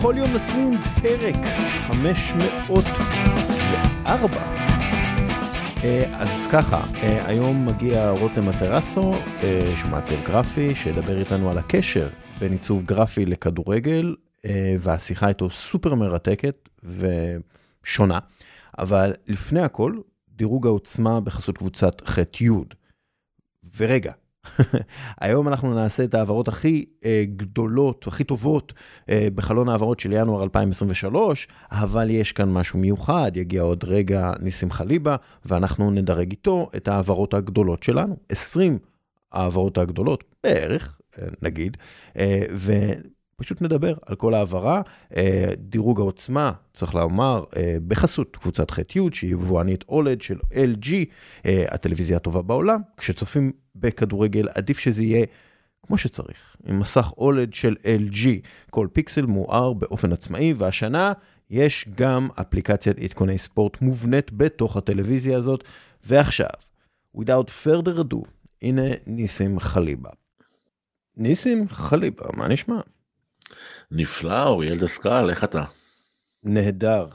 בכל יום נתון פרק 504. אה, אז ככה, אה, היום מגיע רותם מטרסו, אה, שהוא מעצב גרפי, שידבר איתנו על הקשר בין עיצוב גרפי לכדורגל, והשיחה איתו סופר מרתקת ושונה. אבל לפני הכל, דירוג העוצמה בחסות קבוצת ח'-י'. ורגע, היום אנחנו נעשה את ההעברות הכי uh, גדולות, הכי טובות uh, בחלון ההעברות של ינואר 2023, אבל יש כאן משהו מיוחד, יגיע עוד רגע ניסים חליבה, ואנחנו נדרג איתו את ההעברות הגדולות שלנו, 20 ההעברות הגדולות בערך, uh, נגיד, uh, ו... פשוט נדבר על כל העברה. אה, דירוג העוצמה, צריך לומר, אה, בחסות קבוצת ח'-י', שהיא יבואנית אולד של LG, אה, הטלוויזיה הטובה בעולם. כשצופים בכדורגל, עדיף שזה יהיה כמו שצריך, עם מסך אולד של LG. כל פיקסל מואר באופן עצמאי, והשנה יש גם אפליקציית עדכוני ספורט מובנית בתוך הטלוויזיה הזאת. ועכשיו, without further ado, הנה ניסים חליבה. ניסים חליבה, מה נשמע? נפלא, אוריאל דסקל, איך אתה? נהדר.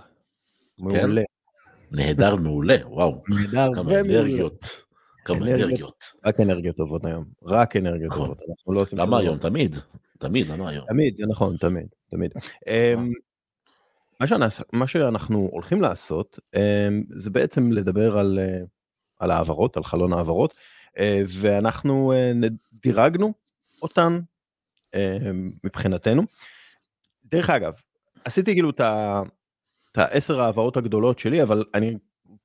מעולה. כן? נהדר מעולה, וואו. נהדר כמה אנרגיות. כמה אנרגיות. רק אנרגיות טובות היום. רק אנרגיות נכון. טובות. אנחנו לא עושים... למה היום? תמיד. תמיד, למה היום? תמיד, זה נכון, תמיד. תמיד. אמ, מה, שאנחנו הולכים לעשות אמ, זה בעצם לדבר על, אה, על העברות, על חלון העברות, אה, ואנחנו אה, דירגנו אותן מבחינתנו. דרך אגב, עשיתי כאילו את העשר העברות הגדולות שלי, אבל אני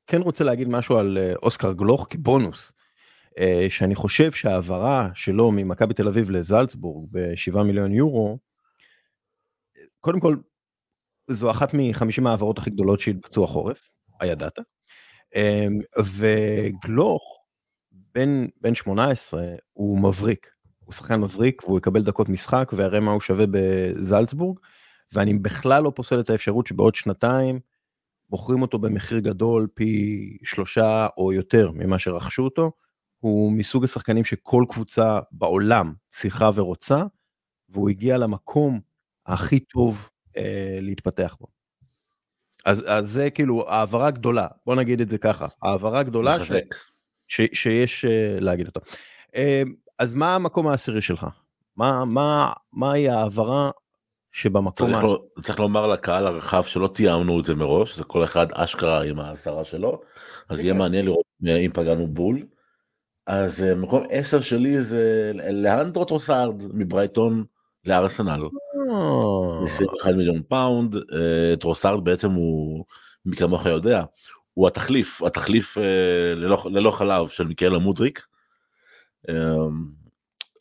כן רוצה להגיד משהו על אה, אוסקר גלוך כבונוס. אה, שאני חושב שהעברה שלו ממכבי תל אביב לזלצבורג ב-7 מיליון יורו, קודם כל, זו אחת מ-50 העברות הכי גדולות שהתבצעו החורף, הידעת? אמ, וגלוך, בן, בן 18, הוא מבריק. הוא שחקן מבריק והוא יקבל דקות משחק ויראה מה הוא שווה בזלצבורג. ואני בכלל לא פוסל את האפשרות שבעוד שנתיים מוכרים אותו במחיר גדול פי שלושה או יותר ממה שרכשו אותו. הוא מסוג השחקנים שכל קבוצה בעולם צריכה ורוצה, והוא הגיע למקום הכי טוב אה, להתפתח בו. אז, אז זה כאילו העברה גדולה, בוא נגיד את זה ככה, העברה גדולה ש, ש, שיש אה, להגיד אותו. אה, אז מה המקום העשירי שלך? מה, מה, מהי העברה שבמקום... צריך, לא, צריך לומר לקהל הרחב שלא תיאמנו את זה מראש, זה כל אחד אשכרה עם העשרה שלו, אז יהיה מעניין לראות אם פגענו בול. אז אה, מקום 10 שלי זה לאנדרו טרוסארד מברייטון לארסנל. 21 אה. מיליון פאונד, אה, טרוסארד בעצם הוא, מי כמוך יודע, הוא התחליף, התחליף ללא, ללא חלב של מיקאלה מודריק.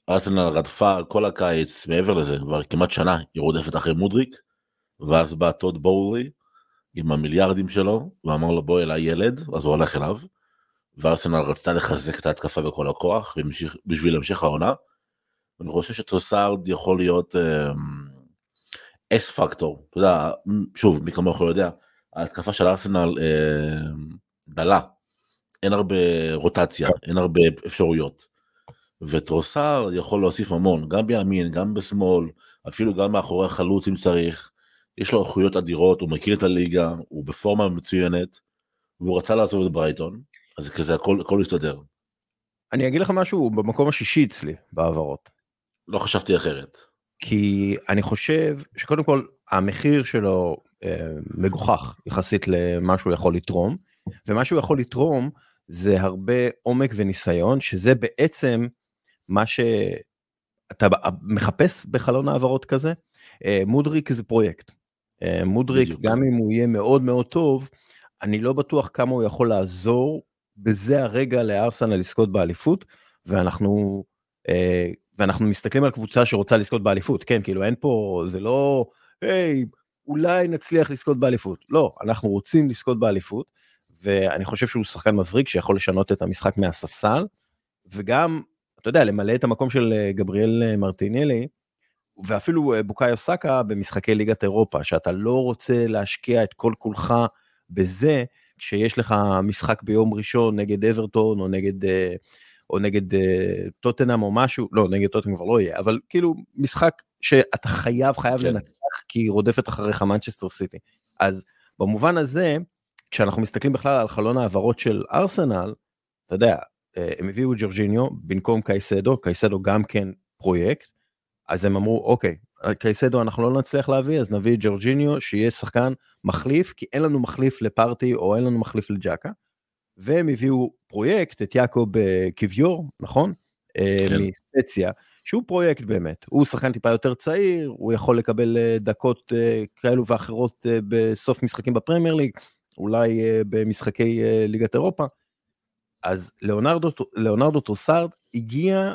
ארסנל רדפה כל הקיץ מעבר לזה כבר כמעט שנה היא רודפת אחרי מודריק ואז בא טוד בואורי עם המיליארדים שלו ואמר לו בוא אליי ילד אז הוא הולך אליו. וארסנל רצתה לחזק את ההתקפה בכל הכוח בשביל המשך העונה. אני חושב שטרסארד יכול להיות אס um, פקטור אתה יודע שוב מי כמוך יודע ההתקפה של ארסנל uh, דלה אין הרבה רוטציה אין הרבה אפשרויות. וטרוסר יכול להוסיף המון, גם בימין, גם בשמאל, אפילו גם מאחורי החלוץ אם צריך. יש לו איכויות אדירות, הוא מכיר את הליגה, הוא בפורמה מצוינת, והוא רצה לעזוב את ברייטון, אז כזה הכל, הכל יסתדר. אני אגיד לך משהו, הוא במקום השישי אצלי בהעברות. לא חשבתי אחרת. כי אני חושב שקודם כל המחיר שלו אה, מגוחך יחסית למה שהוא יכול לתרום, ומה שהוא יכול לתרום זה הרבה עומק וניסיון, שזה בעצם מה שאתה מחפש בחלון העברות כזה, אה, מודריק זה פרויקט. אה, מודריק, בדיוק. גם אם הוא יהיה מאוד מאוד טוב, אני לא בטוח כמה הוא יכול לעזור בזה הרגע לארסנל לזכות באליפות, ואנחנו, אה, ואנחנו מסתכלים על קבוצה שרוצה לזכות באליפות, כן, כאילו אין פה, זה לא, היי, אולי נצליח לזכות באליפות. לא, אנחנו רוצים לזכות באליפות, ואני חושב שהוא שחקן מבריק שיכול לשנות את המשחק מהספסל, וגם אתה יודע, למלא את המקום של אה, גבריאל אה, מרטינלי, ואפילו אה, בוקאיו סאקה במשחקי ליגת אירופה, שאתה לא רוצה להשקיע את כל כולך בזה, כשיש לך משחק ביום ראשון נגד אברטון או נגד, או נגד טוטנאם או משהו, לא, נגד טוטנאם כבר לא יהיה, אבל כאילו משחק שאתה חייב, חייב כן. לנצח כי רודפת אחריך מנצ'סטר סיטי. אז במובן הזה, כשאנחנו מסתכלים בכלל על חלון העברות של ארסנל, אתה יודע, הם הביאו ג'ורג'יניו במקום קייסדו, קייסדו גם כן פרויקט, אז הם אמרו אוקיי, קייסדו אנחנו לא נצליח להביא אז נביא את ג'ורג'יניו שיהיה שחקן מחליף כי אין לנו מחליף לפארטי או אין לנו מחליף לג'קה. והם הביאו פרויקט את יעקב אה, קיוויור נכון? אה, כן. מספציה שהוא פרויקט באמת הוא שחקן טיפה יותר צעיר הוא יכול לקבל דקות כאלו ואחרות בסוף משחקים בפרמייר ליג אולי במשחקי ליגת אירופה. אז ליאונרדו ליאונרדו טרוסארד הגיע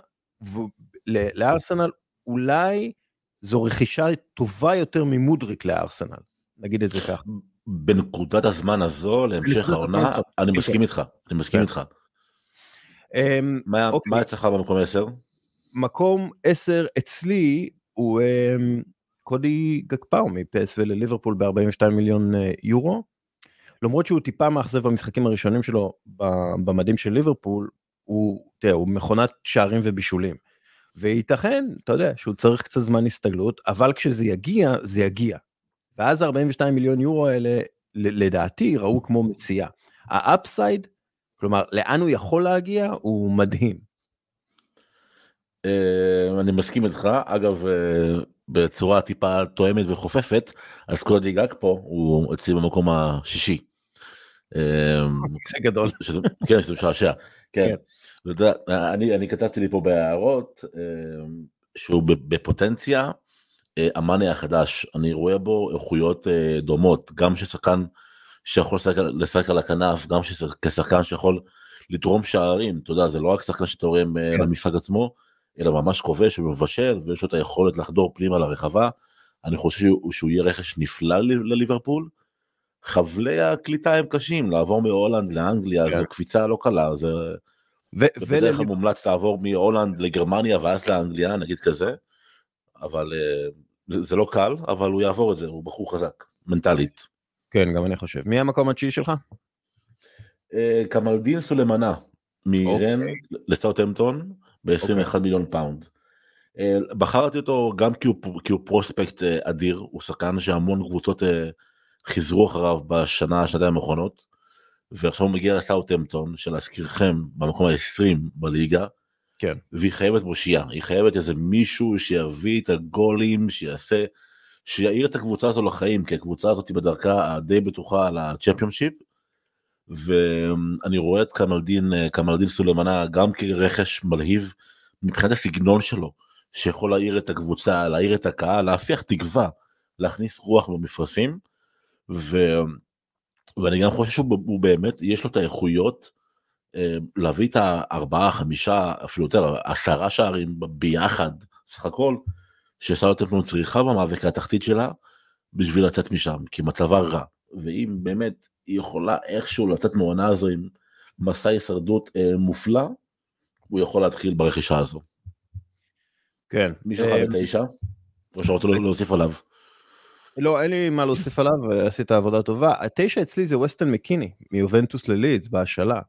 לארסנל אולי זו רכישה טובה יותר ממודריק לארסנל נגיד את זה כך. בנקודת הזמן הזו להמשך העונה אני כן. מסכים איתך אני מסכים כן. איתך. אמ, אוקיי. מה אצלך במקום 10? מקום 10 אצלי הוא אמ, קודי גקפאו מפ.ס.וו לליברפול ב-42 מיליון אה, יורו. למרות שהוא טיפה מאכזב במשחקים הראשונים שלו במדים של ליברפול הוא, תראה, הוא מכונת שערים ובישולים. וייתכן, אתה יודע, שהוא צריך קצת זמן הסתגלות, אבל כשזה יגיע, זה יגיע. ואז 42 מיליון יורו האלה, לדעתי, ייראו כמו מציאה. ה upside, כלומר, לאן הוא יכול להגיע, הוא מדהים. אה, אני מסכים איתך, אגב, אה, בצורה טיפה תואמת וחופפת, אז קודי גג פה הוא אצלי במקום השישי. אה, זה גדול. כן, שזה משעשע. כן. כן. אני, אני כתבתי לי פה בהערות אה, שהוא בפוטנציה אה, המאני החדש, אני רואה בו איכויות אה, דומות, גם ששחקן שיכול לשחק, על הכנף, גם כשחקן שיכול לתרום שערים, אתה יודע, זה לא רק שחקן שתורם כן. למשחק עצמו, אלא ממש כובש ומבשל, ויש לו את היכולת לחדור פנימה לרחבה. אני חושב שהוא, שהוא יהיה רכש נפלא לליברפול. חבלי הקליטה הם קשים, לעבור מהולנד לאנגליה, כן. זו קפיצה לא קלה, זה... ו- בדרך כלל מומלץ לעבור מהולנד לגרמניה ואז לאנגליה נגיד כזה אבל uh, זה, זה לא קל אבל הוא יעבור את זה הוא בחור חזק מנטלית. כן גם אני חושב מי המקום התשיעי שלך? Uh, קמלדין סולימנה מרן okay. אוקיי. לסאוטהמפטון ב-21 okay. אוקיי. מיליון פאונד. Uh, בחרתי אותו גם כי הוא, כי הוא prospect uh, אדיר הוא שחקן שהמון קבוצות uh, חיזרו אחריו בשנה שנתיים האחרונות. ועכשיו הוא מגיע לסאוטהמפטון שלהזכירכם במקום ה-20 בליגה. כן. והיא חייבת מושיעה, היא חייבת איזה מישהו שיביא את הגולים, שיעשה, שיעיר את הקבוצה הזו לחיים, כי הקבוצה הזאת היא בדרכה הדי בטוחה על הצ'מפיונשיפ. ואני רואה את קמלדין, קמלדין סולימנה גם כרכש מלהיב מבחינת הסגנון שלו, שיכול להעיר את הקבוצה, להעיר את הקהל, להפיח תקווה, להכניס רוח במפרשים. ו... ואני גם חושב שהוא באמת, יש לו את האיכויות אה, להביא את הארבעה, חמישה, אפילו יותר, עשרה שערים ביחד, סך הכל, שסאוטהמפטון צריכה במאבק התחתית שלה, בשביל לצאת משם, כי מצבה רע. ואם באמת היא יכולה איכשהו לצאת מהעונה הזו עם מסע הישרדות אה, מופלא, הוא יכול להתחיל ברכישה הזו. כן. מי שלך אה, בתשע? או שרוצה להוסיף עליו? לא, אין לי מה להוסיף עליו, עשית עבודה טובה. התשע אצלי זה ווסטון מקיני, מיובנטוס ללידס בהשאלה.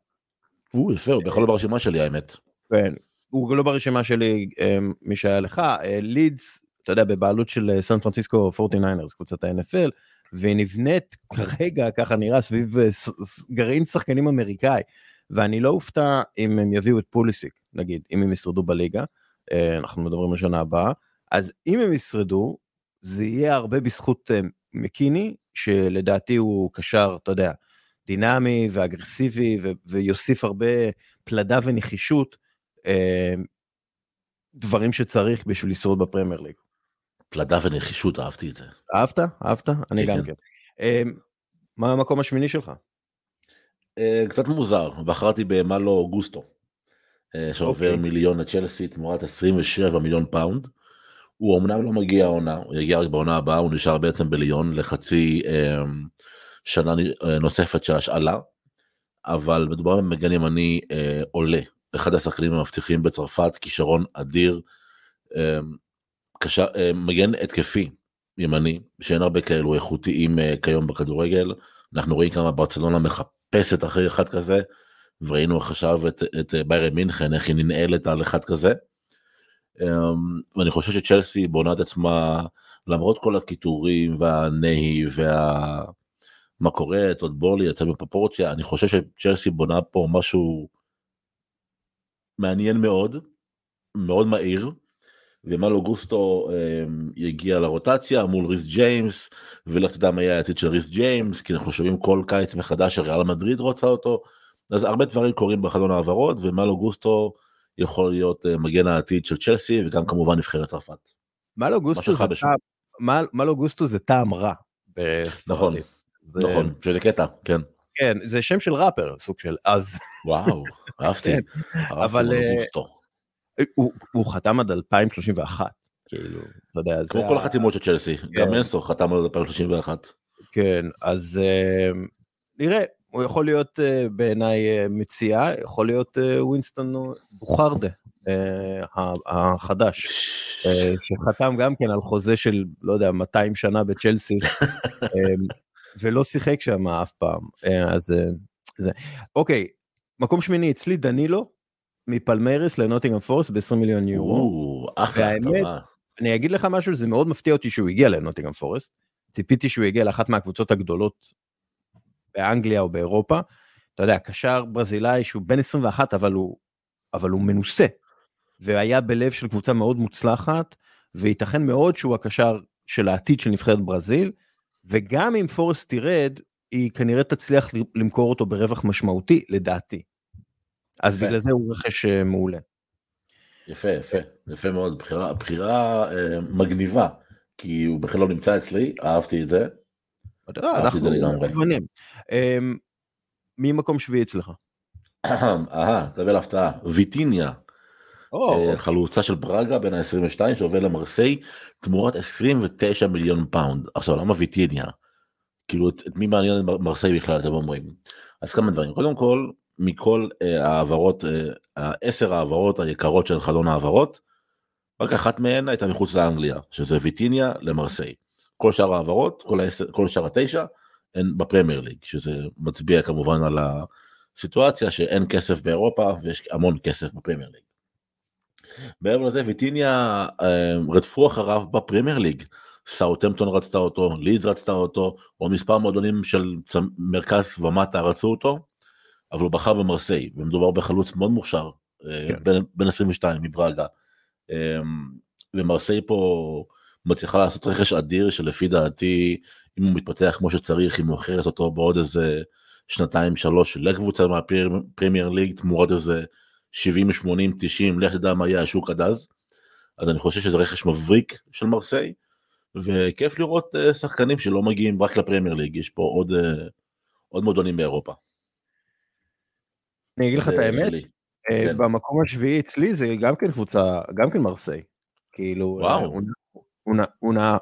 הוא יפה, הוא בכלל לא ברשימה שלי האמת. כן, הוא לא ברשימה שלי, אמ, מי שהיה לך. אה, לידס, אתה יודע, בבעלות של אה, סן פרנסיסקו 49ers, קבוצת ה-NFL, והיא נבנית כרגע, ככה נראה, סביב אה, גרעין שחקנים אמריקאי. ואני לא אופתע אם הם יביאו את פוליסיק, נגיד, אם הם ישרדו בליגה, אנחנו מדברים על שנה הבאה, אז אם הם ישרדו, זה יהיה הרבה בזכות uh, מקיני, שלדעתי הוא קשר, אתה יודע, דינמי ואגרסיבי, ו- ויוסיף הרבה פלדה ונחישות, דברים שצריך בשביל לשרוד בפרמייר ליג. פלדה ונחישות, אהבתי את זה. אהבת? אהבת? אני כן, גם כן. כן. Uh, מה המקום השמיני שלך? Uh, קצת מוזר, בחרתי במלו גוסטו, uh, שעובר. אוקיי. מליון לצ'לסי תמורת 27 מיליון פאונד. הוא אמנם לא מגיע העונה, הוא יגיע רק בעונה הבאה, הוא נשאר בעצם בליון לחצי אה, שנה אה, נוספת של השאלה, אבל מדובר במגן ימני אה, עולה, אחד השחקנים המבטיחים בצרפת, כישרון אדיר, אה, קשה, אה, מגן התקפי ימני, שאין הרבה כאלו איכותיים אה, כיום בכדורגל, אנחנו רואים כמה ברצלונה מחפשת אחרי אחד כזה, וראינו עכשיו את, את ביירן מינכן, איך היא ננעלת על אחד כזה. אמ, ואני חושב שצ'לסי בונה את עצמה למרות כל הקיטורים והנהי וה... מה קורה, טוד בוהלי יצא בפרופורציה, אני חושב שצ'לסי בונה פה משהו מעניין מאוד, מאוד מהיר, ומלו גוסטו אה, יגיע לרוטציה מול ריס ג'יימס, ולך תדע מה יהיה העתיד של ריס ג'יימס, כי אנחנו שומעים כל קיץ מחדש שריאל מדריד רוצה אותו, אז הרבה דברים קורים בחלון העברות, ומלו גוסטו יכול להיות אה, מגן העתיד של צ'לסי, וגם כמובן נבחרת צרפת. מלו גוסטו, זה, טעם, מל, מלו גוסטו זה טעם רע. נכון, זה... נכון, שזה קטע, כן. כן, זה שם של ראפר, סוג של אז. וואו, אהבתי. כן, אבל אה, הוא, הוא חתם עד 2031, כאילו, אתה יודע, זה... כמו כל החתימות של צ'לסי, כן. גם אנסו חתם עד 2031. כן, אז uh, נראה, הוא יכול להיות uh, בעיניי uh, מציאה, יכול להיות ווינסטון בוגארדה החדש, שחתם גם כן על חוזה של, לא יודע, 200 שנה בצ'לסי. ולא שיחק שם אף פעם, אה, אז אה, זה. אוקיי, מקום שמיני אצלי דנילו, מפלמריס לנוטינגרם פורס ב-20 מיליון יורו. והאמת, אני אגיד לך משהו, זה מאוד מפתיע אותי שהוא הגיע לנוטינגרם פורסט. ציפיתי שהוא יגיע לאחת מהקבוצות הגדולות באנגליה או באירופה. אתה יודע, קשר ברזילאי שהוא בן 21, אבל הוא, אבל הוא מנוסה. והיה בלב של קבוצה מאוד מוצלחת, וייתכן מאוד שהוא הקשר של העתיד של נבחרת ברזיל. וגם אם פורסט תרד, היא כנראה תצליח למכור אותו ברווח משמעותי, לדעתי. אז יפה. בגלל זה הוא רכש אה, מעולה. יפה, יפה, יפה מאוד, בחירה, בחירה אה, מגניבה, כי הוא בכלל לא נמצא אצלי, אהבתי את זה. אהבתי את זה לגמרי. אה, מי מקום שביעי אצלך? אהה, תקבל הפתעה, ויטיניה. אה, חלוצה של בראגה בן ה-22 שעובר למרסיי תמורת 29 מיליון פאונד. עכשיו למה ויטיניה? כאילו את, את מי מעניין מרסיי בכלל אתם אומרים. אז כמה דברים קודם כל מכל אה, ההעברות העשר אה, העברות היקרות של חלון העברות רק אחת מהן הייתה מחוץ לאנגליה שזה ויטיניה למרסיי. כל שאר העברות כל, העשר, כל שאר התשע הן בפרמייר ליג שזה מצביע כמובן על הסיטואציה שאין כסף באירופה ויש המון כסף בפרמייר ליג. מעבר לזה ויטיניה אה, רדפו אחריו בפרמייר ליג. סאוטמפטון רצתה אותו, לידס רצתה אותו, או מספר מועדונים של מרכז ומטה רצו אותו, אבל הוא בחר במרסיי, ומדובר בחלוץ מאוד מוכשר, אה, כן. בין, בין 22 מברגה. אה, ומרסיי פה מצליחה לעשות רכש אדיר שלפי דעתי, אם הוא מתפתח כמו שצריך, היא מוכרת אותו בעוד איזה שנתיים שלוש לקבוצה מהפרמייר ליג תמורת איזה 70, 80, 90, לך תדע מה יהיה השוק עד אז. אז אני חושב שזה רכש מבריק של מרסיי, וכיף לראות uh, שחקנים שלא מגיעים רק לפרמייר ליג, יש פה עוד, uh, עוד מועדונים באירופה. אני אגיד לך את האמת, אה, כן. במקום השביעי אצלי זה גם כן קבוצה, גם כן מרסיי. כאילו.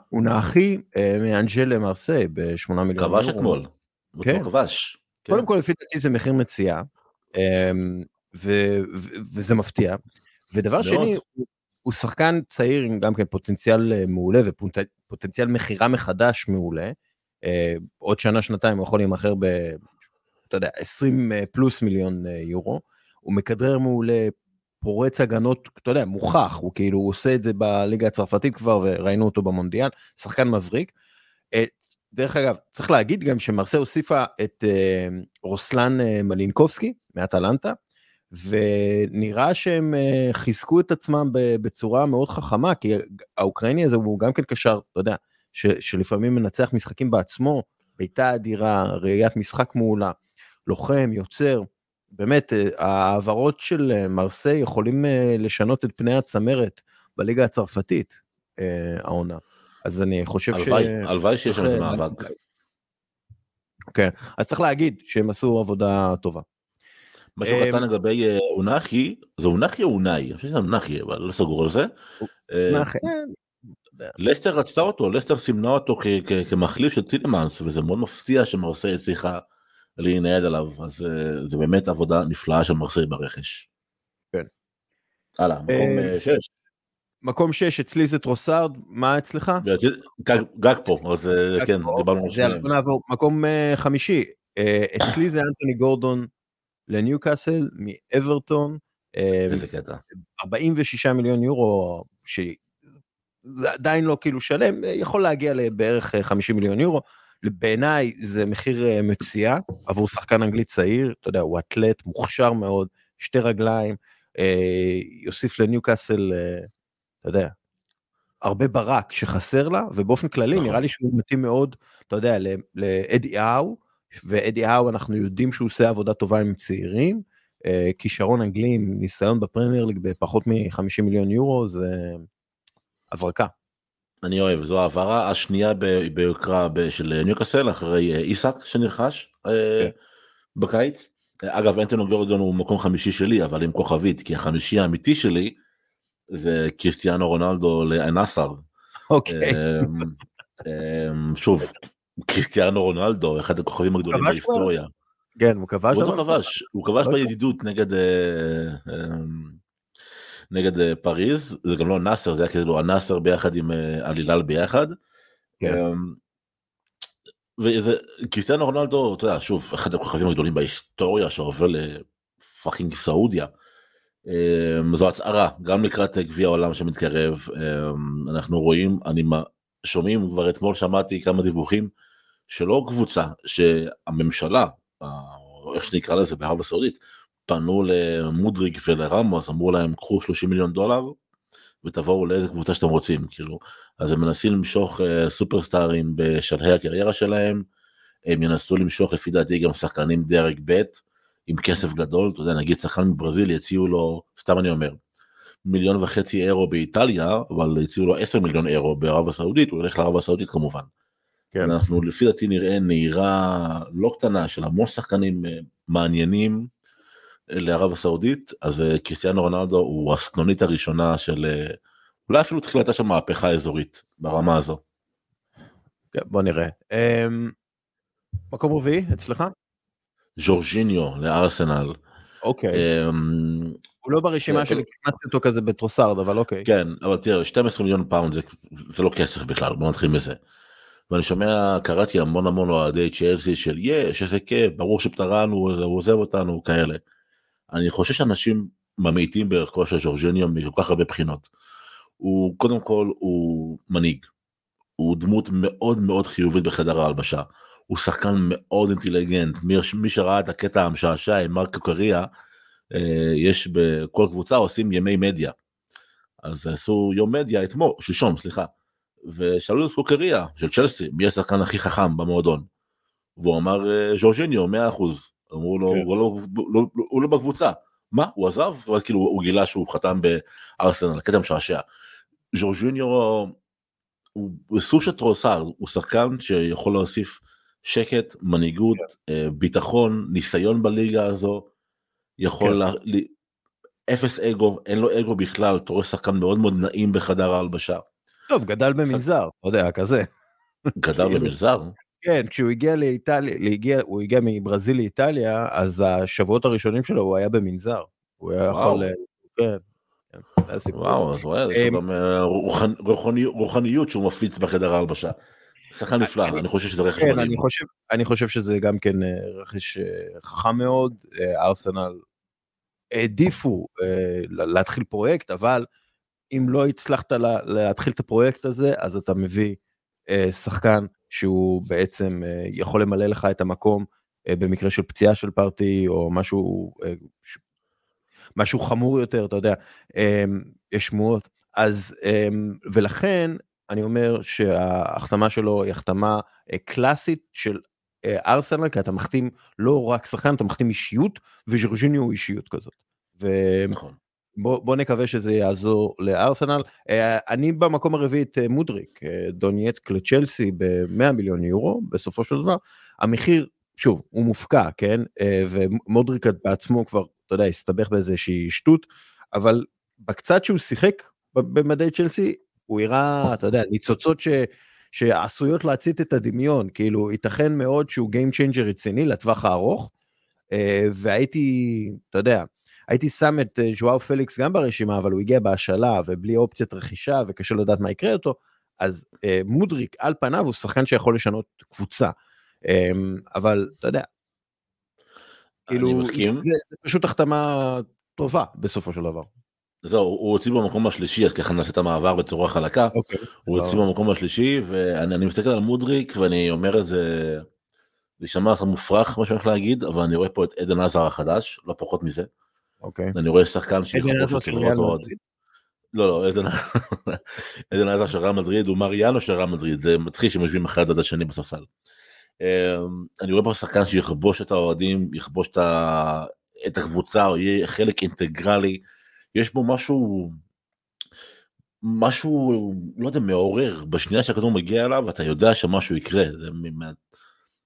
הוא נאחי מאנג'ל למרסיי ב-8 מיליון. כבש אתמול. כן. כבש. קודם כן. כל לפי דעתי זה מחיר מציאה. אמ, וזה מפתיע. ודבר. שני, הוא, שחקן צעיר עם גם כן פוטנציאל אה, מעולה ופוטנציאל מכירה מחדש מעולה. אה, עוד שנה שנתיים הוא יכול להימכר ב... אתה יודע, 20 אה, פלוס מיליון יורו. הוא מכדרר מעולה, פורץ הגנות, אתה יודע, מוכח, הוא כאילו הוא עושה את זה בליגה הצרפתית כבר וראינו אותו במונדיאל, שחקן מבריק. דרך אגב, צריך להגיד גם שמרסה הוסיפה את רוסלן מלינקובסקי מאטלנטה, ונראה שהם אה, חיזקו את עצמם בצורה מאוד חכמה, כי האוקראיני הזה הוא גם כן קשר, אתה יודע, ש, שלפעמים מנצח משחקים בעצמו, בעיטה אדירה, ראיית משחק מעולה, לוחם, יוצר, באמת, אה, ההעברות של אה, מרסיי יכולים לשנות את פני הצמרת בליגה הצרפתית, העונה. אז אני חושב ש... הלוואי שיש על זה מאבק. כן, אז צריך להגיד שהם עשו עבודה טובה. משהו קטן אמ, לגבי אה, אונחי, זה אונחי או אונאי? אני חושב שזה אונחי, אבל לא סגור על זה. אה, לסטר רצתה אותו, לסטר סימנה אותו כמחליף של טילמאנס, וזה מאוד מפתיע שמרסיי הצליחה להינעל עליו, אז אה, זה באמת עבודה נפלאה של מרסיי ברכש. כן. הלאה, מקום 6. מקום 6 אצלי זה טרוסארד, מה אצלך? גקפו, אז כן, דיברנו על שניים. מקום חמישי, אצלי זה אנטוני גורדון. לניוקאסל מאברטון, איזה קטע. 46 מיליון יורו, שזה עדיין לא כאילו שלם, יכול להגיע לבערך 50 מיליון יורו. בעיניי זה מחיר מציאה עבור שחקן אנגלי צעיר, אתה יודע, הוא אתלט מוכשר מאוד, שתי רגליים, יוסיף לניוקאסל, אתה יודע, הרבה ברק שחסר לה, ובאופן כללי נכון. נראה לי שהוא מתאים מאוד, אתה יודע, לאדי האו, ואדי האו אנחנו יודעים שהוא עושה עבודה טובה עם צעירים, אה, כישרון אנגלי עם ניסיון בפרמייר ליג בפחות מ-50 מיליון יורו, זה הברקה. אני אוהב, זו העברה השנייה ביוקרה של ניוקאסל אחרי אה, איסק שנרכש אה, כן. בקיץ. אגב אנטונו גורדון הוא מקום חמישי שלי אבל עם כוכבית כי החמישי האמיתי שלי זה קריסטיאנו רונלדו לאנסר. אוקיי. אמ, אמ, שוב, קריסטיאנו רונלדו, אחד הכוכבים הגדולים בהיסטוריה. כן, הוא כבש. הוא כבש, הוא כבש אוקיי. בידידות נגד אה, אמ, נגד אה, פריז, זה גם לא נאסר, זה היה כאילו הנאסר ביחד עם עלילל אה, ביחד. כן. וזה קריסטיאנו רונלדו, אתה יודע, שוב, אחד הכוכבים הגדולים בהיסטוריה שעובר לפאקינג סעודיה. אמ, זו הצהרה גם לקראת גביע העולם שמתקרב אמ, אנחנו רואים אני שומעים כבר אתמול שמעתי כמה דיווחים שלא קבוצה שהממשלה איך שנקרא לזה בערב הסעודית פנו למודריק ולרמוס אמרו להם קחו 30 מיליון דולר ותבואו לאיזה קבוצה שאתם רוצים כאילו אז הם מנסים למשוך uh, סופרסטארים בשלהי הקריירה שלהם הם ינסו למשוך לפי דעתי גם שחקנים דרג ב' עם כסף גדול, אתה יודע, נגיד שחקן מברזיל יציעו לו, סתם אני אומר, מיליון וחצי אירו באיטליה, אבל יציעו לו 10 מיליון אירו בערב הסעודית, הוא ילך לערב הסעודית כמובן. כן. אנחנו לפי דעתי נראה נהירה לא קטנה של המון שחקנים אה, מעניינים אה, לערב הסעודית, אז אה, קריסטיאנו רונלדו הוא הסנונית הראשונה של, אולי אפילו תחילתה של מהפכה אזורית ברמה הזו. כן, בוא נראה. אמ, מקום רביעי אצלך? ז'ורג'יניו לארסנל. אוקיי. אמ, הוא לא ברשימה שלי, הכנסתי אותו כזה בטרוסארד, אבל אוקיי. כן, אבל תראה, 12 מיליון פאונד זה, זה לא כסף בכלל, בוא נתחיל מזה. ואני שומע, קראתי המון המון אוהדי צ'לסי של יש, איזה כיף, ברור שפטרנו, הוא עוזב אותנו, כאלה. אני חושב שאנשים ממעיטים בערכו של ז'ורג'יניו מכל כך הרבה בחינות. הוא, קודם כל, הוא מנהיג. הוא דמות מאוד מאוד חיובית בחדר ההלבשה. הוא שחקן מאוד אינטליגנט, מי, מי שראה את הקטע המשעשע עם מרקו קריה, אה, יש בכל קבוצה עושים ימי מדיה. אז עשו יום מדיה אתמול, שלשום, סליחה, ושאלו את קוקריה של צ'לסי, מי השחקן הכי חכם במועדון? והוא אמר אה, ז'ורג'יניו, 100 אחוז. אמרו לו, כן. הוא, לא, לא, לא, הוא לא בקבוצה. מה, הוא עזב? ואז כאילו הוא גילה שהוא חתם בארסנל, קטע משעשע. ז'ורג'יניו הוא סוג של טרוסר, הוא שחקן שיכול להוסיף שקט, מנהיגות, כן. אה, ביטחון, ניסיון בליגה הזו, יכול כן. ל... אפס אגו, אין לו אגו בכלל, אתה רואה שחקן מאוד מאוד נעים בחדר ההלבשה. טוב, גדל במנזר, אתה יודע, כזה. גדל כאילו, במנזר? כן, כשהוא הגיע לאיטליה, להגיע, הוא הגיע מברזיל לאיטליה, אז השבועות הראשונים שלו הוא היה במנזר. הוא היה יכול... כן. כן וואו, אז רואה, יש לו אמ, גם אה, רוחניות שהוא מפיץ בחדר ההלבשה. שחקן נפלא, אני חושב שזה רכש כן, מדהים. אני חושב שזה גם כן אה, רכש אה, חכם מאוד, אה, ארסנל העדיפו להתחיל פרויקט, אבל אם לא הצלחת להתחיל את הפרויקט הזה, אז אתה מביא שחקן שהוא בעצם יכול למלא לך את המקום במקרה של פציעה של פארטי או משהו, משהו חמור יותר, אתה יודע, יש שמועות. אז, ולכן אני אומר שההחתמה שלו היא החתמה אה, קלאסית של אה, ארסנל, כי אתה מחתים לא רק שחקן, אתה מחתים אישיות, וז'ורג'יניו הוא אישיות כזאת. ו... נכון. בוא, בוא נקווה שזה יעזור לארסנל. אה, אני במקום הרביעי את מודריק, דונייצק לצ'לסי ב-100 מיליון יורו, בסופו של דבר. המחיר, שוב, הוא מופקע, כן? ומודריק בעצמו כבר, אתה יודע, הסתבך באיזושהי שטות, אבל בקצת שהוא שיחק במדי צ'לסי, הוא הראה, אתה יודע, ניצוצות ש, שעשויות להצית את הדמיון, כאילו, ייתכן מאוד שהוא Game Changer רציני לטווח הארוך, אה, והייתי, אתה יודע, הייתי שם את אה, ז'ואר פליקס גם ברשימה, אבל הוא הגיע בהשאלה ובלי אופציית רכישה וקשה לדעת מה יקרה אותו, אז אה, מודריק על פניו הוא שחקן שיכול לשנות קבוצה. אבל אתה יודע, כאילו, זה, זה פשוט החתמה טובה בסופו של דבר. זהו, הוא הוציא במקום השלישי, אז ככה נעשה את המעבר בצורה חלקה. אוקיי. הוא הוציא במקום השלישי, ואני מסתכל על מודריק, ואני אומר את זה, להישמע קצת מופרך, מה שאני הולך להגיד, אבל אני רואה פה את עדן עזר החדש, לא פחות מזה. אוקיי. אני רואה שחקן שיכבוש אותי לראות של ריאל עוד. מדריד? לא, לא, עדן עדן עזר של ריאל מדריד הוא מריאנו של ריאל מדריד, זה מצחיק שהם יושבים אחד עד השני בספסל. אמ, אני רואה פה שחקן שיכבוש את האוהדים, יכבוש את הקבוצה, הוא יהיה חלק אינטגרלי. יש בו משהו, משהו, לא יודע, מעורר. בשנייה שהכדור מגיע אליו, אתה יודע שמשהו יקרה. זה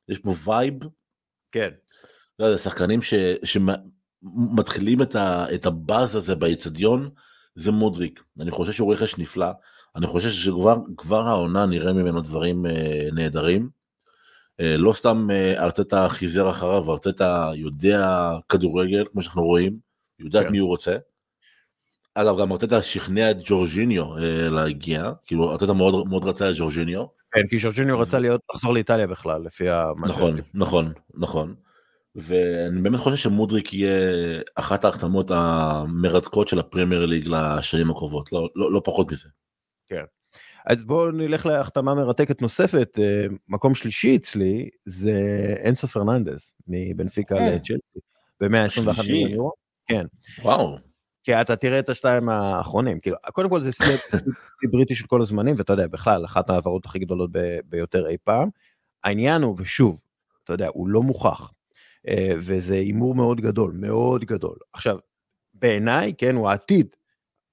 יש בו vibe, כן. לא יודע, שחקנים ש- שמתחילים את, ה, את הבאז הזה באיצטדיון, זה מודריק. אני חושב שהוא רכש נפלא, אני חושב שכבר כבר העונה נראה ממנו דברים אה, נהדרים. אה, לא סתם אה, ארטטה חיזר אחריו, ארטטה יודע כדורגל, כמו שאנחנו רואים, יודע כן. מי הוא רוצה. אגב, גם ארטטה שכנע את ג'ורג'יניו אה, להגיע, כאילו ארטטה מאוד, מאוד רצה את ג'ורג'יניו. כן, כי ז'ורג'יניו רצה להיות, לחזור לאיטליה בכלל, לפי ה... נכון, ש- נכון, נכון. ואני באמת חושב שמודריק יהיה אחת ההחתמות המרתקות של הפרמייר ליג לשנים הקרובות, לא, לא, לא פחות מזה. אז בואו נלך להחתמה מרתקת נוספת, אה, מקום שלישי אצלי זה אנסו פרננדס מבנפיקה אה. לצ'לסי, ב-121 שלישי? מיליון יורו. כן, וואו, כי אתה תראה את השתיים האחרונים, כאילו, קודם כל זה שיא בריטי של כל הזמנים, ואתה יודע, בכלל, אחת ההעברות הכי גדולות ביותר אי פעם. העניין הוא, ושוב, אתה יודע, הוא לא מוכח, וזה הימור מאוד גדול, מאוד גדול. עכשיו, בעיניי, כן, הוא העתיד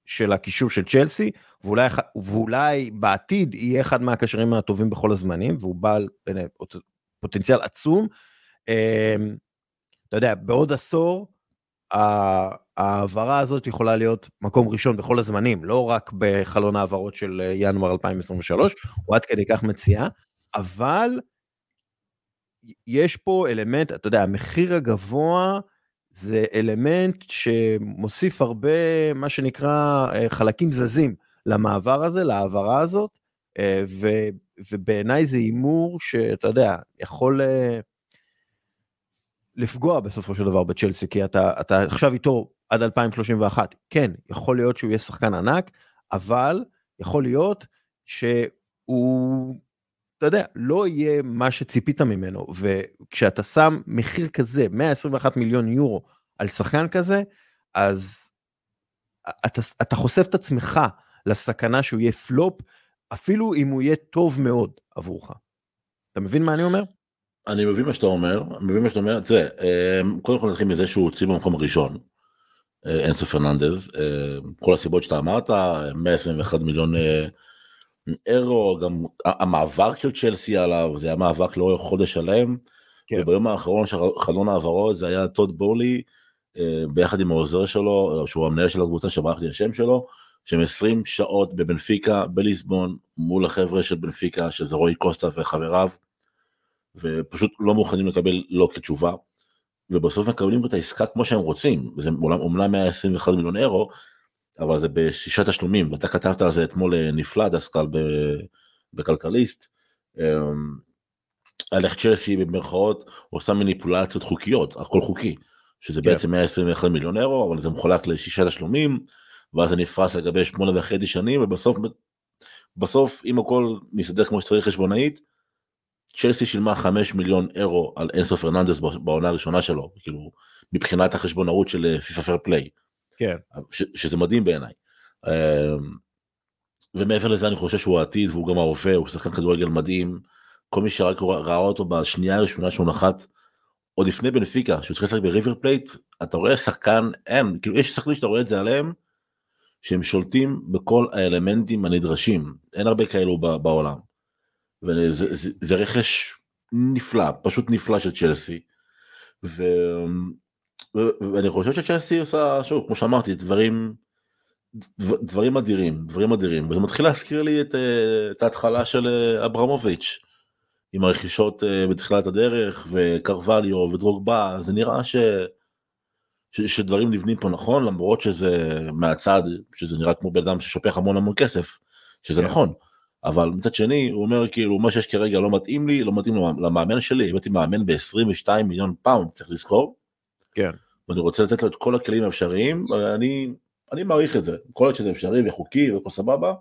של הקישור של צ'לסי, ואולי, ואולי בעתיד יהיה אחד מהקשרים הטובים בכל הזמנים, והוא בעל פוטנציאל עצום. אה, אתה יודע, בעוד עשור, ההעברה הזאת יכולה להיות מקום ראשון בכל הזמנים, לא רק בחלון העברות של אה, ינואר 2023, הוא עד כדי כך מציע, אבל יש פה אלמנט, אתה יודע, המחיר הגבוה זה אלמנט שמוסיף הרבה, מה שנקרא, אה, חלקים זזים למעבר הזה, להעברה הזאת, אה, ו- ובעיניי זה הימור שאתה יודע, יכול אה, לפגוע בסופו של דבר בצ'לסי, כי אתה, אתה עכשיו איתו עד 2031, כן, יכול להיות שהוא יהיה שחקן ענק, אבל יכול להיות שהוא, אתה יודע, לא יהיה מה שציפית ממנו, וכשאתה שם מחיר כזה, 121 מיליון יורו על שחקן כזה, אז אתה, אתה חושף את עצמך לסכנה שהוא יהיה פלופ, אפילו אם הוא יהיה טוב מאוד עבורך. אתה מבין מה אני אומר? אני מבין מה שאתה אומר, אני מבין מה שאתה אומר, תראה, אה, קודם כל נתחיל מזה שהוא הוציא במקום הראשון, אה, אינסו פרננדז, אה, כל הסיבות שאתה אמרת, 121 מיליון אה, אירו, גם המאבק של צ'לסי עליו, זה היה מאבק לאורך חודש שלם, כן. וביום האחרון של חלון העברות זה היה טוד בורלי, אה, ביחד עם העוזר שלו, שהוא המנהל של הקבוצה שברח לי השם שלו, שהם 20 שעות בבנפיקה, בליסבון, מול החבר'ה של בנפיקה, שזה רועי קוסטה וחבריו, ופשוט לא מוכנים לקבל לא כתשובה, ובסוף מקבלים את העסקה כמו שהם רוצים, זה אומנם- אומנם 121 מיליון אירו, אבל זה בשישה תשלומים, ואתה כתבת על זה אתמול אה, נפלא דסקל בכלכליסט, אמ, על איך צ'לסי במרכאות עושה מניפולציות חוקיות, הכל חוקי, שזה כן. בעצם 121 מיליון אירו, אבל זה מחולק לשישה תשלומים, ואז זה נפרס לגבי שמונה וחצי שנים, ובסוף, בסוף אם הכל מסתדר כמו שצריך חשבונאית, צ'לסי שילמה 5 מיליון אירו על אנסו פרננדס בעונה הראשונה שלו, כאילו, מבחינת החשבונאות של פיפא fair play. כן. ש, שזה מדהים בעיניי. אמ, ומעבר לזה אני חושב שהוא העתיד והוא גם ההווה, הוא שחקן כדורגל מדהים. כל מי שרק ראה אותו בשנייה הראשונה שהוא נחת, עוד לפני בנפיקה, שהוא צריך לשחק בריבר פלייט, אתה רואה שחקן, אין, כאילו יש שחקנים שאתה רואה את זה עליהם, שהם שולטים בכל האלמנטים הנדרשים, אין הרבה כאלו בעולם. וזה זה, זה רכש נפלא, פשוט נפלא של צ'לסי. ו... ואני חושב שצ'לסי עושה, שוב, כמו שאמרתי, דברים, דבר- דברים אדירים, דברים אדירים, וזה מתחיל להזכיר לי את, אה, את ההתחלה של אה, אברמוביץ', עם הרכישות אה, בתחילת הדרך, וקרווליו ודרוגבה, זה נראה ש, ש, שדברים נבנים פה נכון, למרות שזה מהצד, שזה נראה כמו בן אדם ששופך המון המון כסף, שזה כן. נכון, אבל מצד שני, הוא אומר כאילו, מה שיש כרגע לא מתאים לי, לא מתאים למאמן שלי, הבאתי מאמן ב-22 מיליון פאונד, צריך לזכור. כן. ואני רוצה לתת לו את כל הכלים האפשריים, ואני אני מעריך את זה, כל עוד שזה אפשרי וחוקי וכל סבבה,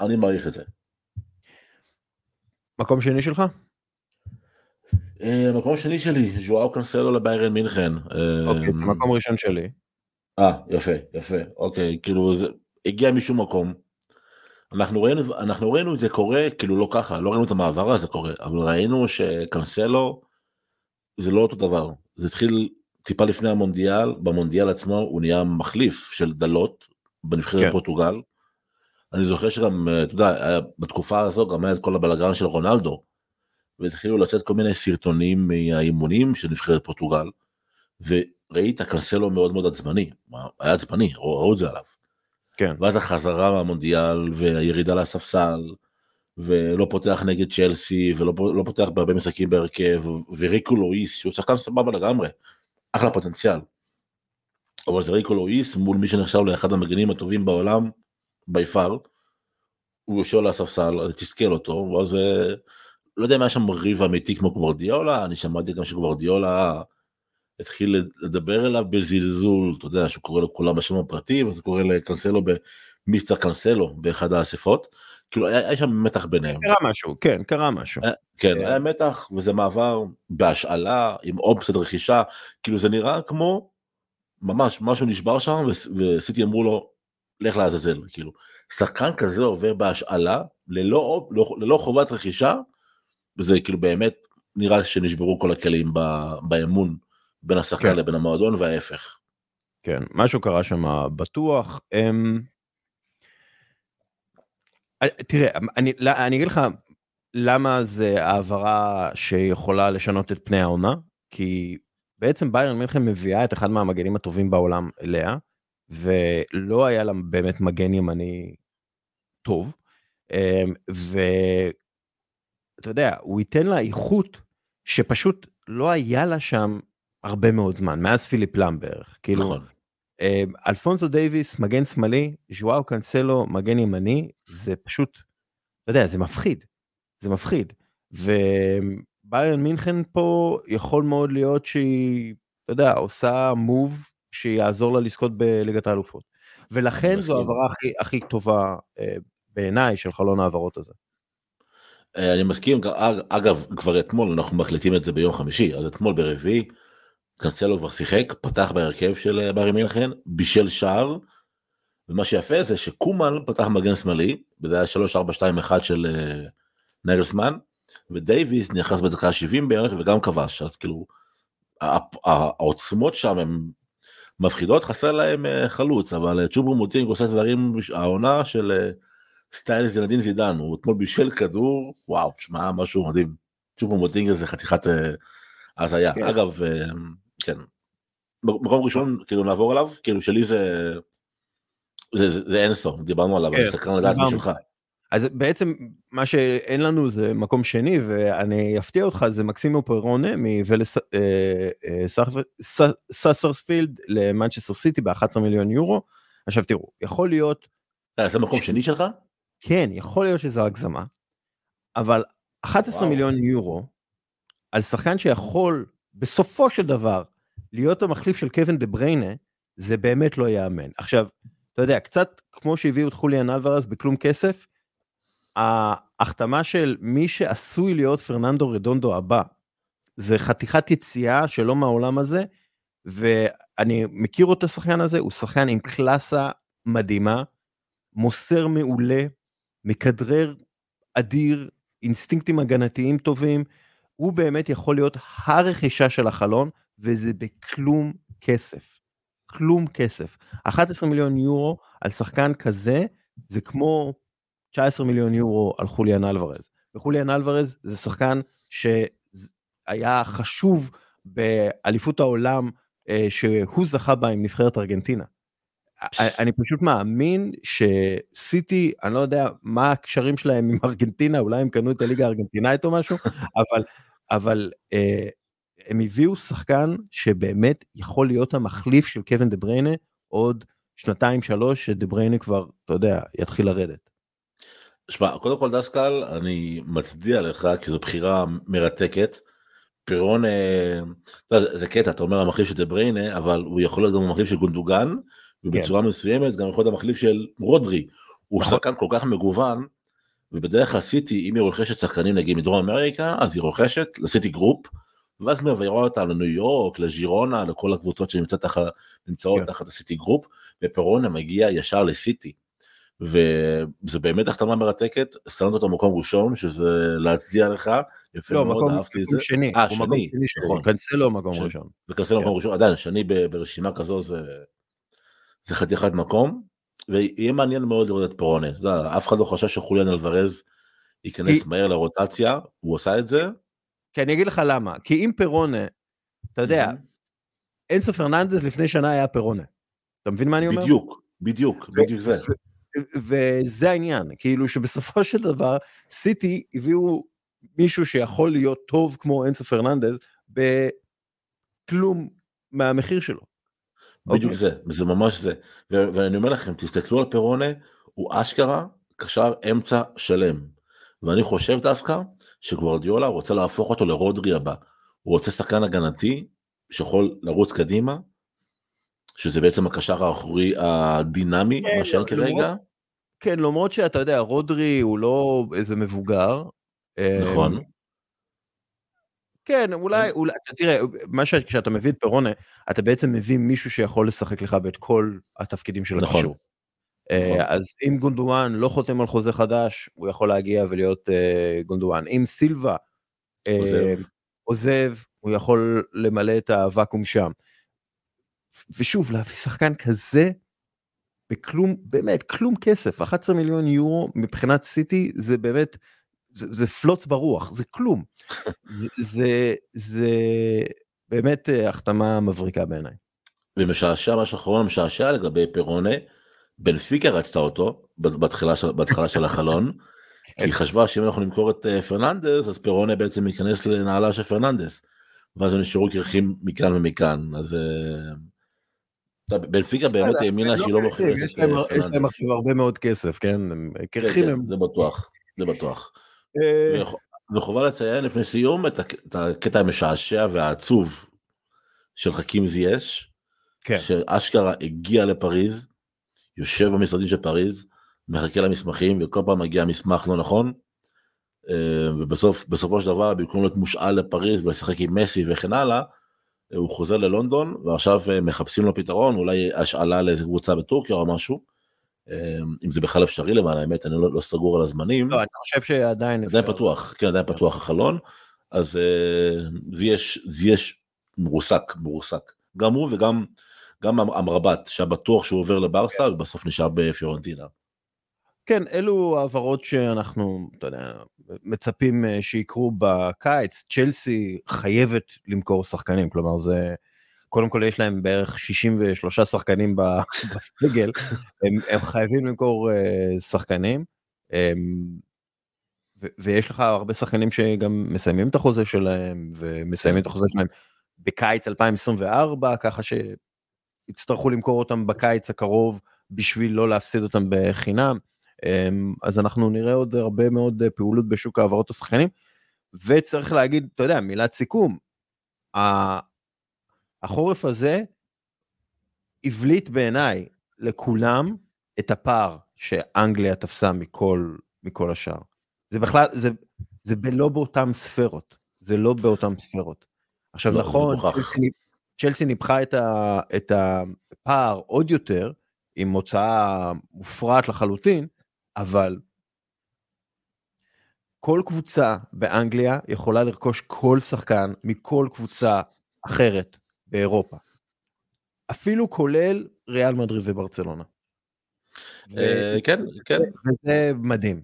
אני מעריך את זה. מקום שני שלך? אה, מקום שני שלי, ז'ואאו קנסלו לביירן מינכן. אוקיי, זה מקום ראשון שלי. אה, יפה, יפה, אוקיי, כאילו זה הגיע משום מקום. אנחנו ראינו, אנחנו ראינו את זה קורה, כאילו לא ככה, לא ראינו את המעבר הזה קורה, אבל ראינו שקנסלו זה לא אותו דבר. זה התחיל טיפה לפני המונדיאל, במונדיאל עצמו הוא נהיה מחליף של דלות בנבחרת כן. פורטוגל. אני זוכר שגם, אה, אתה יודע, בתקופה הזו גם היה את כל הבלאגן של רונלדו. והתחילו לצאת כל מיני סרטונים מהאימונים של נבחרת פורטוגל. וראית קנסלו מאוד מאוד עצבני, היה עצבני, ראו את זה עליו. כן. ואז החזרה מהמונדיאל והירידה לספסל, ולא פותח נגד צ'לסי, ולא לא פותח בהרבה משחקים בהרכב, וריקו לואיס, שהוא שחקן סבבה לגמרי, אחלה פוטנציאל. אבל זה ריקו לואיס מול מי שנחשב לאחד המגנים הטובים בעולם, בי פאר, הוא יושב על הספסל, תסכל אותו, ואז אה, לא יודע אם היה שם ריב אמיתי כמו גוורדיולה, אני שמעתי גם שגוורדיולה התחיל לדבר אליו בזלזול, אתה יודע, שהוא קורא לכולם בשם הפרטי, וזה קורא לקנסלו במיסטר קנסלו באחד האספות, כאילו היה, היה שם מתח ביניהם. קרה משהו, כן, קרה משהו. היה, כן, כן, היה מתח, וזה מעבר בהשאלה, עם אופציית רכישה, כאילו זה נראה כמו, ממש, משהו נשבר שם, וסיטי אמרו לו, לך לעזאזל, כאילו. שחקן כזה עובר בהשאלה, ללא, ללא, ללא חובת רכישה, וזה כאילו באמת נראה שנשברו כל הכלים באמון בין השחקן כן. לבין המועדון וההפך. כן, משהו קרה שם בטוח. הם... אה, תראה, אני, לא, אני אגיד לך למה זה העברה שיכולה לשנות את פני העונה, כי בעצם ביירן מינכן מביאה את אחד מהמגנים הטובים בעולם אליה, ולא היה לה באמת מגן ימני טוב, אמ, ואתה יודע, הוא ייתן לה איכות שפשוט לא היה לה שם הרבה מאוד זמן, מאז פיליפ בערך. כאילו, נכון. אמ, אלפונסו דייוויס, מגן שמאלי, ז'ואאו קאנסלו, מגן ימני, זה פשוט, אתה יודע, זה מפחיד. זה מפחיד. וביירן מינכן פה יכול מאוד להיות שהיא, אתה יודע, עושה מוב שיעזור לה לזכות בליגת האלופות. ולכן זו העברה הכי, הכי טובה אה, בעיניי של חלון העברות הזה. אה, אני מסכים, אגב, כבר אתמול אנחנו מחליטים את זה ביום חמישי, אז אתמול ברביעי, קנסלו כבר שיחק, פתח בהרכב של אה, ברי מינכן, בישל שער, ומה שיפה זה שקומן פתח מגן שמאלי, וזה היה 3-4-2-1 של uh, נגלסמן, ודייוויס נכנס בדקה 70 בערך וגם כבש, אז כאילו, העוצמות שם הן מפחידות, חסר להם uh, חלוץ, אבל צ'וברו מוטינג עושה דברים, העונה של סטייל זינדין זידן, הוא אתמול בישל כדור, וואו, תשמע, משהו מדהים. צ'ופו מוטינג זה חתיכת הזיה. כן. אגב, כן. מקום ראשון כאילו נעבור עליו כאילו שלי זה זה, זה, זה אנצו דיברנו עליו כן, אני סקרן לדעת משלך. אז בעצם מה שאין לנו זה מקום שני ואני אפתיע אותך זה מקסימו פרונה מוולס סרספילד אה, אה, למנצ'סטר סיטי ב-11 מיליון יורו. עכשיו תראו יכול להיות. אה, זה מקום שני שלך? כן יכול להיות שזו הגזמה. אבל 11 וואו. מיליון יורו על שחקן שיכול בסופו של דבר להיות המחליף של קווין דה בריינה, זה באמת לא ייאמן. עכשיו, אתה יודע, קצת כמו שהביאו את חוליאן אלוורז בכלום כסף, ההחתמה של מי שעשוי להיות פרננדו רדונדו הבא, זה חתיכת יציאה שלא מהעולם הזה, ואני מכיר את השחקן הזה, הוא שחקן עם קלאסה מדהימה, מוסר מעולה, מכדרר אדיר, אינסטינקטים הגנתיים טובים, הוא באמת יכול להיות הרכישה של החלון, וזה בכלום כסף. כלום כסף. 11 מיליון יורו על שחקן כזה, זה כמו 19 מיליון יורו על חוליאן אלוורז. וחוליאן אלוורז זה שחקן שהיה חשוב באליפות העולם אה, שהוא זכה בה עם נבחרת ארגנטינה. אני פשוט מאמין שסיטי, אני לא יודע מה הקשרים שלהם עם ארגנטינה, אולי הם קנו את הליגה הארגנטינאית או משהו, אבל, אבל אה, הם הביאו שחקן שבאמת יכול להיות המחליף של קווין דה בריינה עוד שנתיים שלוש שדה בריינה כבר, אתה יודע, יתחיל לרדת. שמע, קודם כל דסקל, אני מצדיע לך כי זו בחירה מרתקת. פירונה, זה קטע, אתה אומר המחליף של דה בריינה, אבל הוא יכול להיות גם המחליף של גונדוגן, ובצורה כן. מסוימת גם יכול להיות המחליף של רודרי. הוא נכון. שחקן כל כך מגוון, ובדרך כלל סיטי, אם היא רוכשת שחקנים נגיד מדרום אמריקה, אז היא רוכשת לסיטי גרופ, ואז מעבירה אותה לניו יורק, לג'ירונה, לכל הקבוצות שנמצאות תחת, כן. תחת הסיטי גרופ, ופירונה מגיע ישר לסיטי. וזה באמת החתמה מרתקת, שמת אותו במקום ראשון, שזה להצדיע לך, יפה לא, מאוד, מקום, אהבתי את זה. שני, אה, שני, נכון. קנסלו מקום ראשון. וקנסלו מקום כן. ראשון, עדיין, שני ברשימה כזו זה, זה חתיכת מקום, ויהיה מעניין מאוד לראות את פירונה, אתה יודע, אף אחד לא חושב שחוליאן אלוורז ייכנס מהר לרוטציה, הוא עושה את זה. כי אני אגיד לך למה, כי אם פירונה, אתה יודע, אינסו פרננדס לפני שנה היה פירונה. אתה מבין מה אני אומר? בדיוק, בדיוק, בדיוק זה. וזה העניין, כאילו שבסופו של דבר סיטי הביאו מישהו שיכול להיות טוב כמו אינסו פרננדז בכלום מהמחיר שלו. בדיוק okay. אוקיי? זה, זה ממש זה. ואני אומר לכם, תסתכלו על פירונה, הוא אשכרה קשר אמצע שלם. ואני חושב דווקא שגוורדיולה רוצה להפוך אותו לרודרי הבא. הוא רוצה שחקן הגנתי שיכול לרוץ קדימה, שזה בעצם הקשר האחורי הדינמי, כן, מה שאין כרגע. כן, למרות שאתה יודע, רודרי הוא לא איזה מבוגר. נכון. אמ, כן, אולי, אולי, תראה, מה שכשאתה מביא את פירונה, אתה בעצם מביא מישהו שיכול לשחק לך באת כל התפקידים של נכון. הקישור. נכון. אז אם גונדואן לא חותם על חוזה חדש, הוא יכול להגיע ולהיות uh, גונדואן. אם סילבה עוזב. Uh, עוזב, הוא יכול למלא את הוואקום שם. ושוב, להביא שחקן כזה בכלום, באמת, כלום כסף, 11 מיליון יורו מבחינת סיטי זה באמת, זה, זה פלוץ ברוח, זה כלום. זה, זה, זה באמת אה, החתמה מבריקה בעיניי. ומשעשע, משהו אחרון משעשע לגבי פירונה, בנפיקה רצתה אותו בהתחלה של, בהתחלה של החלון, כי היא חשבה שאם אנחנו נמכור את אה, פרננדס, אז פירונה בעצם ייכנס לנעליים של פרננדס. ואז הם נשארו קרחים מכאן ומכאן, אז... אה, בנפיקה באמת האמינה לא שהיא לא מוכרת את פרננדס. יש להם עכשיו הרבה מאוד כסף, כן? קרחים כן, הם... זה בטוח, זה בטוח. וחובה לציין לפני סיום את הקטע המשעשע והעצוב של חכים זייש, כן. שאשכרה הגיע לפריז, יושב במשרדים של פריז, מחכה למסמכים וכל פעם מגיע מסמך לא נכון, אה, ובסוף בסופו של דבר במקום להיות מושאל לפריז ולשחק עם מסי וכן הלאה, הוא חוזר ללונדון ועכשיו אה, מחפשים לו פתרון אולי השאלה לאיזה קבוצה בטורקיה או משהו. אה, אם זה בכלל אפשרי למען האמת אני לא, לא סגור על הזמנים. לא, אני חושב שעדיין עדיין אפשר. פתוח כן עדיין פתוח החלון אז זה יש זה יש מרוסק מרוסק גם הוא וגם גם אמרבת שבטוח שהוא עובר לברסה כן. ובסוף נשאר בפיורנטינה. כן, אלו העברות שאנחנו, אתה יודע, מצפים אה, שיקרו בקיץ. צ'לסי חייבת למכור שחקנים, כלומר זה, קודם כל יש להם בערך 63 שחקנים בסגל, הם, הם חייבים למכור uh, שחקנים. Um, ויש לך הרבה שחקנים שגם מסיימים את החוזה שלהם ומסיימים את החוזה שלהם בקיץ 2024 ככה שיצטרכו למכור אותם בקיץ הקרוב בשביל לא להפסיד אותם בחינם. אמ, אז אנחנו נראה עוד הרבה מאוד אה, פעולות בשוק העברות השחקנים. וצריך להגיד, אתה יודע, מילת סיכום, החורף הזה הבליט בעיניי לכולם את הפער שאנגליה תפסה מכל, מכל השאר. זה בכלל, זה, זה לא באותן ספרות, זה לא באותן ספרות. עכשיו לא, נכון, צ'לסי, צ'לסי ניפחה את, ה, את הפער עוד יותר, עם הוצאה מופרעת לחלוטין, אבל כל קבוצה באנגליה יכולה לרכוש כל שחקן מכל קבוצה אחרת באירופה. אפילו כולל ריאל מדריד וברצלונה. אה, כן, כן. וזה מדהים.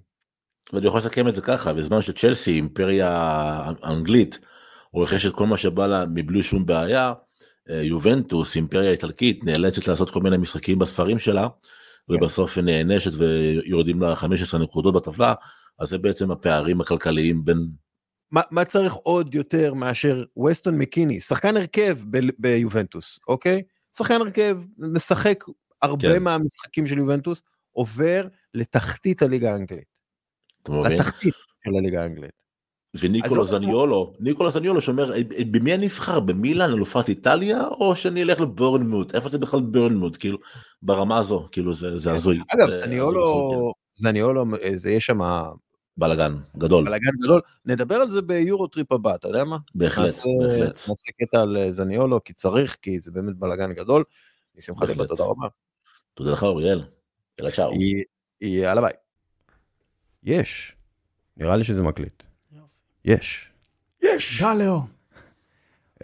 ואני יכול לסכם את זה ככה, בזמן שצ'לסי, אימפריה אנגלית, רוכשת כל מה שבא לה מבלי שום בעיה, יובנטוס, אימפריה איטלקית, נאלצת לעשות כל מיני משחקים בספרים שלה, ובסוף נענשת ויורדים לה 15 נקודות בטבלה, אז זה בעצם הפערים הכלכליים בין... מה, מה צריך עוד יותר מאשר ווסטון מקיני, שחקן הרכב ב- ביובנטוס, אוקיי? שחקן הרכב, משחק הרבה כן. מהמשחקים של יובנטוס, עובר לתחתית הליגה האנגלית. לתחתית של הליגה האנגלית. וניקולו לא- זניולו, ניקולו זניולו שאומר, "אה, אה, במי אני אבחר? במילאן, אלופת איטליה, או שאני אלך לבורנמוט? איפה זה בכלל בורנמוט? כאילו, ברמה הזו, כאילו זה זה הזוי. אגב, זניולו, לחלוטין. זניולו, זה יש שם בלאגן גדול, בלאגן גדול. נדבר על זה ביורו טריפ הבא, אתה יודע מה? בהחלט, בהחלט. נעשה קטע על אה, זניולו, כי צריך, כי זה באמת בלאגן גדול. בשמחה. ליבה, תודה רבה. תודה לך אוריאל. יאללה צ'או. יאללה ביי. יש. נראה לי שזה מקליט. יש. יש. שלום.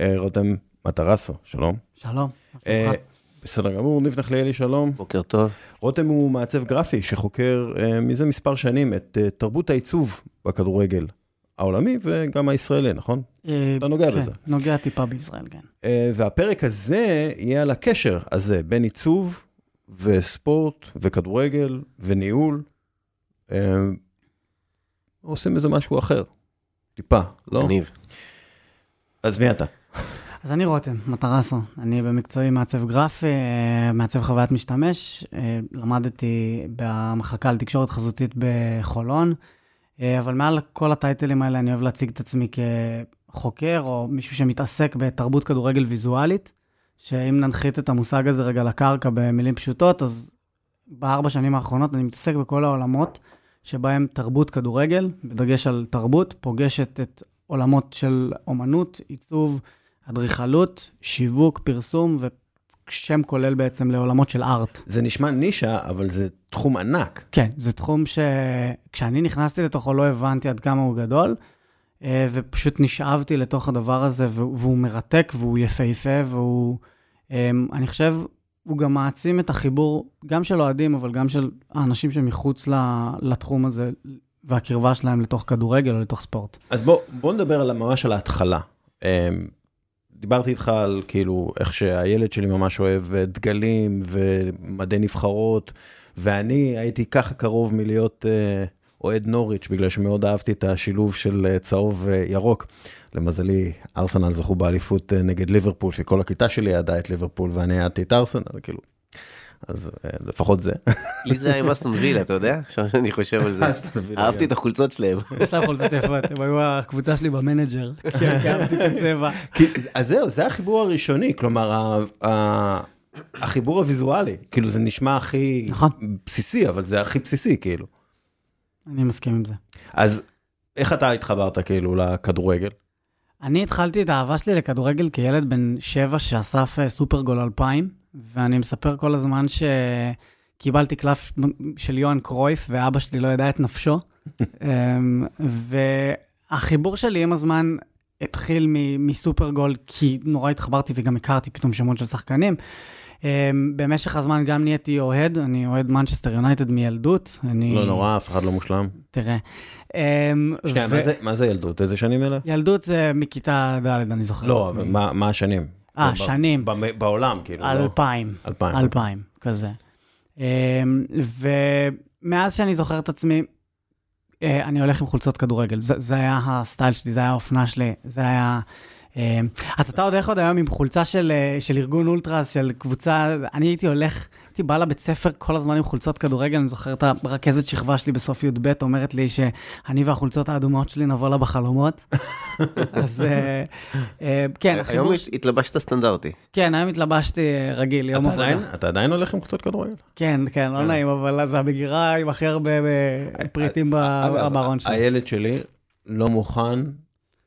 אה, רותם מטרסו, שלום. שלום. מה אה, שלומך? בסדר גמור, ניב נחליאלי, שלום. בוקר טוב. רותם הוא מעצב גרפי שחוקר אה, מזה מספר שנים את תרבות העיצוב בכדורגל העולמי וגם הישראלי, נכון? אתה נוגע כן, בזה. נוגע טיפה בישראל, כן. והפרק הזה יהיה על הקשר הזה בין עיצוב וספורט וכדורגל וניהול. עושים איזה משהו אחר, טיפה, לא? ניב. אז מי אתה? אז אני רותם, מטרסו. אני במקצועי מעצב גרפי, אה, מעצב חוויית משתמש. אה, למדתי במחלקה לתקשורת חזותית בחולון, אה, אבל מעל כל הטייטלים האלה אני אוהב להציג את עצמי כחוקר, או מישהו שמתעסק בתרבות כדורגל ויזואלית, שאם ננחית את המושג הזה רגע לקרקע במילים פשוטות, אז בארבע שנים האחרונות אני מתעסק בכל העולמות שבהם תרבות כדורגל, בדגש על תרבות, פוגשת את עולמות של אומנות, עיצוב, אדריכלות, שיווק, פרסום, ושם כולל בעצם לעולמות של ארט. זה נשמע נישה, אבל זה תחום ענק. כן, זה תחום שכשאני נכנסתי לתוכו לא הבנתי עד כמה הוא גדול, אה, ופשוט נשאבתי לתוך הדבר הזה, והוא מרתק, והוא יפהפה, והוא, אה, אני חושב, הוא גם מעצים את החיבור, גם של אוהדים, אבל גם של האנשים שמחוץ לתחום הזה, והקרבה שלהם לתוך כדורגל או לתוך ספורט. אז בוא, בוא נדבר על, ממש על ההתחלה. אמ, דיברתי איתך על כאילו איך שהילד שלי ממש אוהב אה, דגלים ומדי נבחרות, ואני הייתי ככה קרוב מלהיות אה, אוהד נוריץ', בגלל שמאוד אהבתי את השילוב של אה, צהוב וירוק. למזלי, ארסנל זכו באליפות אה, נגד ליברפול, שכל הכיתה שלי ידעה את ליברפול ואני אהדתי את ארסנל, כאילו. אז אה, לפחות זה. לי זה היה עם אסטון וילה, אתה יודע? עכשיו שאני חושב על זה. אהבתי את החולצות שלהם. יש להם חולצות יפות, הם היו הקבוצה שלי ב manager, כי אהבתי את הצבע. אז זהו, זה החיבור הראשוני, כלומר, החיבור הוויזואלי, כאילו זה נשמע הכי נכון. בסיסי, אבל זה הכי בסיסי, כאילו. אני מסכים עם זה. אז איך אתה התחברת כאילו לכדורגל? אני התחלתי את האהבה שלי לכדורגל כילד בן שבע שאסף אה, סופרגול 2000, ואני מספר כל הזמן שקיבלתי קלף של יוהאן קרויף, ואבא שלי לא ידע את נפשו. אמ, והחיבור שלי עם הזמן התחיל מסופרגול, כי נורא התחברתי וגם הכרתי פתאום שמות של שחקנים. אמ, במשך הזמן גם נהייתי אוהד, אני אוהד מנצ'סטר יונייטד מילדות. אני... לא נורא, אף אחד לא מושלם. תראה. אמ, שנייה, ו- מה זה- מה זה ילדות? איזה שנים אלה? ילדות זה מכיתה ד', אני זוכר. לא, את עצמי. מה מה השנים? אה, ב- שנים. בעולם, כאילו. לא? אלפיים. אלפיים. אלפיים, כזה. אמ, ומאז שאני זוכר את עצמי, אה, אני הולך עם חולצות כדורגל. זה, זה היה הסטייל שלי, זה היה האופנה שלי, זה היה... אמ, אז אתה עוד איך עוד היום עם חולצה של, אה, של ארגון אולטרס, של קבוצה, אני הייתי הולך, הייתי בא לבית ספר כל הזמן עם חולצות כדורגל, אני זוכר את הרכזת שכבה שלי בסוף י"ב אומרת לי שאני והחולצות האדומות שלי נבוא לה בחלומות. אז אה, אה, כן, היום התלבשת סטנדרטי. כן, היום התלבשתי אה, רגיל, יום אתה עבודה. אתה עדיין הולך עם חולצות כדורגל? כן, כן, לא נעים, אבל זה המגירה עם הכי הרבה פריטים בארון שלי. הילד שלי לא מוכן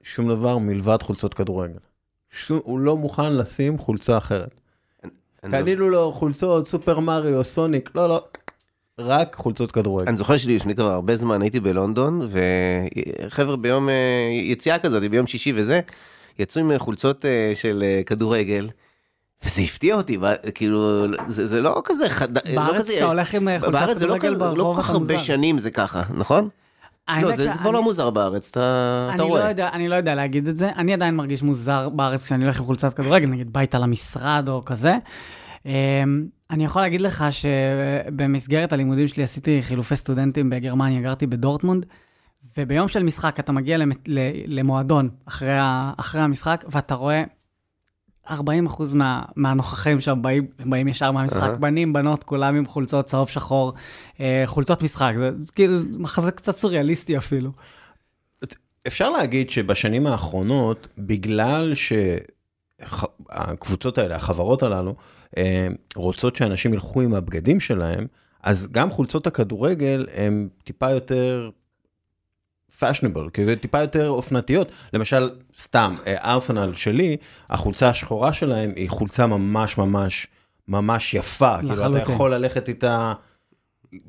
שום דבר מלבד חולצות כדורגל. הוא לא מוכן לשים חולצה אחרת. קנינו לו חולצות סופר מריו, סוניק, לא, לא, רק חולצות כדורגל. אני זוכר שלפני כבר הרבה זמן הייתי בלונדון, וחבר'ה ביום אה, יציאה כזאת, ביום שישי וזה, יצאו עם חולצות אה, של אה, כדורגל, וזה הפתיע אותי, כאילו, זה זה לא כזה חד... לא בארץ כזה- אתה הולך עם חולצת בארץ זה לא כדורגל לא ברחוב, כל כך הרבה. שנים זה ככה, נכון? לא, זה זה כבר לא מוזר בארץ, אתה אתה אני לא, רואה. יודע, אני לא יודע להגיד את זה, אני עדיין מרגיש מוזר בארץ כשאני הולך עם חולצת כדורגל, נגיד ביתה למשרד או כזה. אמ, אני יכול להגיד לך שבמסגרת הלימודים שלי עשיתי חילופי סטודנטים בגרמניה, גרתי בדורטמונד, וביום של משחק אתה מגיע למועדון אחרי, אחרי המשחק, ואתה רואה 40% מה, מהנוכחים שם באים, באים ישר מהמשחק, אהה. בנים, בנות, כולם עם חולצות צהוב שחור, אה, חולצות משחק, זה, כאילו זה מחזה קצת סוריאליסטי אפילו. אפשר להגיד שבשנים האחרונות, בגלל שהקבוצות האלה, החברות הללו, אה, רוצות שאנשים ילכו עם הבגדים שלהם, אז גם חולצות הכדורגל הן טיפה יותר fashionable, כאילו טיפה יותר אופנתיות. למשל, סתם, אה, ארסנל שלי, החולצה השחורה שלהם היא חולצה ממש ממש ממש יפה. כאילו אתה לחלוטין. יכול ללכת איתה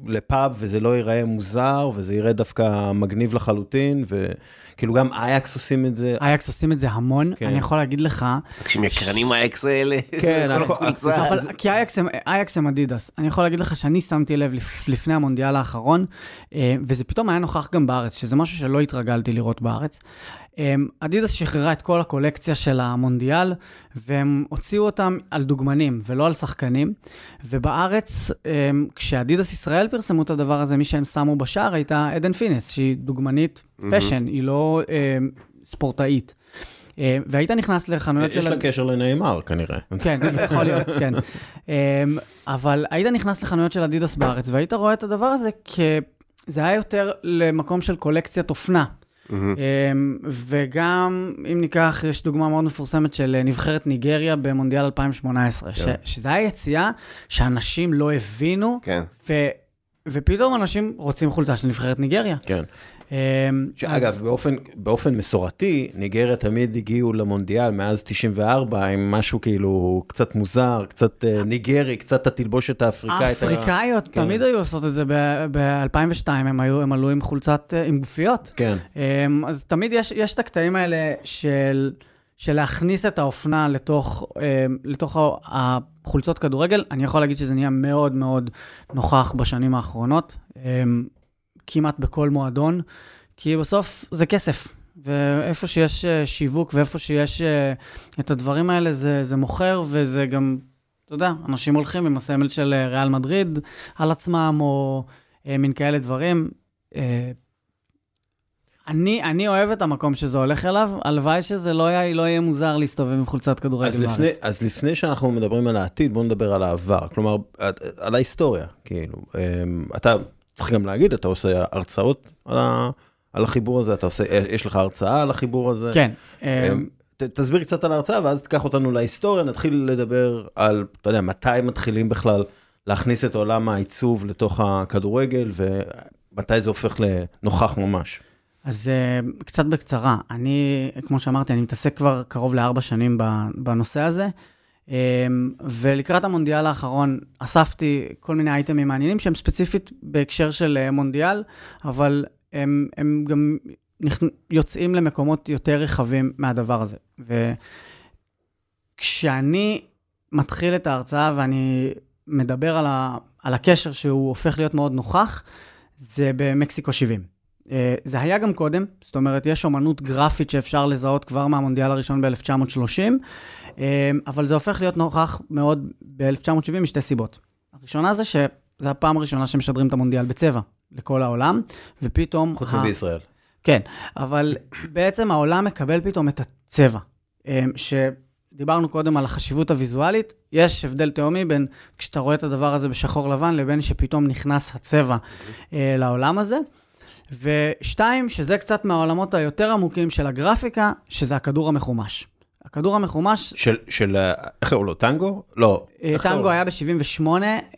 לפאב וזה לא ייראה מוזר, וזה יראה דווקא מגניב לחלוטין, וכאילו גם אייקס עושים את זה. אייקס עושים את זה המון, כן. אני יכול להגיד לך, תקשיב, יקרנים האייקס האלה. כן. אבל כי אייקס הם- אייקס הם אדידס. אני יכול להגיד לך שאני שמתי לב לפ- לפני המונדיאל האחרון, אה, וזה פתאום היה נוכח גם בארץ, שזה משהו שלא התרגלתי לראות בארץ. אה, אדידס שחררה את כל הקולקציה של המונדיאל, והם הוציאו אותם על דוגמנים ולא על שחקנים. ובארץ, אה, כשאדידס ישראל פרסמו את הדבר הזה, מי שהם שמו בשער הייתה עדן פינס, שהיא דוגמנית fashion, היא לא אה, ספורטאית. אה, והיית נכנס לחנויות של... יש לה קשר לניימאר כנראה. כן, זה יכול להיות, כן. אמ, אבל היית נכנס לחנויות של אדידס בארץ, והיית רואה את הדבר הזה כ... זה היה יותר למקום של קולקציית אופנה. אמ, וגם, אם ניקח, יש דוגמה מאוד מפורסמת של אה, נבחרת ניגריה במונדיאל 2018, ש... שזה היה יציאה שאנשים לא הבינו, כן. ו... ופתאום אנשים רוצים חולצה של נבחרת ניגריה. כן. אמ, שאגב, באופן, באופן מסורתי, ניגריה תמיד הגיעו למונדיאל מאז 94 עם משהו כאילו קצת מוזר, קצת אה, ניגרי, קצת התלבושת האפריקאית. ה- האפריקאיות כן. תמיד היו עושות את זה ב-2002, הם היו, הם עלו עם חולצת, אה, עם גופיות. כן, אמ, אז תמיד יש, יש את הקטעים האלה של, של להכניס את האופנה לתוך, אמ, לתוך ה- החולצות כדורגל. אני יכול להגיד שזה נהיה מאוד מאוד נוכח בשנים האחרונות, אמ, כמעט בכל מועדון, כי בסוף זה כסף. ואיפה שיש אה, שיווק ואיפה שיש אה, את הדברים האלה, זה, זה מוכר וזה גם, אתה יודע, אנשים הולכים עם הסמל של אה, ריאל מדריד על עצמם, או מין כאלה דברים. אני, אני אוהב את המקום שזה הולך אליו, הלוואי שזה לא יהיה, לא יהיה מוזר להסתובב עם חולצת כדורגל אז בארץ. לפני, אז לפני שאנחנו מדברים על העתיד, בואו נדבר על העבר, כלומר, על ההיסטוריה, כאילו. אמ, אתה צריך גם להגיד, אתה עושה הרצאות על, ה, על החיבור הזה, אתה עושה, יש לך הרצאה על החיבור הזה. כן. אה, אמ, ת- תסביר קצת על ההרצאה, ואז תיקח אותנו להיסטוריה, נתחיל לדבר על, אתה יודע, מתי מתחילים בכלל להכניס את עולם העיצוב לתוך הכדורגל, ומתי זה הופך לנוכח ממש. אז uh, קצת בקצרה, אני, כמו שאמרתי, אני מתעסק כבר קרוב לארבע שנים בנושא הזה, ולקראת המונדיאל האחרון אספתי כל מיני אייטמים מעניינים שהם ספציפית בהקשר של uh, מונדיאל, אבל הם, הם גם יוצאים למקומות יותר רחבים מהדבר הזה. וכשאני מתחיל את ההרצאה ואני מדבר על, ה, על הקשר שהוא הופך להיות מאוד נוכח, זה במקסיקו 70. אה, זה היה גם קודם, זאת אומרת, יש אומנות גרפית שאפשר לזהות כבר מהמונדיאל הראשון ב-1930, אה, אבל זה הופך להיות נוכח מאוד ב-1970 משתי סיבות. הראשונה זה שזו הפעם הראשונה שמשדרים את המונדיאל בצבע לכל העולם, ופתאום... חוץ ה- מבישראל. כן, אבל בעצם העולם מקבל פתאום את הצבע. אה, שדיברנו קודם על החשיבות הוויזואלית, יש הבדל תהומי בין כשאתה רואה את הדבר הזה בשחור לבן, לבין שפתאום נכנס הצבע אה, לעולם הזה. ושתיים, שזה קצת מהעולמות היותר עמוקים של הגרפיקה, שזה הכדור המחומש. הכדור המחומש, של, של, אה, איך קראו לו, טנגו? לא. אה, טנגו? היה ב-78,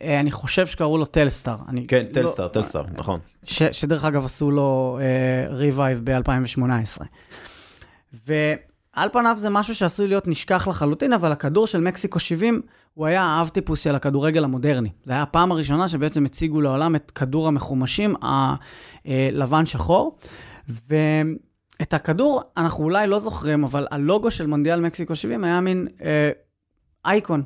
אני חושב שקראו לו טלסטאר. אני כן, לא- טלסטאר, טלסטאר, נכון. ש, שדרך אגב עשו לו revive ב-2018. ועל פניו זה משהו שעשוי להיות נשכח לחלוטין, אבל הכדור של מקסיקו 70 הוא היה האב טיפוס של הכדורגל המודרני. זה היה הפעם הראשונה שבעצם הציגו לעולם את כדור המחומשים הלבן שחור. ואת הכדור אנחנו אולי לא זוכרים, אבל הלוגו של מונדיאל מקסיקו 70 היה מין אה, אייקון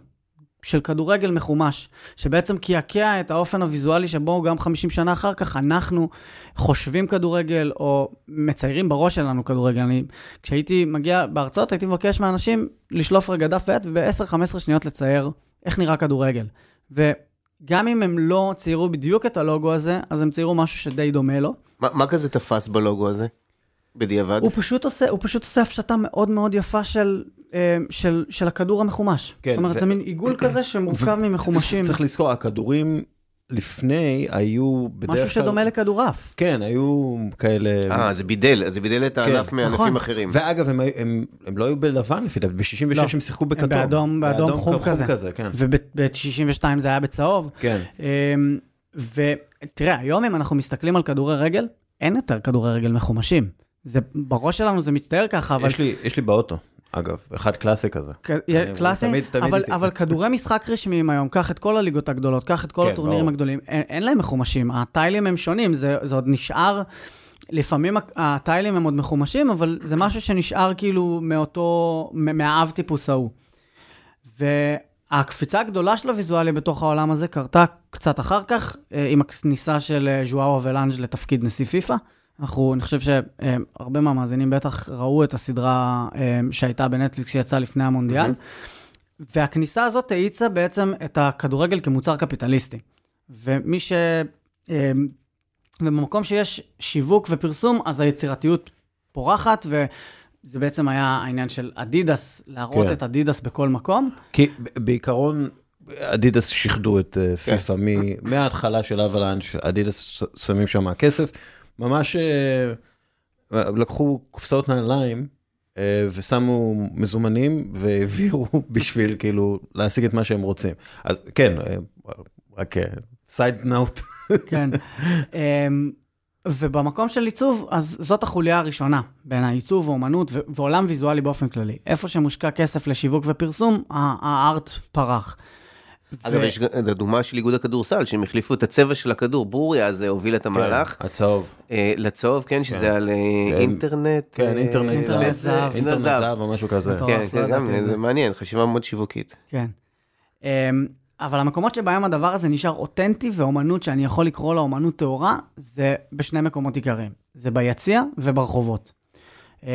של כדורגל מחומש, שבעצם קעקע את האופן הוויזואלי שבו גם 50 שנה אחר כך אנחנו חושבים כדורגל או מציירים בראש שלנו כדורגל. אני, כשהייתי מגיע בהרצאות הייתי מבקש מאנשים לשלוף רגע דף ועט וב-10-15 שניות לצייר איך נראה כדורגל. וגם אם הם לא ציירו בדיוק את הלוגו הזה, אז הם ציירו משהו שדי דומה לו. מה מה כזה תפס בלוגו הזה? בדיעבד? הוא פשוט עושה, הוא פשוט עושה הפשטה מאוד מאוד יפה של, אה, של, של הכדור המחומש. כן, זאת אומרת, ו- זה מין עיגול כזה שמורכב ממחומשים. צריך לזכור, הכדורים לפני היו בדרך כלל... משהו שדומה לכדורעף. כן, היו כאלה... אה, זה בידל, זה בידל את הענף כן, מענפים נכון. אחרים. ואגב, הם, הם, הם לא היו בלבן לפי דעתי, ב-66 לא. הם שיחקו בכתום. באדום- באדום חום כזה. כזה, כן. וב-62 זה היה בצהוב. כן. אמ, ותראה, היום אם אנחנו מסתכלים על כדורי רגל, אין יותר כדורי רגל מחומשים. זה, בראש שלנו זה מצטייר ככה, אבל יש לי, יש לי באוטו, אגב, אחד קלאסי כזה. קלאסי, תמיד- תמיד אבל. אבל כדורי משחק רשמיים היום, קח את כל הליגות הגדולות, קח את כל כן, הטורנירים ברור. הגדולים, אין, אין להם מחומשים, הטיילים הם שונים, זה, זה עוד נשאר, לפעמים הטיילים הם עוד מחומשים, אבל זה משהו שנשאר כאילו מאותו, מהאב טיפוס ההוא. והקפיצה הגדולה של הוויזואלי בתוך העולם הזה קרתה קצת אחר כך, אה, עם הכניסה של אה, ז'ואאו אבלנג' לתפקיד נשיא פיפ"א. אנחנו, אני חושב שהרבה מהמאזינים בטח ראו את הסדרה אה, שהייתה בנטפליקס שיצאה לפני המונדיאל. והכניסה הזאת האיצה בעצם את הכדורגל כמוצר קפיטליסטי. ומי ש... אה, ובמקום שיש שיווק ופרסום, אז היצירתיות פורחת, וזה בעצם היה העניין של אדידס, להראות כן. את אדידס בכל מקום. כי בעיקרון, אדידס שיחדו את אה, כן. פיפא מההתחלה של הוולאנז', אדידס שמים שם כסף. ממש אה, לקחו קופסאות נעליים אה, ושמו מזומנים והעבירו בשביל כאילו להשיג את מה שהם רוצים. אז כן, אה, רק side note. כן. אמ, ובמקום של עיצוב, אז זאת החוליה הראשונה בעיניי, עיצוב ואומנות ו- ועולם ויזואלי באופן כללי. איפה שמושקע כסף לשיווק ופרסום, ה art פרח. אגב, יש את הדוגמה של איגוד הכדורסל, שהם החליפו את הצבע של הכדור. בורי אז אה, הוביל את המהלך. הצהוב. אה, לצהוב, כן, שזה על אה, כן. אינטרנט. כן, אה, אינטרנט זהב. אינטרנט זהב או משהו כזה. כן, כן, זה זה. מעניין, חשיבה מאוד שיווקית. כן. אמ, אבל המקומות שבהם הדבר הזה נשאר אותנטי ואומנות שאני יכול לקרוא לה אומנות טהורה, זה בשני מקומות עיקריים. זה ביציע וברחובות. אמ,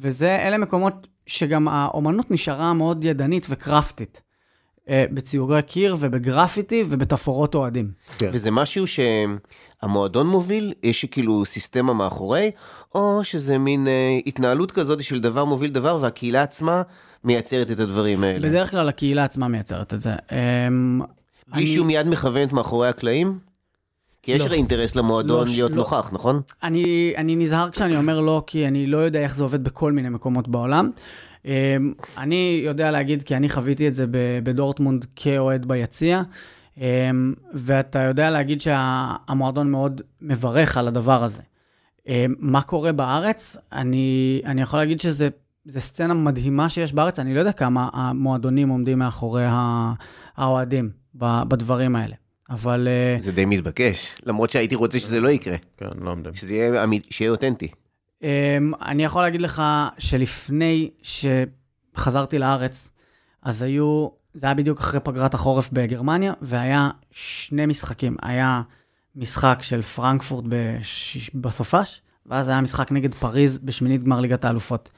וזה, אלה מקומות שגם האומנות נשארה מאוד ידנית וקרפטית. אה, בציורי קיר ובגרפיטי ובתפאורות אוהדים. כן. וזה משהו שהמועדון מוביל, יש כאילו סיסטמה מאחורי, או שזה מין אה, התנהלות כזאת של דבר מוביל דבר, והקהילה עצמה מייצרת את הדברים האלה. בדרך כלל הקהילה עצמה מייצרת את זה. אמ, בלי אני- שהוא מיד מכוונת מאחורי הקלעים? כי יש לא. הרי אינטרס למועדון לא, להיות לא. נוכח, נכון? אני, אני נזהר כשאני אומר לא, כי אני לא יודע איך זה עובד בכל מיני מקומות בעולם. אמ, אני יודע להגיד, כי אני חוויתי את זה בדורטמונד כאוהד ביציע, אמ, ואתה יודע להגיד שהמועדון מאוד מברך על הדבר הזה. אמ, מה קורה בארץ? אני, אני יכול להגיד שזה זה סצנה מדהימה שיש בארץ, אני לא יודע כמה המועדונים עומדים מאחורי האוהדים בדברים האלה. אבל אה, זה די מתבקש, למרות שהייתי רוצה שזה לא יקרה, כן, לא עומדים. שזה יהיה שיהיה אותנטי. Um, אני יכול להגיד לך שלפני שחזרתי לארץ, אז היו, זה היה בדיוק אחרי פגרת החורף בגרמניה, והיה שני משחקים. היה משחק של פרנקפורט בש... בסופש, ואז היה משחק נגד פריז בשמינית גמר ליגת האלופות.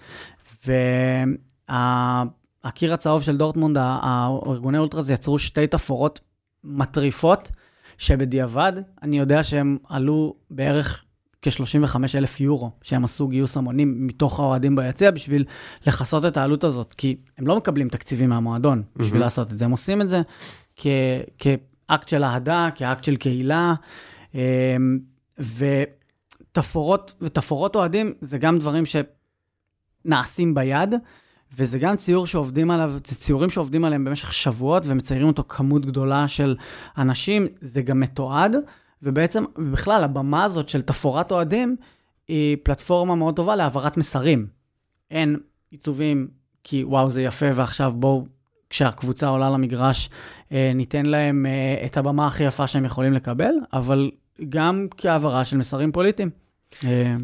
והקיר הצהוב של דורטמונד, הארגוני אולטרס יצרו שתי תפאורות מטריפות, שבדיעבד אני יודע שהם עלו בערך כ-35 אלף יורו, שהם עשו גיוס המונים מתוך האוהדים ביציע בשביל לכסות את העלות הזאת, כי הם לא מקבלים תקציבים מהמועדון בשביל מהמם. לעשות את זה, הם עושים את זה כ- כאקט של אהדה, כאקט של קהילה, אמ, ותפאורות, ותפאורות אוהדים זה גם דברים שנעשים ביד, וזה גם ציור שעובדים עליו, זה ציורים שעובדים עליהם במשך שבועות ומציירים אותו כמות גדולה של אנשים, זה גם מתועד, ובעצם, בכלל, הבמה הזאת של תפאורת אוהדים היא פלטפורמה מאוד טובה להעברת מסרים. אין עיצובים כי וואו זה יפה ועכשיו בואו, כשהקבוצה עולה למגרש, אה, ניתן להם אה, את הבמה הכי יפה שהם יכולים לקבל, אבל גם כהעברה של מסרים פוליטיים. אה,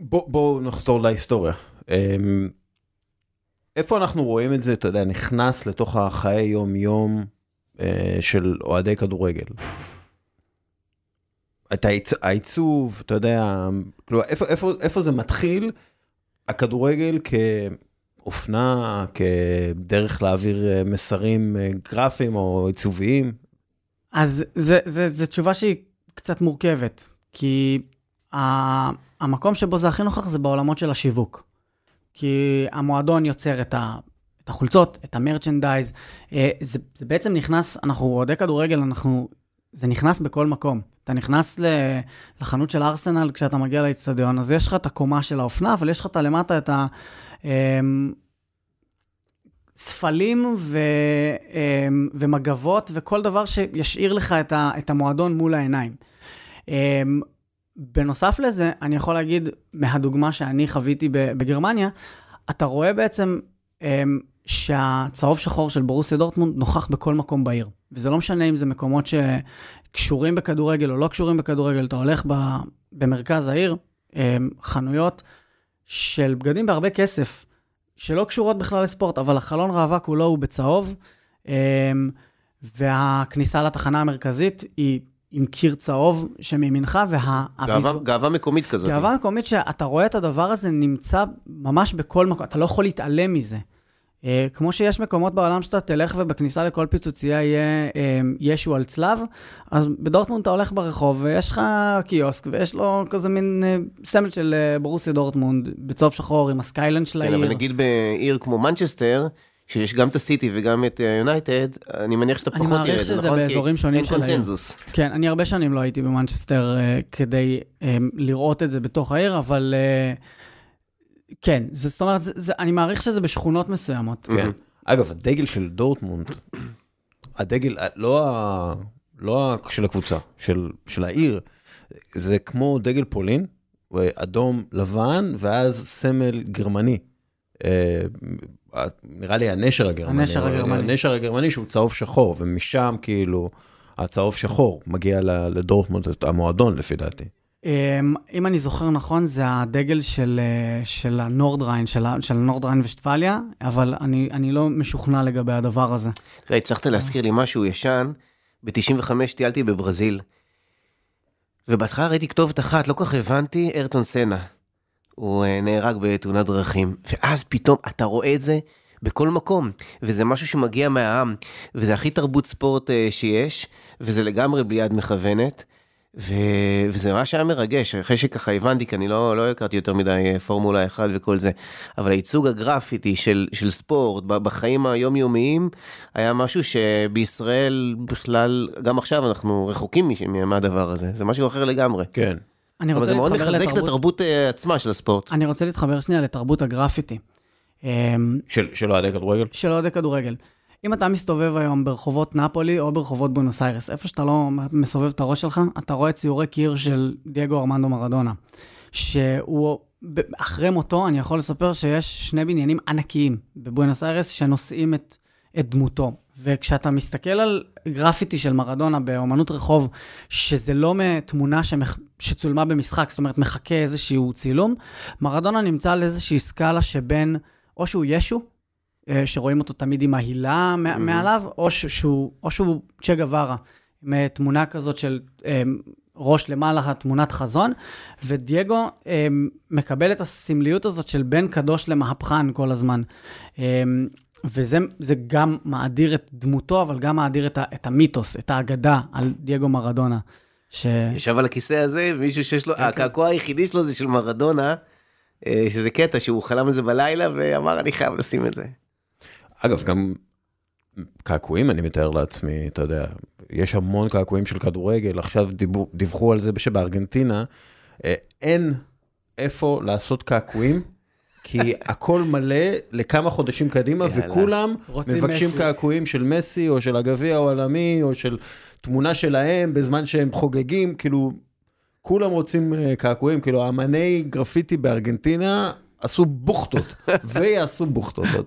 בואו בוא נחזור להיסטוריה. אמ, איפה אנחנו רואים את זה, אתה יודע, נכנס לתוך החיי יום-יום אה, של אוהדי כדורגל? את העיצ... העיצוב, אתה יודע, כאילו, איפה, איפה, איפה זה מתחיל, הכדורגל כאופנה, כדרך להעביר אה, מסרים אה, גרפיים או עיצוביים? אז זו תשובה שהיא קצת מורכבת, כי ה- המקום שבו זה הכי נוכח זה בעולמות של השיווק. כי המועדון יוצר את, ה, את החולצות, את המרצ'נדייז. אה, זה, זה בעצם נכנס, אנחנו אוהדי כדורגל, אנחנו, זה נכנס בכל מקום. אתה נכנס לחנות של ארסנל כשאתה מגיע לאצטדיון, אז יש לך את הקומה של האופנה, אבל יש לך את למטה את ה... אמ, ו, אמ, ומגבות וכל דבר שישאיר לך את, המועדון מול העיניים. אמ, בנוסף לזה, אני יכול להגיד, מהדוגמה שאני חוויתי בגרמניה, אתה רואה בעצם אמ, שהצהוב שחור של ברוסיה דורטמונד נוכח בכל מקום בעיר. וזה לא משנה אם זה מקומות שקשורים בכדורגל או לא קשורים בכדורגל, אתה הולך ב, במרכז העיר, חנויות של בגדים בהרבה כסף. שלא קשורות בכלל לספורט, אבל החלון ראווה כולו הוא בצהוב, אמ, והכניסה לתחנה המרכזית היא עם קיר צהוב שמימינך, וה... גאווה, גאווה מקומית כזאת. גאווה מקומית שאתה רואה את הדבר הזה נמצא ממש בכל מקום, אתה לא יכול להתעלם מזה. אה, כמו שיש מקומות בעולם שאתה תלך ובכניסה לכל פיצוצייה יהיה אה, ישו על צלב, אז בדורטמונד אתה הולך ברחוב ויש לך קיוסק ויש לו כזה מין אה, סמל של אה, ברוסיה דורטמונד בצהוב שחור עם ה skyline של כן, העיר. אבל נגיד בעיר כמו מנצ'סטר, שיש גם את הסיטי וגם את יונייטד, אני מניח שאתה פחות תראה את זה, נכון? אני מעריך שזה באזורים שונים של העיר. אין קונצנזוס. כן, אני הרבה שנים לא הייתי במנצ'סטר uh, כדי um, לראות את זה בתוך העיר, אבל... Uh, כן, זה, זאת אומרת, זה, זה, אני מעריך שזה בשכונות מסוימות. כן. אגב, הדגל של דורטמונד, הדגל, לא, ה, לא ה, של הקבוצה, של, של העיר, זה כמו דגל פולין, אדום לבן, ואז סמל גרמני. אה, נראה לי הנשר הגרמני. הנשר הגרמני. הנשר הגרמני שהוא צהוב שחור, ומשם כאילו הצהוב שחור מגיע לדורטמונד, המועדון לפי דעתי. אמ, אם אני זוכר נכון, זה הדגל של, אה, של הנורדריין, של, של נורדריין ושטפליה, אבל אני, אני לא משוכנע לגבי הדבר הזה. תראה, הצלחת להזכיר לי משהו ישן. ב-95 טיילתי בברזיל, ובהתחלה ראיתי כתובת אחת, לא כל כך הבנתי, ארטון סנה. הוא אה, נהרג בתאונת דרכים, ואז פתאום אתה רואה את זה בכל מקום, וזה משהו שמגיע מהעם, וזה הכי תרבות ספורט אה, שיש, וזה לגמרי בלי יד מכוונת. ו... וזה ממש היה מרגש, אחרי שככה הבנתי, כי אני לא, לא הכרתי יותר מדי אה, פורמולה 1 וכל זה, אבל הייצוג הגרפיטי של, של ספורט בחיים היומיומיים, היה משהו שבישראל בכלל, גם עכשיו אנחנו רחוקים מהדבר הזה, זה משהו אחר לגמרי. כן. אני רוצה אבל זה מאוד להתחבר מחזק לתרבות- את התרבות אה, עצמה של הספורט. אני רוצה להתחבר שנייה לתרבות הגרפיטי. אמ, של, אוהדי כדורגל? של אוהדי כדורגל. אם אתה מסתובב היום ברחובות נפולי או ברחובות בונוס איירס, איפה שאתה לא מסובב את הראש שלך, אתה רואה ציורי קיר של דייגו ארמנדו מרדונה. שהוא, אחרי מותו, אני יכול לספר שיש שני בניינים ענקיים בבואנוס איירס שנושאים את, את דמותו. וכשאתה מסתכל על גרפיטי של מרדונה באומנות רחוב, שזה לא מתמונה שמח... שצולמה במשחק, זאת אומרת, מחכה איזשהו צילום, מרדונה נמצא על איזושהי סקאלה שבין, או שהוא ישו, אה, שרואים אותו תמיד עם ההילה Mhm. mm-hmm. מעליו, או שהוא, או שהוא צ'ה גווארה, עם אה, תמונה כזאת של אה, ראש למעלה, תמונת חזון, ודייגו מקבל את הסמליות הזאת של בן קדוש למהפכן כל הזמן. וזה זה גם מאדיר את דמותו, אבל גם מאדיר את, ה, את המיתוס, את האגדה על דייגו מרדונה. ש... ישב על הכיסא הזה, מישהו שיש לו, הקעקוע היחידי שלו זה של מרדונה, אה, שזה קטע שהוא חלם על זה בלילה ואמר אני חייב לשים את זה. אגב, גם קעקועים, אני מתאר לעצמי, אתה יודע, יש המון קעקועים של כדורגל, עכשיו דיבו, דיווחו על זה שבארגנטינה אה, אין איפה לעשות קעקועים, כי הכל מלא לכמה חודשים קדימה, יאללה. וכולם מבקשים מסי. קעקועים של מסי, או של הגביע העולמי, או של תמונה שלהם בזמן שהם חוגגים, כאילו, כולם רוצים אה, קעקועים, כאילו, האמני גרפיטי בארגנטינה עשו בוכטות, ויעשו בוכטות.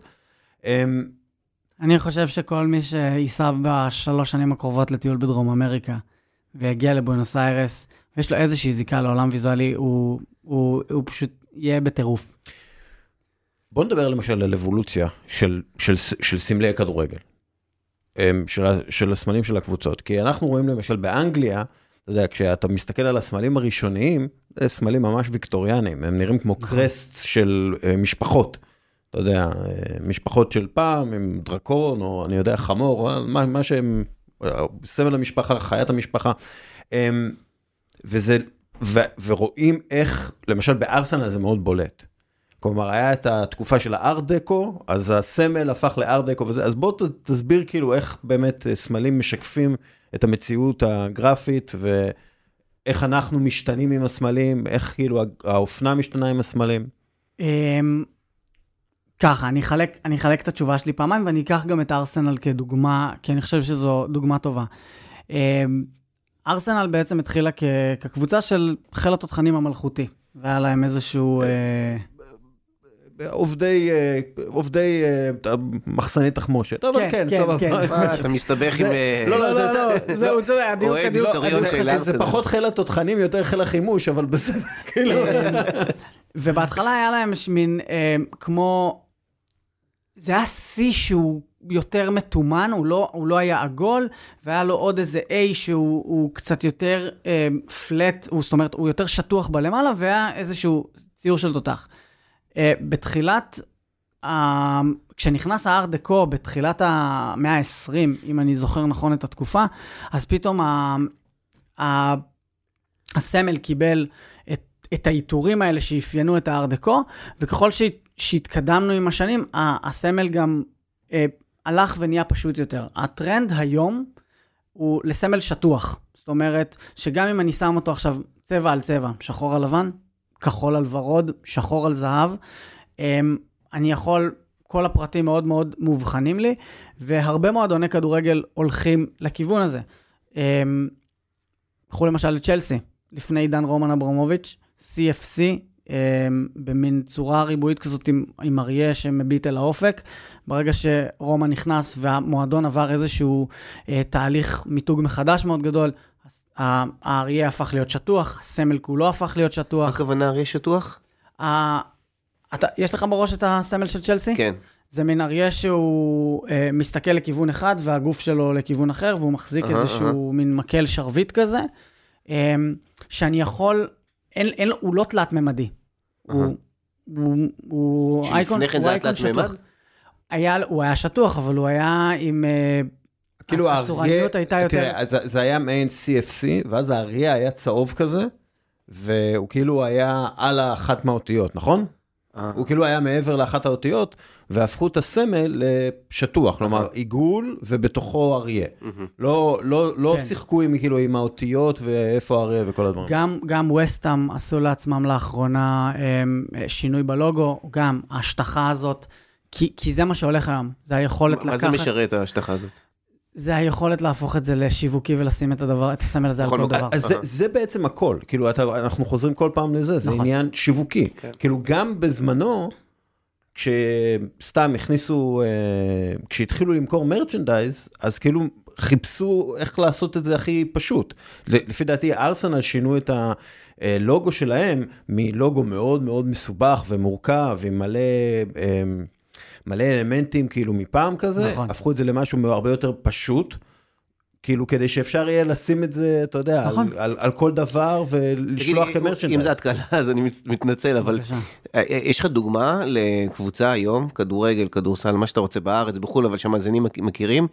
אמ, אני חושב שכל מי שייסע בשלוש שנים הקרובות לטיול בדרום אמריקה ויגיע לבואנוס איירס, ויש לו איזושהי זיקה לעולם ויזואלי, הוא, הוא, הוא פשוט יהיה בטירוף. בוא נדבר למשל על אבולוציה של, של, של סמלי הכדורגל, של, ה- של הסמלים של הקבוצות. כי אנחנו רואים למשל באנגליה, אתה יודע, כשאתה מסתכל על הסמלים הראשוניים, זה סמלים ממש ויקטוריאניים, הם נראים כמו קרסטס של אה, משפחות. אתה יודע, אה, משפחות של פעם עם דרקון, או אני יודע, חמור, או מה, מה שהם, אה, סמל המשפחה, חיית המשפחה. אמ, וזה, ו, ורואים איך, למשל בארסנל זה מאוד בולט. כלומר, היה את התקופה של הארט דקו, אז הסמל הפך לארט דקו וזה, אז בוא תסביר כאילו איך באמת אה, סמלים משקפים את המציאות הגרפית, ואיך אנחנו משתנים עם הסמלים, איך כאילו האופנה משתנה עם הסמלים. אמ, ככה, אני אחלק, אני אחלק את התשובה שלי פעמיים, ואני אקח גם את ארסנל כדוגמה, כי אני חושב שזו דוגמה טובה. אמ, ארסנל בעצם התחילה כ, כקבוצה של חיל התותחנים המלכותי, והיה להם איזשהו... אה, עובדי, אה, עובדי אה, מחסני תחמושת, אבל כן, כן, כן, סבבה. כן. מה, אתה מסתבך עם... אה, לא, לא, זה לא, לא, יותר- זהו, זה הדיוק, אוהד הדיוק. זה. פחות חיל התותחנים, יותר חיל החימוש, אבל בסדר, כאילו. ובהתחלה היה להם מין, אה, כמו... זה היה שיא שהוא יותר מתומן, הוא לא, הוא לא היה עגול, והיה לו עוד איזה A שהוא הוא קצת יותר אה, פלט, הוא, זאת אומרת, הוא יותר שטוח בלמעלה, והיה איזשהו ציור של תותח. אה, בתחילת, אה, כשנכנס הארט דקו, בתחילת המאה ה-20, אם אני זוכר נכון את התקופה, אז פתאום ה, ה, הסמל קיבל את, את העיטורים האלה שאפיינו את הארט דקו, וככל ש, שהתקדמנו עם השנים, ה- הסמל גם אה, הלך ונהיה פשוט יותר. הטרנד היום הוא לסמל שטוח. זאת אומרת, שגם אם אני שם אותו עכשיו צבע על צבע, שחור על לבן, כחול על ורוד, שחור על זהב, אה, אני יכול, כל הפרטים מאוד מאוד מובחנים לי, והרבה מועדוני כדורגל הולכים לכיוון הזה. אה, קחו למשל את צ'לסי, לפני עידן רומן אברמוביץ', CFC, אה, במין צורה ריבועית כזאת עם, עם אריה שמביט אל האופק. ברגע שרומא נכנס והמועדון עבר איזשהו אה, תהליך מיתוג מחדש מאוד גדול, האריה הפך להיות שטוח, הסמל כולו הפך להיות מה שטוח. הכוונה אריה שטוח? ה- אתה, יש לך בראש את הסמל של צ'לסי? כן. זה מין אריה שהוא אה, מסתכל לכיוון אחד והגוף שלו לכיוון אחר, והוא מחזיק אהה, איזשהו מין מקל שרביט כזה, אה, שאני יכול, אין, אין, הוא לא תלת-ממדי. הוא, אהה. הוא, הוא שלפני אייקון, כן הוא זה היה אייקון תלת-ממד? שטוח. היה, הוא היה שטוח, אבל הוא היה עם... אה, כאילו הצורניות הייתה יותר... תראה, זה, זה היה מעין CFC, ואז האריה היה צהוב כזה, והוא כאילו היה על האחת מהאותיות, נכון? אה. הוא כאילו היה מעבר לאחת האותיות, והפכו את הסמל לשטוח, כלומר עיגול ובתוכו אריה. לא, לא, לא כן. שיחקו עם, כאילו, עם האותיות ואיפה האריה וכל הדברים. גם, גם וסטאם עשו לעצמם לאחרונה הם, שינוי בלוגו, גם ההשטחה הזאת, כי, כי זה מה שהולך היום, זה היכולת מה לקחת, זה משרת ההשטחה הזאת? זה היכולת להפוך את זה לשיווקי ולשים את הדבר, את הסמל הזה על בכל כל. דבר. אז זה, בעצם הכל, כאילו אתה, אנחנו חוזרים כל פעם לזה, זה נכון. עניין שיווקי. כן. כאילו גם בזמנו, כשסתם הכניסו, אה, כשהתחילו למכור מרצ'נדייז, אז כאילו חיפשו איך לעשות את זה הכי פשוט. לפי דעתי ארסנל שינו את הלוגו שלהם מלוגו מאוד מאוד מסובך ומורכב, עם מלא... אה, מלא אלמנטים כאילו מפעם כזה, נכון. הפכו את זה למשהו הרבה יותר פשוט. כאילו כדי שאפשר יהיה לשים את זה, אתה יודע, נכון. על, על, על כל דבר ולשלוח כמרצ'נדייז. אם זה התקלה אז אני מתנצל, אבל בבקשה. אה, אה, יש לך דוגמה לקבוצה היום, כדורגל, כדורסל, מה שאתה רוצה בארץ, בחו"ל, אבל שהמאזינים מכ- מכירים,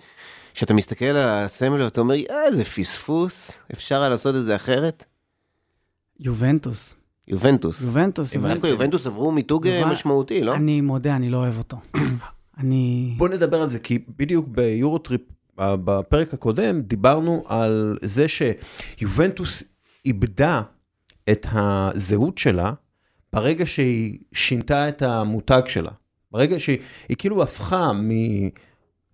שאתה מסתכל על הסמל ואתה אומר, אה, איזה פספוס, אפשר היה לעשות את זה אחרת? יובנטוס, יובנטוס. יובנטוס, איפה יובנטוס עברו מיתוג אה, משמעותי, לא? אני מודה, אני לא אוהב אותו. אני... בוא נדבר על זה, כי בדיוק ביורוטריפ, בפרק הקודם, דיברנו על זה שיובנטוס איבדה את הזהות שלה ברגע שהיא שינתה את המותג שלה. ברגע שהיא היא כאילו הפכה מ-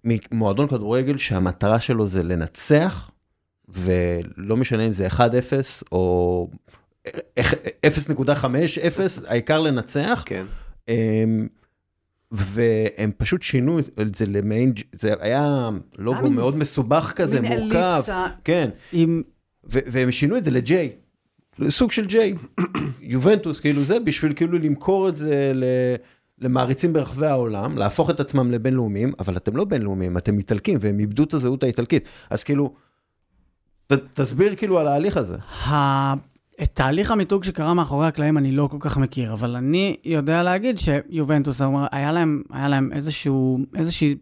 ממועדון כדורגל שהמטרה שלו זה לנצח, ולא משנה אם זה 1-0 או 0.50, העיקר לנצח. כן. אמ, והם פשוט שינו את זה למעין, זה היה לוגו מין מאוד מסובך כזה, מורכב, כן, עם... ו- והם שינו את זה ל-J, סוג של J, יובנטוס, כאילו זה בשביל כאילו למכור את זה ל... למעריצים ברחבי העולם, להפוך את עצמם לבינלאומיים, אבל אתם לא בינלאומיים, אתם איטלקים, והם איבדו את הזהות האיטלקית. אז כאילו, ת, תסביר כאילו על ההליך הזה. את תהליך המיתוג שקרה מאחורי הקלעים אני לא כל כך מכיר, אבל אני יודע להגיד שיובנטוס, היה להם, היה להם איזשהו, איזושהי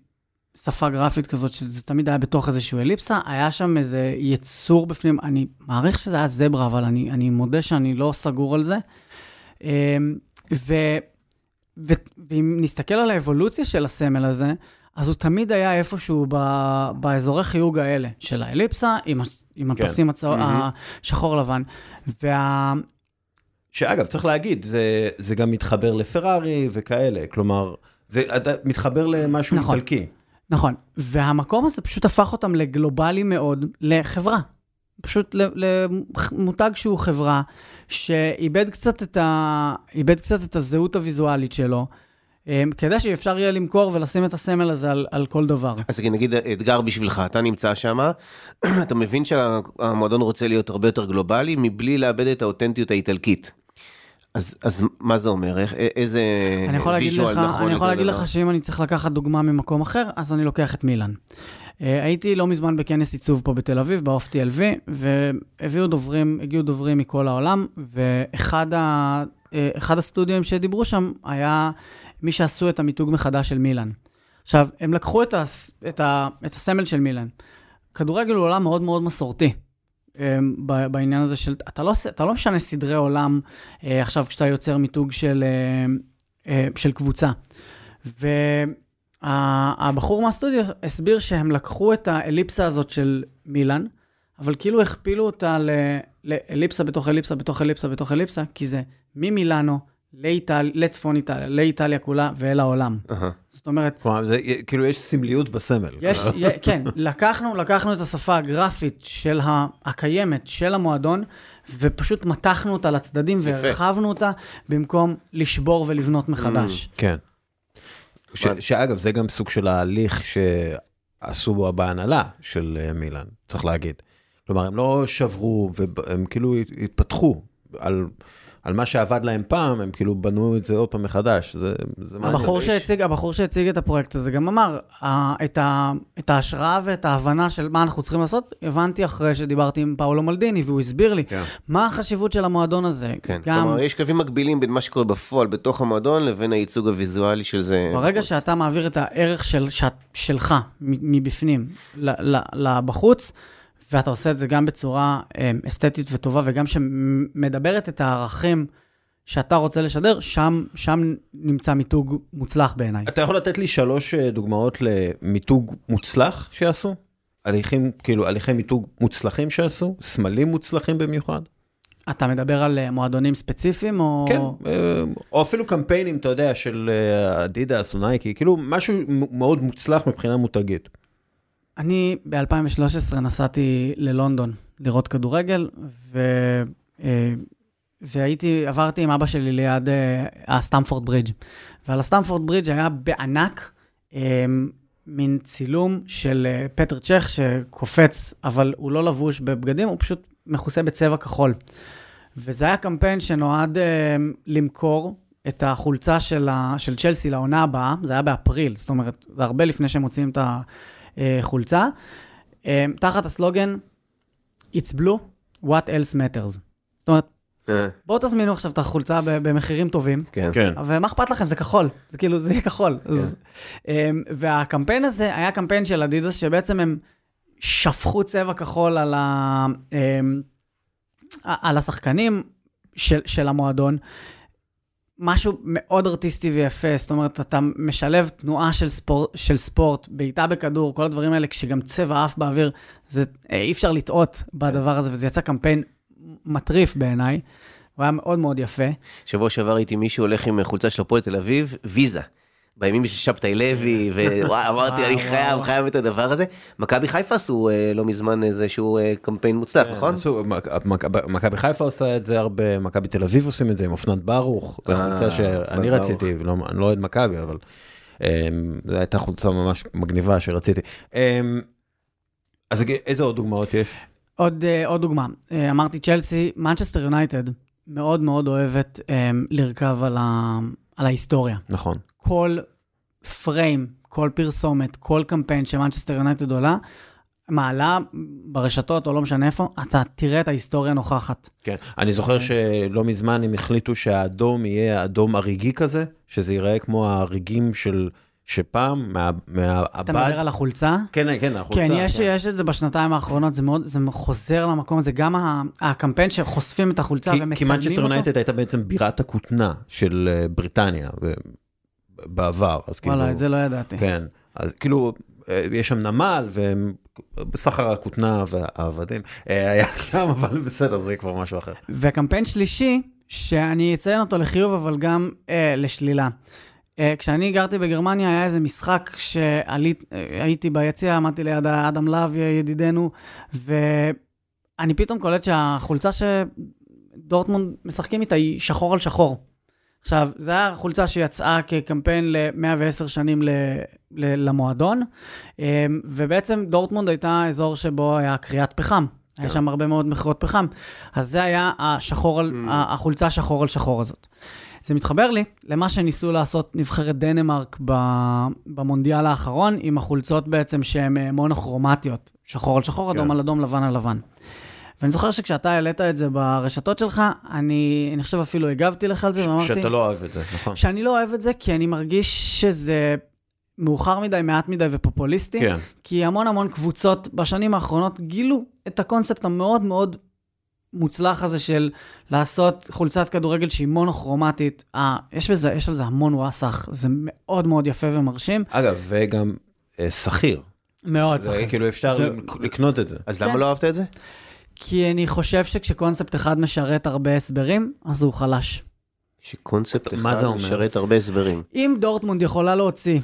שפה גרפית כזאת, שזה תמיד היה בתוך איזשהו אליפסה, היה שם איזה יצור בפנים, אני מעריך שזה היה זברה, אבל אני, אני מודה שאני לא סגור על זה. אמ, ו- ואם נסתכל על האבולוציה של הסמל הזה, אז הוא תמיד היה איפשהו ב- באזורי חיוג האלה, של האליפסה, עם, עם כן. הפסים הצהוב, מהמם. השחור לבן. וה... שאגב, צריך להגיד, זה, זה גם מתחבר לפרארי וכאלה, כלומר, זה מתחבר למשהו נכון. איטלקי. נכון, והמקום הזה פשוט הפך אותם לגלובלי מאוד, לחברה. פשוט למותג שהוא חברה, שאיבד קצת את, ה... קצת את הזהות הוויזואלית שלו, כדי שאפשר יהיה למכור ולשים את הסמל הזה על, על כל דבר. אז נגיד אתגר בשבילך, אתה נמצא שם, אתה מבין שהמועדון רוצה להיות הרבה יותר גלובלי, מבלי לאבד את האותנטיות האיטלקית. אז, אז מה זה אומר? איך, איזה אני יכול להגיד ויז'ואל נכון אני יכול להגיד דבר? לך שאם אני צריך לקחת דוגמה ממקום אחר, אז אני לוקח את מילאן. אה, הייתי לא מזמן בכנס עיצוב פה בתל אביב, באוף TLV, והביאו דוברים, הגיעו דוברים מכל העולם, ואחד ה, אה, אחד הסטודיו שדיברו שם היה מי שעשו את המיתוג מחדש של מילאן. עכשיו, הם לקחו את, הס, את, ה, את הסמל של מילאן. כדורגל הוא עולם מאוד מאוד מסורתי. ב- בעניין הזה של, אתה לא, אתה לא משנה סדרי עולם אה, עכשיו כשאתה יוצר מיתוג של, אה, אה, של קבוצה. והבחור מהסטודיו הסביר שהם לקחו את האליפסה הזאת של מילאן, אבל כאילו הכפילו אותה לאליפסה בתוך אליפסה בתוך אליפסה בתוך אליפסה, כי זה ממילאנו לאיטל... לצפון איטליה, לאיטליה כולה ואל העולם. אהה. זאת אומרת, כלומר, זה, כאילו יש סמליות בסמל. יש, י- כן, לקחנו, לקחנו את השפה הגרפית של ה, הקיימת של המועדון, ופשוט מתחנו אותה לצדדים והרחבנו אותה, במקום לשבור ולבנות מחדש. כן. ש, שאגב, זה גם סוג של ההליך שעשו בו בהנהלה של אה, מילאן, צריך להגיד. כלומר, הם לא שברו, והם כאילו התפתחו על, על מה שעבד להם פעם, הם כאילו בנו את זה עוד פעם מחדש. זה, זה. הבחור שהציג, הבחור שהציג את הפרויקט הזה גם אמר, ה- את, ה, את ההשראה ואת ההבנה של מה אנחנו צריכים לעשות, הבנתי אחרי שדיברתי עם פאולו מלדיני, והוא הסביר לי כן. מה החשיבות של המועדון הזה. כן, גם כלומר יש קווים מקבילים בין מה שקורה בפועל בתוך המועדון לבין הייצוג הוויזואלי של זה. ברגע בחוץ. שאתה מעביר את הערך של, שאת, שלך מבפנים ל- ל- לבחוץ, ואתה עושה את זה גם בצורה אה, אסתטית וטובה, וגם שמדברת את הערכים שאתה רוצה לשדר, שם, שם נמצא מיתוג מוצלח בעיניי. אתה יכול לתת לי שלוש אה, דוגמאות למיתוג מוצלח שעשו? הליכים, כאילו, הליכי מיתוג מוצלחים שעשו? סמלים מוצלחים במיוחד? אתה מדבר על אה, מועדונים ספציפיים, או... כן, אה, או אפילו קמפיינים, אתה יודע, של אדידס או נייקי, כאילו משהו מאוד מוצלח מבחינה מותגית. אני ב-2013 נסעתי ללונדון לראות כדורגל, ו... אה, והייתי, עברתי עם אבא שלי ליד אה, הסטמפורד ברידג'. ועל הסטמפורד ברידג' היה בענק אה, מין צילום של פטר צ'ך שקופץ, אבל הוא לא לבוש בבגדים, הוא פשוט מכוסה בצבע כחול. וזה היה קמפיין שנועד למכור את החולצה של, ה, של צ'לסי לעונה הבאה, זה היה באפריל, זאת אומרת, זה הרבה לפני שהם מוציאים את החולצה. אה, תחת הסלוגן, It's blue, what else matters. זאת אומרת, אה, בואו תזמינו עכשיו את החולצה במחירים טובים, כן. כן. ומה אכפת לכם? זה כחול. זה כאילו, זה יהיה כחול. אז, אמ, והקמפיין הזה היה קמפיין של אדידס, שבעצם הם שפכו צבע כחול על, ה, על השחקנים של, של המועדון. משהו מאוד ארטיסטי ויפה, זאת אומרת, אתה משלב תנועה של ספורט, של ספורט, בעיטה בכדור, כל הדברים האלה, כשגם צבע עף באוויר, זה, אה, אי אפשר לטעות בדבר הזה, וזה יצא קמפיין מטריף בעיניי. הוא היה מאוד מאוד יפה. שבוע שעבר הייתי מישהו הולך עם חולצה של הפועל תל אביב, ויזה. בימים של שבתאי לוי, ווואי, אמרתי, אני חייב. חייב את הדבר הזה. מכבי חיפה עשו אה, לא מזמן איזשהו אה, קמפיין מוצלח, כן, נכון? מכבי חיפה עושה את זה הרבה, מכבי תל אביב עושים את זה עם אופנת ברוך, אה, חולצה שאני רציתי, לא- אני לא אוהד מכבי, אבל אמ, זו הייתה חולצה ממש מגניבה שרציתי. אמ, אז איזה עוד דוגמאות יש? עוד, עוד דוגמה, אמרתי צ'לסי, מנצ'סטר יונייטד מאוד מאוד אוהבת um, לרכב על, ה, על ההיסטוריה. נכון. כל פריים, כל פרסומת, כל קמפיין שמנצ'סטר יונייטד עולה, מעלה ברשתות או לא משנה איפה, אתה תראה את ההיסטוריה נוכחת. כן, אני זוכר שלא מזמן הם החליטו שהאדום יהיה אדום אריגי כזה, שזה ייראה כמו הריגים של שפעם, מה- אתה מהבד. מדבר על החולצה? כן, כן, החולצה. כן, יש, יש את זה בשנתיים האחרונות, זה מאוד, זה חוזר למקום הזה, גם הקמפיין שחושפים את החולצה כי, כי ומצלמים מנצ'סטר אותו. יונייטד הייתה בעצם בירת הכותנה של אה, בריטניה, ו- בעבר, אז כאילו... וואלה, את זה לא ידעתי. כן, אז כאילו, אה, יש שם נמל, והם בסחר הכותנה והעבדים, אה, היה שם, אבל בסדר, זה כבר משהו אחר. וקמפיין שלישי, שאני אציין אותו לחיוב, אבל גם אה, לשלילה. אה, כשאני גרתי בגרמניה, היה איזה משחק שהייתי ביציע, עמדתי ליד אדם להב, ידידנו, ואני פתאום קולט שהחולצה שדורטמונד משחקים איתה היא שחור על שחור. עכשיו, זו הייתה חולצה שיצאה כקמפיין ל-110 שנים ל- ל- למועדון, אה, ובעצם דורטמונד הייתה אזור שבו היה קריאת פחם. היה כן. שם הרבה מאוד מכירות פחם. אז זה היה השחור על, Mm. החולצה שחור על שחור הזאת. זה מתחבר לי למה שניסו לעשות נבחרת דנמרק במונדיאל האחרון, עם החולצות בעצם שהן אה, מונוכרומטיות, שחור על שחור, אדום כן. על אדום, לבן על לבן. ואני זוכר שכשאתה העלית את זה ברשתות שלך, אני, אני חושב אפילו הגבתי לך על זה, ואמרתי... שאתה לא אוהב את זה, נכון? שאני לא אוהב את זה, כי אני מרגיש שזה מאוחר מדי, מעט מדי ופופוליסטי. כן, כי המון המון קבוצות בשנים האחרונות גילו את הקונספט המאוד מאוד מוצלח הזה של לעשות חולצת כדורגל שהיא מונוכרומטית. אה, יש בזה, יש על זה המון וואסאח, זה מאוד מאוד יפה ומרשים. אגב, וגם אה, שכיר. מאוד זה שחק. כאילו אפשר זה- לקנות את זה. אז למה כן. לא אהבת את זה? כי אני חושב שכשקונספט אחד משרת הרבה הסברים, אז הוא חלש. שקונספט אחד? משרת הרבה הסברים. אם דורטמונד יכולה להוציא,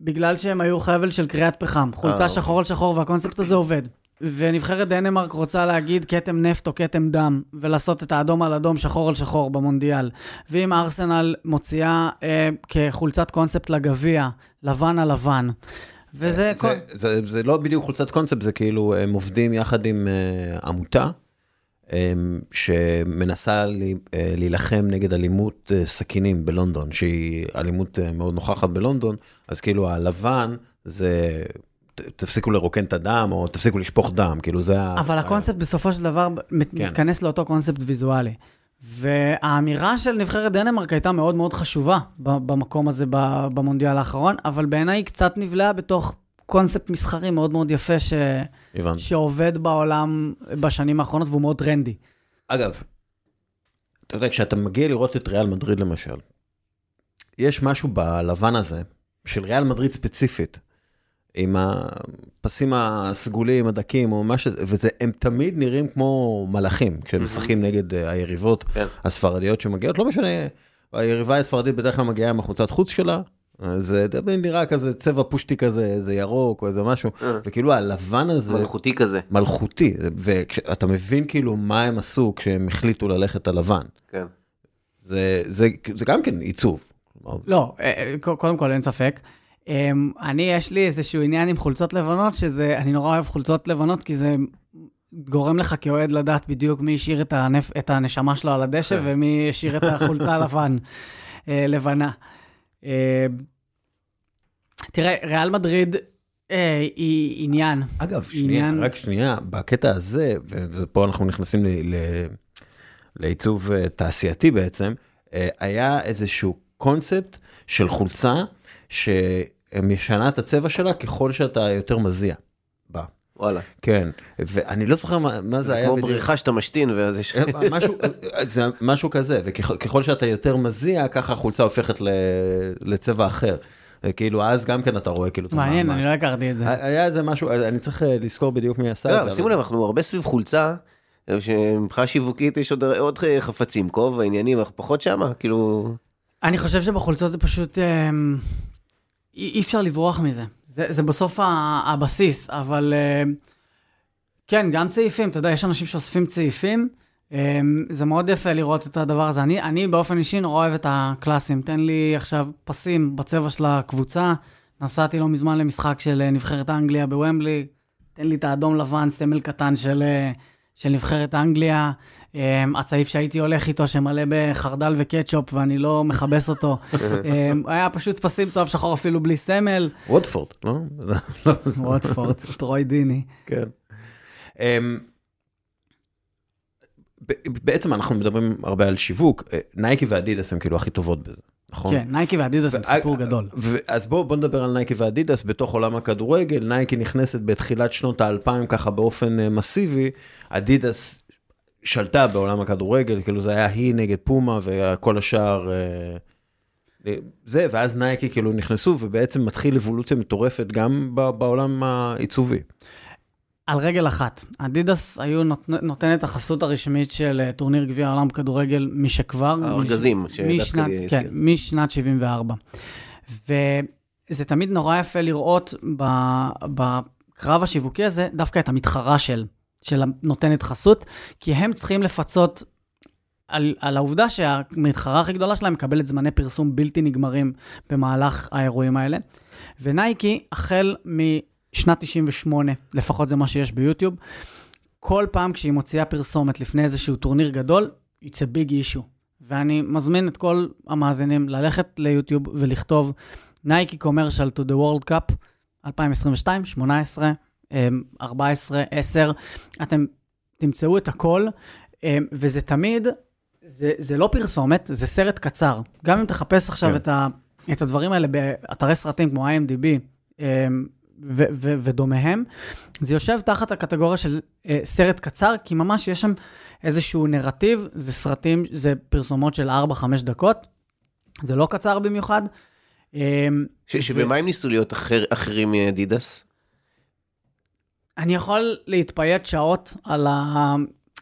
בגלל שהם היו חבל של קריאת פחם, אה, חולצה אוקיי. שחור על שחור והקונספט הזה עובד, ונבחרת דנמרק רוצה להגיד כתם נפט או כתם דם, ולעשות את האדום על אדום, שחור על שחור במונדיאל, ואם ארסנל מוציאה אה, כחולצת קונספט לגביע, לבן על לבן, וזה... כל... זה, זה, זה לא בדיוק חולצת קונספט, זה כאילו הם עובדים יחד עם uh, עמותה um, שמנסה לי, uh, להילחם נגד אלימות uh, סכינים בלונדון, שהיא אלימות uh, מאוד נוכחת בלונדון, אז כאילו הלבן זה תפסיקו לרוקן את הדם או תפסיקו לשפוך דם, כאילו זה ה... אבל ה- הקונספט בסופו של דבר כן. מתכנס לאותו קונספט ויזואלי. והאמירה של נבחרת דנמרק הייתה מאוד מאוד חשובה במקום הזה במונדיאל האחרון, אבל בעיניי היא קצת נבלעה בתוך קונספט מסחרי מאוד מאוד יפה ש... הבנתי. שעובד בעולם בשנים האחרונות והוא מאוד טרנדי. אגב, אתה יודע, כשאתה מגיע לראות את ריאל מדריד למשל, יש משהו בלבן הזה, של ריאל מדריד ספציפית, עם הפסים הסגולים, הדקים, או מה שזה, והם תמיד נראים כמו מלאכים, כשהם משחקים נגד אה, היריבות כן. הספרדיות שמגיעות, לא משנה, היריבה הספרדית בדרך כלל מגיעה עם החולצת חוץ שלה, זה נראה כזה צבע פושטי כזה, איזה ירוק או איזה משהו, אה. וכאילו הלבן הזה, מלכותי כזה. מלכותי, ואתה מבין כאילו מה הם עשו כשהם החליטו ללכת על לבן. כן. זה, זה, זה גם כן עיצוב. לא, אה, קודם כל אין ספק. אמ, אני, יש לי איזשהו עניין עם חולצות לבנות, שזה, אני נורא אוהב חולצות לבנות, כי זה גורם לך כאוהד לדעת בדיוק מי השאיר את, הנפ... את הנשמה שלו על הדשא, כן. ומי השאיר את החולצה הלבן, אה, לבנה. אה, תראה, ריאל מדריד אה, היא עניין. אגב, שנייה, עניין- רק שנייה, בקטע הזה, ופה אנחנו נכנסים ל, ל, לעיצוב אה, תעשייתי בעצם, אה, היה איזשהו קונספט של חולצה שמשנה את הצבע שלה ככל שאתה יותר מזיע. בה. וואלה. כן, ואני לא זוכר מה, מה זה, זה היה. כמו בדיוק. בריכה שאתה משתין ואז יש... משהו, זה משהו כזה, וככל שאתה יותר מזיע, ככה החולצה הופכת ל, לצבע אחר. כאילו, אז גם כן אתה רואה כאילו את מעניין, המאמץ. אני לא הכרתי את זה. היה איזה משהו, אני צריך אה, לזכור בדיוק מי עשה את לא, זה. אבל- שימו לב, אנחנו הרבה סביב חולצה, שמבחינה שיווקית יש עוד- עוד חפצים, כובע, עניינים, אנחנו פחות שמה, כאילו... אני חושב שבחולצות זה פשוט, אמ, אי, אפשר לברוח מזה. זה, זה בסוף הבסיס, אבל אמ, כן, גם צעיפים, אתה יודע, יש אנשים שאוספים צעיפים, אמ, זה מאוד יפה לראות את הדבר הזה. אני, אני באופן אישי נורא אוהב את הקלאסים. תן לי עכשיו פסים בצבע של הקבוצה. נסעתי לא מזמן למשחק של אה, נבחרת אנגליה בוומבלי, תן לי את האדום לבן, סמל קטן של, אה, של נבחרת אנגליה. Um, הצעיף שהייתי הולך איתו שמלא בחרדל וקטשופ ואני לא מכבס אותו. um, היה פשוט פסים צהוב שחור אפילו בלי סמל. ווטפורד, לא? ווטפורד, טרוי דיני. כן. אמ, בעצם אנחנו מדברים הרבה על שיווק, אה, נייקי ואדידס הם כאילו הכי טובות בזה, נכון? כן, נייקי ואדידס הם סיפור גדול. ו- אז בואו בוא נדבר על נייקי ואדידס בתוך עולם הכדורגל, נייקי נכנסת בתחילת שנות האלפיים ככה באופן אה, מסיבי, אדידס שלטה בעולם הכדורגל, כאילו זה היה היא נגד פומה וכל השאר אה, זה, ואז נייקי כאילו נכנסו, ובעצם מתחיל אבולוציה מטורפת גם בעולם העיצובי. על רגל אחת, אדידס היו נות... נותן את החסות הרשמית של אה, טורניר גביע העולם בכדורגל משכבר. הארגזים, מש... שדווקא משנת, הזכיר. כן, משנת 74. וזה תמיד נורא יפה לראות ב... בקרב השיווקי הזה דווקא את המתחרה של, של הנותנת חסות, כי הם צריכים לפצות על, על העובדה שהמתחרה הכי גדולה שלהם מקבלת זמני פרסום בלתי נגמרים במהלך האירועים האלה. ונייקי, החל משנת 98, לפחות זה מה שיש ביוטיוב, כל פעם כשהיא מוציאה פרסומת לפני איזשהו טורניר גדול, it's a big issue. ואני מזמין את כל המאזינים ללכת ליוטיוב ולכתוב נייקי קומרשל to the World Cup 2022, 18, 14, 10, אתם תמצאו את הכל, אמ, וזה תמיד, זה, זה לא פרסומת, זה סרט קצר. גם אם תחפש עכשיו כן. את, ה, את הדברים האלה באתרי סרטים כמו IMDb אמ, ו, ו, ודומיהם, זה יושב תחת הקטגוריה של אה, סרט קצר, כי ממש יש שם איזשהו נרטיב, זה סרטים, זה פרסומות של 4-5 דקות, זה לא קצר במיוחד. אמ, ש- שבמה הם ניסו להיות אחר- אחרים מאדידס? אני יכול להתפייט שעות על, ה...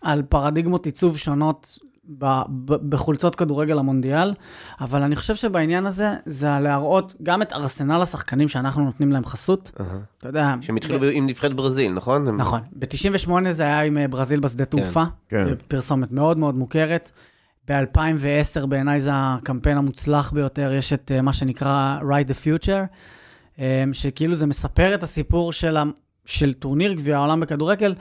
על פרדיגמות עיצוב שונות ב... ב... בחולצות כדורגל המונדיאל, אבל אני חושב שבעניין הזה, זה להראות גם את ארסנל השחקנים שאנחנו נותנים להם חסות. אתה יודע... שהם התחילו ב- עם נבחרת ברזיל, נכון? נכון. ב-98 זה היה עם אה, ברזיל בשדה תעופה. כן. זו פרסומת מאוד מאוד מוכרת. ב-2010 בעיניי זה הקמפיין המוצלח ביותר, יש את אה, מה שנקרא Ride the Future, אה, שכאילו זה מספר את הסיפור של, של טורניר גביע העולם בכדורגל,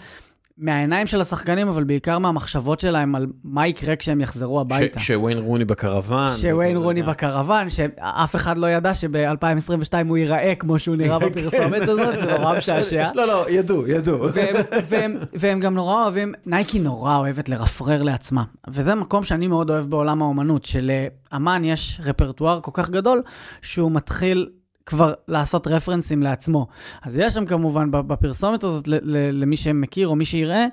מהעיניים של השחקנים, אבל בעיקר מהמחשבות שלהם על מה יקרה כשהם יחזרו הביתה. ש- שוויין רוני בקרוון. שוויין רוני זה. בקרוון, שאף אחד לא ידע שב-2022 הוא ייראה כמו שהוא נראה בפרסומת הזאת, זה נורא משעשע. לא, לא, ידעו, ידעו. והם, והם, והם גם נורא אוהבים, נייקי נורא אוהבת לרפרר לעצמה. וזה מקום שאני מאוד אוהב בעולם האומנות, שלאמן יש רפרטואר כל כך גדול, שהוא מתחיל כבר לעשות רפרנסים לעצמו. אז יש שם כמובן, בפרסומת הזאת, למי שמכיר או מי שיראה,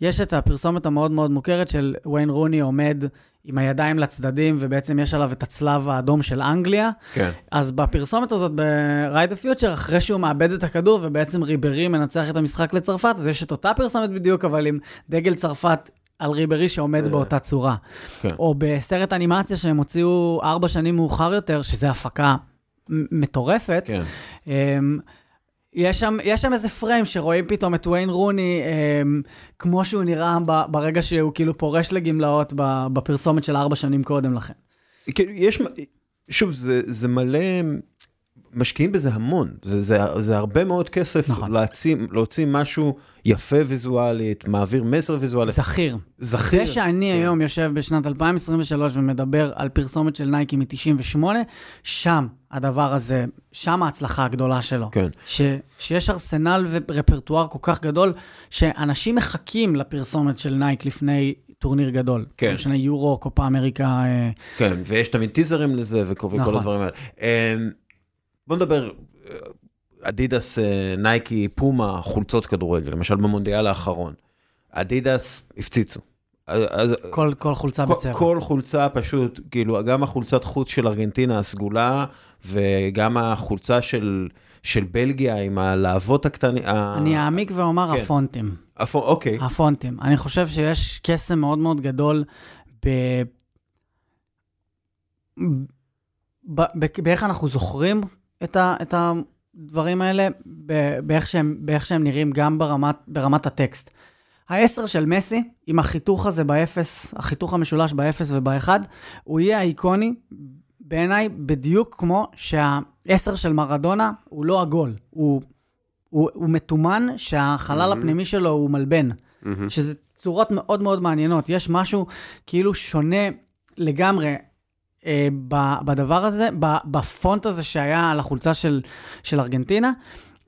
יש את הפרסומת המאוד מאוד מוכרת של ויין רוני עומד עם הידיים לצדדים, ובעצם יש עליו את הצלב האדום של אנגליה. כן. אז בפרסומת הזאת, ב-Ride the Future, אחרי שהוא מאבד את הכדור ובעצם ריברי מנצח את המשחק לצרפת, אז יש את אותה פרסומת בדיוק, אבל עם דגל צרפת על ריברי שעומד באותה צורה. כן. או בסרט אנימציה שהם הוציאו ארבע שנים מאוחר יותר, שזה הפקה מטורפת, כן. אמ, יש שם, יש שם איזה פריים שרואים פתאום את ויין רוני אמ, כמו שהוא נראה ב, ברגע שהוא כאילו פורש לגמלאות בפרסומת של ארבע שנים קודם לכן. כאילו, יש, שוב, זה, זה מלא, משקיעים בזה המון, זה, זה, זה הרבה מאוד כסף נכון. להוציא, להוציא משהו יפה ויזואלית, מעביר מסר ויזואלי, זכיר. זכיר. זה שאני כן. היום יושב בשנת 2023 ומדבר על פרסומת של נייקי מ-98, שם הדבר הזה, שם ההצלחה הגדולה שלו. כן. ש, שיש ארסנל ורפרטואר כל כך גדול, שאנשים מחכים לפרסומת של נייק לפני טורניר גדול. כן. לא משנה, יורו, קופה אמריקה. אה, כן, ויש תמיד טיזרים לזה וכל, וכל נכון. הדברים האלה. בוא נדבר, אדידס, אה, נייקי, פומה, חולצות כדורגל, למשל במונדיאל האחרון. אדידס הפציצו. אז- כל, כל חולצה כל- בצבע. כל חולצה פשוט, כאילו, גם החולצת חוץ של ארגנטינה הסגולה, וגם החולצה של, של בלגיה עם הלהבות הקטנים. אני אעמיק ואומר כן. הפונטים. הפו, אוקיי, הפונטים. אני חושב שיש קסם מאוד מאוד גדול ב... ב... ב... באיך אנחנו זוכרים את, ה... את הדברים האלה, ב... באיך, שהם... באיך שהם נראים גם ברמת, ברמת הטקסט. העשר של מסי, עם החיתוך הזה באפס, החיתוך המשולש באפס ובאחד, הוא יהיה האיקוני בעיניי בדיוק כמו שהעשר של מרדונה הוא לא עגול, הוא, הוא, הוא מתומן שהחלל Mhm. הפנימי שלו הוא מלבן. מהמם. שזה צורות מאוד מאוד מעניינות. יש משהו כאילו שונה לגמרי בדבר הזה, בפונט הזה שהיה על החולצה של, של ארגנטינה,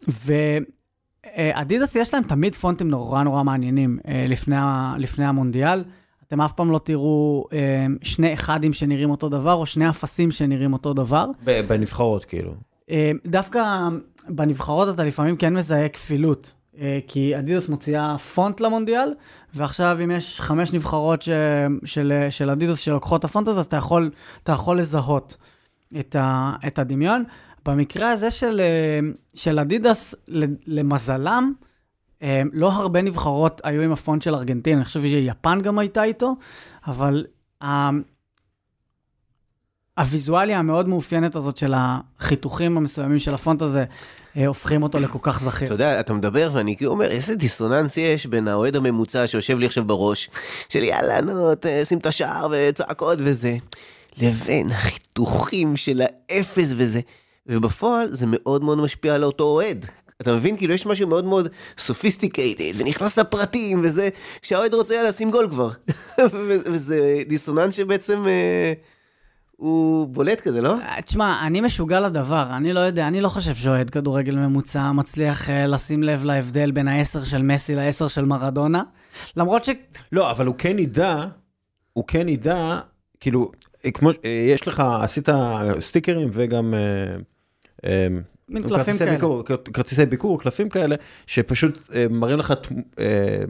ואדידס יש להם תמיד פונטים נורא נורא מעניינים אה, לפני, לפני המונדיאל. אתם אף פעם לא תראו אה, שני אחדים שנראים אותו דבר, או שני אפסים שנראים אותו דבר. בנבחרות, כאילו. אה, דווקא בנבחרות אתה לפעמים כן מזהה כפילות, אה, כי אדידס מוציאה פונט למונדיאל, ועכשיו אם יש חמש נבחרות ש... של, של אדידס שלוקחות את הפונט הזה, אז אתה יכול, אתה יכול לזהות. את, ה, את הדמיון. במקרה הזה של, אה, של אדידס, למזלם, אה, לא הרבה נבחרות היו עם הפונט של ארגנטינה, אני חושב שיפן גם הייתה איתו, אבל הוויזואליה המאוד מאופיינת הזאת של החיתוכים המסוימים של הפונט הזה, אה, הופכים אותו לכל כך זכיר. אתה יודע, אתה מדבר ואני כאילו אומר, איזה דיסוננס יש בין האוהד הממוצע שיושב לי עכשיו בראש, של יאללה, נו, שים את השער וצעקות וזה, לבין החיתוכים של האפס וזה, ובפועל זה מאוד מאוד משפיע על אותו אוהד. אתה מבין? כאילו יש משהו מאוד מאוד sophisticated, ונכנס לפרטים וזה, שהאוהד רוצה יאללה, שים גול כבר. וזה דיסוננס שבעצם... אה, הוא בולט כזה, לא? אה, תשמע, אני משוגע לדבר, אני לא יודע, אני לא חושב שאוהד כדורגל ממוצע מצליח uh, לשים לב להבדל בין העשר של מסי לעשר של מרדונה, למרות ש... לא, אבל הוא כן ידע, הוא כן ידע, כאילו, כמו, יש לך, עשית סטיקרים וגם... Uh, מין קלפים כאלה. ביקור, כרטיסי ביקור, קלפים כאלה, שפשוט אה, מראים לך אה,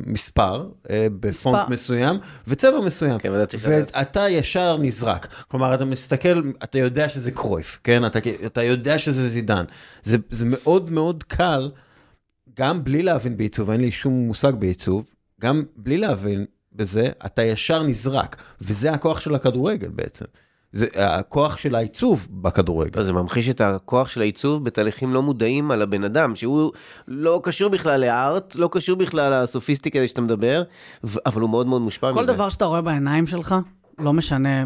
מספר אה, בפונט מספר. מסוים וצבע מסוים, כן, ואתה ישר נזרק. כלומר, אתה מסתכל, אתה יודע שזה קרויף, כן? אתה, אתה יודע שזה זידן. זה, זה מאוד מאוד קל, גם בלי להבין בעיצוב, אין לי שום מושג בעיצוב, גם בלי להבין בזה, אתה ישר נזרק, וזה הכוח של הכדורגל בעצם. זה הכוח של העיצוב בכדורגל. לא, זה ממחיש את הכוח של העיצוב בתהליכים לא מודעים על הבן אדם, שהוא לא קשור בכלל לארט, לא קשור בכלל לסופיסטיקה שאתה מדבר, אבל הוא מאוד מאוד מושפע מזה. כל דבר שאתה רואה בעיניים שלך, לא משנה,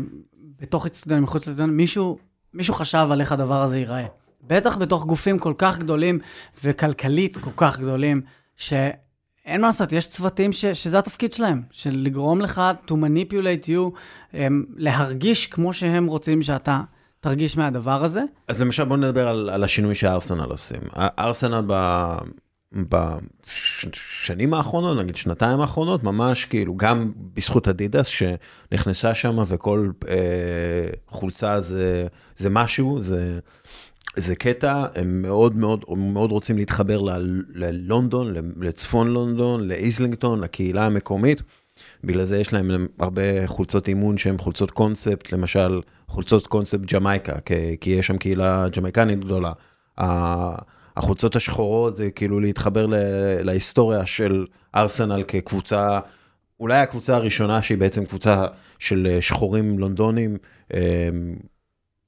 בתוך אצטדיון, מחוץ לאצטדיון, מישהו, מישהו חשב על איך הדבר הזה ייראה. בטח בתוך גופים כל כך גדולים וכלכלית כל כך גדולים, ש... אין מה לעשות, יש צוותים ש, שזה התפקיד שלהם, של לגרום לך to manipulate you, הם, להרגיש כמו שהם רוצים שאתה תרגיש מהדבר הזה. אז למשל בוא נדבר על, על השינוי שארסנל עושים. ארסנל ב... בשנים האחרונות, נגיד שנתיים האחרונות, ממש כאילו, גם בזכות אדידס שנכנסה שם וכל אה, חולצה זה, זה משהו, זה, זה קטע, הם מאוד מאוד מאוד רוצים להתחבר ללונדון, לצפון לונדון, לאיזלינגטון, לקהילה המקומית. בגלל זה יש להם הרבה חולצות אימון שהן חולצות קונספט, למשל חולצות קונספט ג'מייקה, כי יש שם קהילה ג'מייקנית גדולה. החולצות השחורות זה כאילו להתחבר להיסטוריה של ארסנל כקבוצה, אולי הקבוצה הראשונה שהיא בעצם קבוצה של שחורים לונדונים.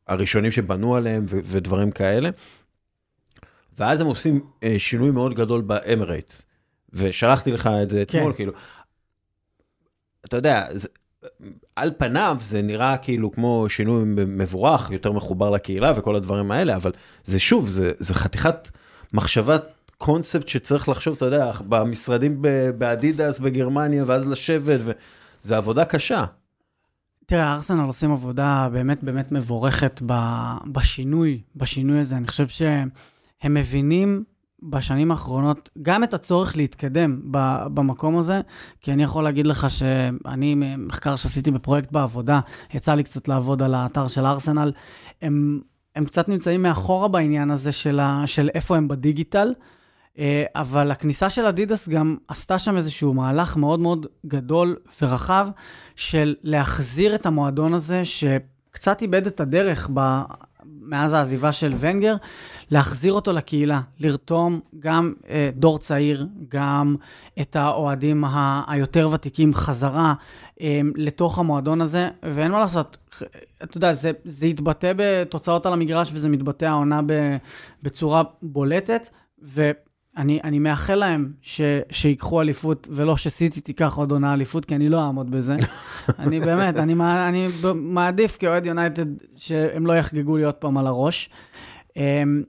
הראשונים שבנו עליהם ודברים כאלה. ואז הם עושים אה, שינוי מאוד גדול באמרייטס, ושלחתי לך את זה אתמול, כן. כאילו, אתה יודע, זה, על פניו זה נראה כאילו כמו שינוי מבורך, יותר מחובר לקהילה וכל הדברים האלה, אבל זה שוב, זה, זה חתיכת מחשבת קונספט שצריך לחשוב, אתה יודע, במשרדים באדידס בגרמניה, ואז לשבת, וזה עבודה קשה. תראה, ארסנל עושים עבודה באמת באמת מבורכת בשינוי, בשינוי הזה. אני חושב שהם מבינים בשנים האחרונות גם את הצורך להתקדם במקום הזה, כי אני יכול להגיד לך שאני, מחקר שעשיתי בפרויקט בעבודה, יצא לי קצת לעבוד על האתר של ארסנל, הם, הם קצת נמצאים מאחורה בעניין הזה של, ה, של איפה הם בדיגיטל. אה, אבל הכניסה של אדידס גם עשתה שם איזשהו מהלך מאוד מאוד גדול ורחב של להחזיר את המועדון הזה, שקצת איבד את הדרך ב... מאז העזיבה של ונגר, להחזיר אותו לקהילה, לרתום גם אה, דור צעיר, גם את האוהדים ה- היותר ותיקים חזרה אה, לתוך המועדון הזה, ואין מה לעשות, אתה יודע, זה, זה יתבטא בתוצאות על המגרש וזה מתבטא העונה בצורה בולטת, ו... אני, אני מאחל להם ש, שיקחו אליפות, ולא שסיטי תיקח עוד עונה אליפות, כי אני לא אעמוד בזה. אני באמת, אני, אני מעדיף כאוהד יונייטד שהם לא יחגגו לי עוד פעם על הראש. אמ,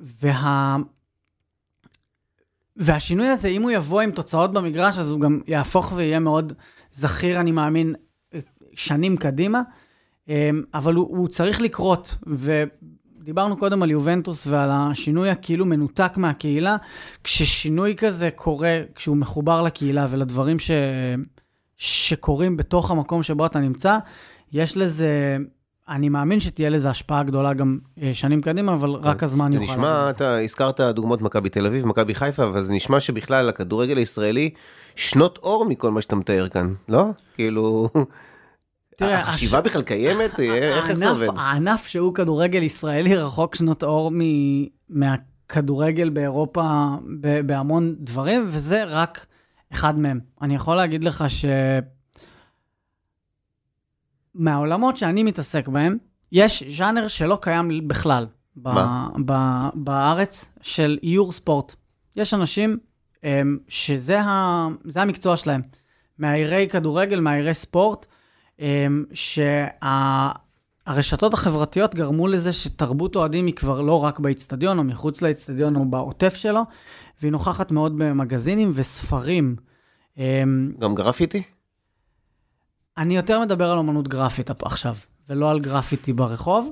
וה... והשינוי הזה, אם הוא יבוא עם תוצאות במגרש, אז הוא גם יהפוך ויהיה מאוד זכיר, אני מאמין, שנים קדימה. אמ, אבל הוא, הוא צריך לקרות, ו... דיברנו קודם על יובנטוס ועל השינוי הכאילו מנותק מהקהילה, כששינוי כזה קורה, כשהוא מחובר לקהילה ולדברים ש... שקורים בתוך המקום שבו אתה נמצא, יש לזה, אני מאמין שתהיה לזה השפעה גדולה גם אה, שנים קדימה, אבל כן. רק הזמן יוכל... נשמע, אתה הזכרת דוגמאות מכבי תל אביב, מכבי חיפה, אבל זה נשמע שבכלל הכדורגל הישראלי שנות אור מכל מה שאתה מתאר כאן, לא? כאילו... תראה, החשיבה בכלל קיימת? איך זה עובד? הענף שהוא כדורגל ישראלי רחוק שנות אור מ- מהכדורגל באירופה ב- בהמון דברים, וזה רק אחד מהם. אני יכול להגיד לך ש... מהעולמות שאני מתעסק בהם, יש ז'אנר שלא קיים בכלל ב-? ב- בארץ של איור ספורט. יש אנשים הם, שזה ה- המקצוע שלהם. מאיירי כדורגל, מאיירי ספורט, שהרשתות החברתיות גרמו לזה שתרבות אוהדים היא כבר לא רק באיצטדיון או מחוץ לאיצטדיון או בעוטף שלו, והיא נוכחת מאוד במגזינים וספרים. הם, גם גרפיטי? אני יותר מדבר על אמנות גרפית עכשיו, ולא על גרפיטי ברחוב.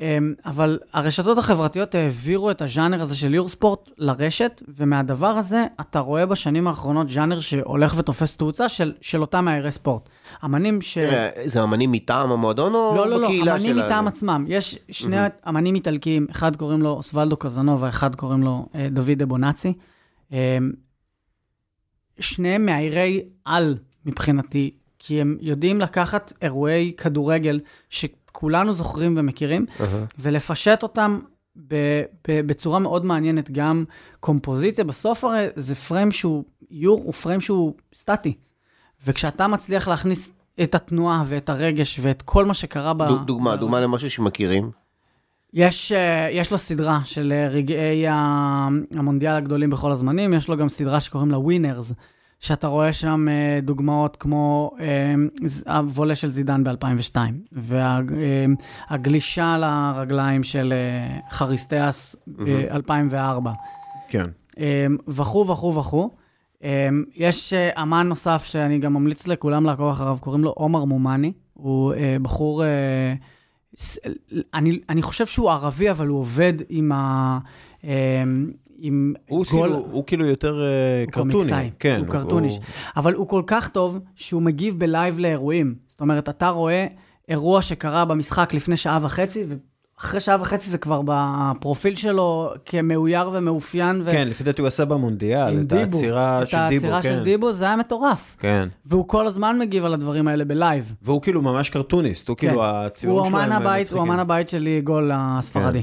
אמ, אבל הרשתות החברתיות העבירו את הז'אנר הזה של יורספורט לרשת, ומהדבר הזה אתה רואה בשנים האחרונות ז'אנר שהולך ותופס תאוצה של, של אותם מאיירי ספורט. אמנים ש... תראה, זה אמנים מטעם המועדון או לא, לא, לא, בקהילה אמנים של מטעם עצמם. יש שני אמנים איטלקיים, אחד קוראים לו אוסוולדו קזנובה, אחד קוראים לו אה, דוד אבונאצי. אה, שניהם מאיירי על מבחינתי, כי הם יודעים לקחת אירועי כדורגל שכולנו זוכרים ומכירים, אהה. ולפשט אותם ב- ב- בצורה מאוד מעניינת, גם קומפוזיציה. בסוף הרי זה פריים שהוא, איור הוא פריים שהוא סטטי. וכשאתה מצליח להכניס את התנועה ואת הרגש ואת כל מה שקרה ב... דו- דוגמה, דוגמה למשהו שמכירים. יש, אה, יש לו סדרה של אה, רגעי המונדיאל הגדולים בכל הזמנים, יש לו גם סדרה שקוראים לה ווינרס, שאתה רואה שם אה, דוגמאות כמו אה, הוולה של זידן ב-2002, והגלישה לרגליים של אה, חריסטיאס ב-2004. כן. וכו' וכו' וכו'. יש אה, אמן נוסף שאני גם ממליץ לכולם לעקוב אחריו, קוראים לו עומר מומני. הוא אה, בחור, אה, אני, אני חושב שהוא ערבי, אבל הוא עובד עם ה... עם הוא גול- כאילו, הוא כאילו יותר אה, הוא קרטוני. קומיקסאי, כן, הוא cartoonish. אבל הוא כל כך טוב, שהוא מגיב ב live לאירועים. זאת אומרת, אתה רואה אירוע שקרה במשחק לפני שעה וחצי, ואחרי שעה וחצי זה כבר בפרופיל שלו כמאויר ומאופיין. ו... כן, לפי דעתי הוא עשה במונדיאל, את. העצירה של דיבו, את העצירה כן. של דיבו, זה היה מטורף. כן. והוא כל הזמן מגיב על הדברים האלה ב live. והוא כאילו ממש קרטוניסט, הוא כאילו, כן. הוא שלהם אמן הם הבית, הוא מצחיקים. אמן הבית שלי, גול הספרדי.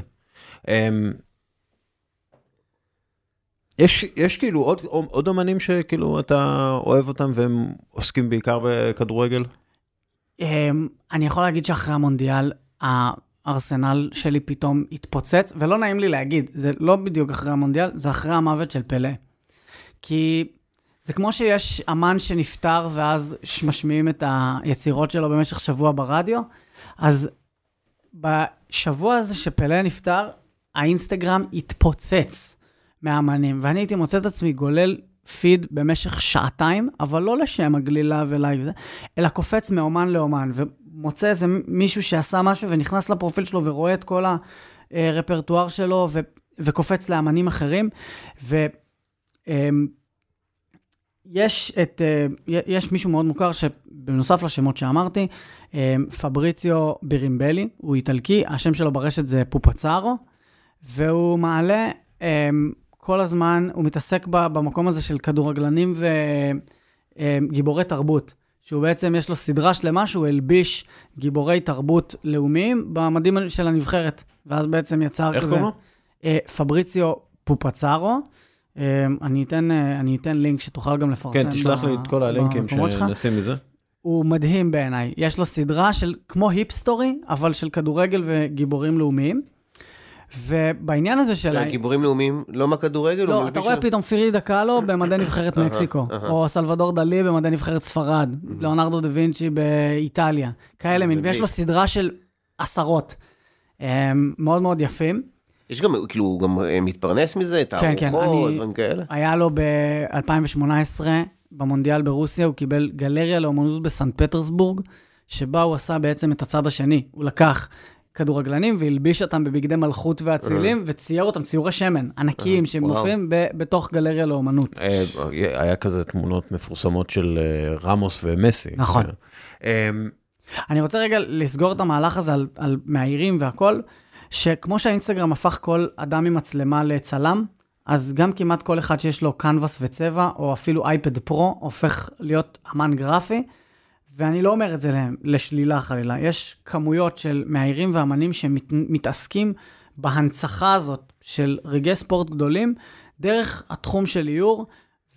יש, יש כאילו עוד, עוד אמנים שכאילו אתה אוהב אותם והם עוסקים בעיקר בכדורגל? אמ, אני יכול להגיד שאחרי המונדיאל, הארסנל שלי פתאום התפוצץ, ולא נעים לי להגיד, זה לא בדיוק אחרי המונדיאל, זה אחרי המוות של פלא. כי זה כמו שיש אמן שנפטר ואז משמיעים את היצירות שלו במשך שבוע ברדיו, אז בשבוע הזה שפלה נפטר, האינסטגרם התפוצץ מהאמנים, ואני הייתי מוצא את עצמי גולל פיד במשך שעתיים, אבל לא לשם הגלילה ולייק אלא קופץ מאמן לאמן, ומוצא איזה מישהו שעשה משהו ונכנס לפרופיל שלו ורואה את כל הרפרטואר שלו ו, וקופץ לאמנים אחרים. ו... אמ, יש את, אה, יש מישהו מאוד מוכר שבנוסף לשמות שאמרתי, אה, פבריציו בירימבלי, הוא איטלקי, השם שלו ברשת זה פופצארו, והוא מעלה אה, כל הזמן, הוא מתעסק במקום הזה של כדורגלנים וגיבורי תרבות, שהוא בעצם, יש לו סדרה שלמה שהוא הלביש גיבורי תרבות לאומיים במדים של הנבחרת, ואז בעצם יצר איך כזה... קוראים לו? אה, פבריציו פופצארו. אה, אני אתן, אה, אני אתן לינק שתוכל גם לפרסם. כן, תשלח לי ב- את כל הלינקים. שנשים מזה. הוא מדהים בעיניי. יש לו סדרה של, כמו היפסטורי, אבל של כדורגל וגיבורים לאומיים. ובעניין הזה של... ה- גיבורים לאומיים, לא מהכדורגל? לא, אתה רואה? פתאום פירידה קאלו במדי נבחרת מקסיקו. או סלבדור דלי במדי נבחרת ספרד, ליאונרדו דה וינצ'י באיטליה, כאלה מין, ויש לו. סדרה של עשרות. מאוד מאוד יפים. יש גם, כאילו, הוא גם אה, מתפרנס מזה, כן, כן, אני- דברים כאלה? היה לו ב-2018, במונדיאל ברוסיה, הוא קיבל גלריה לאומנות בסנט פטרסבורג, שבה הוא עשה בעצם את הצד השני. הוא לקח כדורגלנים והלביש אותם בבגדי מלכות ואצילים, וצייר אותם ציורי שמן ענקיים שמופיעים ב- בתוך גלריה לאומנות. אה, היה כזה תמונות מפורסמות של אה, רמוס ומסי. נכון. אה, אני רוצה רגע לסגור את המהלך הזה על, על מהעירים והכל, שכמו שהאינסטגרם הפך כל אדם עם מצלמה לצלם, אז גם כמעט כל אחד שיש לו קנבס וצבע, או אפילו אייפד פרו, הופך להיות אמן גרפי, ואני לא אומר את זה לשלילה חלילה, יש כמויות של מאיירים ואמנים שמתעסקים בהנצחה הזאת של רגעי ספורט גדולים, דרך התחום של איור,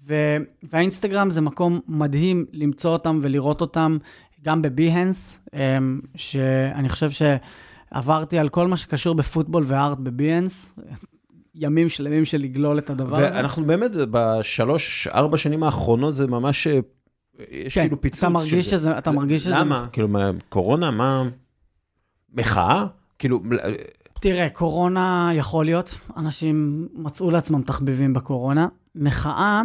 ו- והאינסטגרם זה מקום מדהים למצוא אותם ולראות אותם, גם בביהנס, אמ, שאני חושב שעברתי על כל מה שקשור בפוטבול וארט בביהנס, ימים שלמים של לגלול את הדבר ואנחנו הזה. ואנחנו באמת, בשלוש, ארבע שנים האחרונות זה ממש, אה, יש כן, כאילו פיצוץ. אתה מרגיש של זה. שזה, אתה מרגיש שזה... למה? כאילו, מה, קורונה, מה? מחאה? כאילו, תראה, קורונה יכול להיות, אנשים מצאו לעצמם תחביבים בקורונה. מחאה,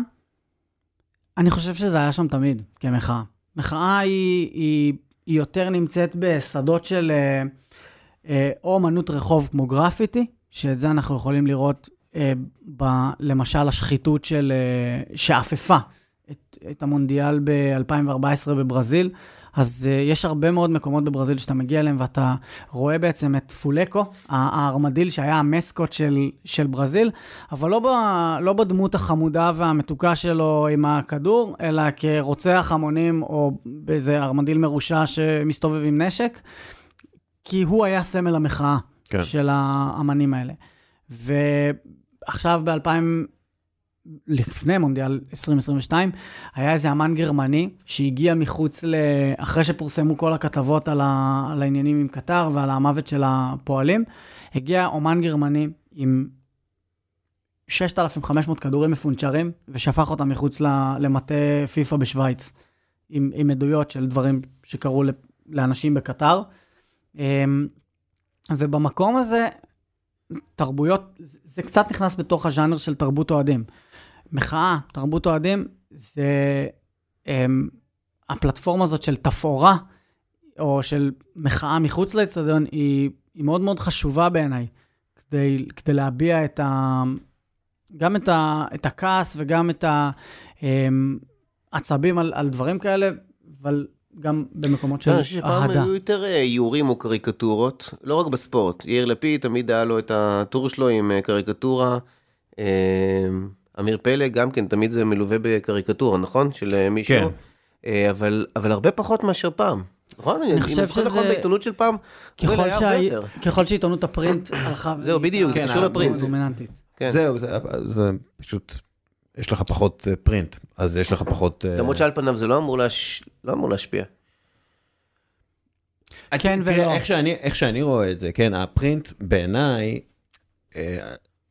אני חושב שזה היה שם תמיד, כמחאה. מחאה היא, היא, היא יותר נמצאת בשדות של אה, אה, או אמנות רחוב כמו גרפיטי, שאת זה אנחנו יכולים לראות אה, ב, למשל השחיתות של, אה, שאפפה את, המונדיאל ב-2014 בברזיל. אז uh, יש הרבה מאוד מקומות בברזיל שאתה מגיע אליהם ואתה רואה בעצם את פולקו, הארמדיל שהיה המסקוט של, של ברזיל, אבל לא, ב, לא בדמות החמודה והמתוקה שלו עם הכדור, אלא כרוצח המונים או באיזה ארמדיל מרושע שמסתובב עם נשק, כי הוא היה סמל המחאה כן. של האמנים האלה. ועכשיו ב-2000... לפני מונדיאל 2022, היה איזה אמן גרמני שהגיע מחוץ ל... אחרי שפורסמו כל הכתבות על, ה... על העניינים עם קטר ועל המוות של הפועלים, הגיע אומן גרמני עם 6,500 כדורים מפונצ'רים, ושפך אותם מחוץ למטה פיפא בשוויץ, עם, עם עדויות של דברים שקרו לאנשים בקטר. אמ, ובמקום הזה, תרבויות, זה קצת נכנס בתוך הז'אנר של תרבות אוהדים. מחאה, תרבות אוהדים, זה um, הפלטפורמה הזאת של תפאורה, או של מחאה מחוץ לאצטדיון, היא, היא מאוד מאוד חשובה בעיניי, כדי, כדי להביע את ה, גם את, ה, את הכעס וגם את העצבים על, על דברים כאלה, אבל גם במקומות של אני חושב שפעם אהדה. היו יותר אה, איורים או קריקטורות, לא רק בספורט. יאיר לפיד תמיד היה לו את הטור שלו עם אה, קריקטורה. אמיר פלג גם כן, תמיד זה מלווה בקריקטורה, נכון? של אה, מישהו. כן. אה, אבל, אבל הרבה פחות מאשר פעם. נכון? אני חושב זוכר נכון שזה- בעיתונות של פעם, ככל, הרבה שה... ככל שעיתונות הפרינט הלכה... זהו, בדיוק, זה ונהייתה קשור לפרינט. דומיננטית. כן. זהו, זה, זה פשוט, יש לך פחות אה, פרינט, אז יש לך פחות... למרות שעל פניו זה לא אמור, להש... לא אמור להשפיע. כן תראה, ולא. איך שאני, איך שאני רואה את זה, כן, הפרינט בעיניי,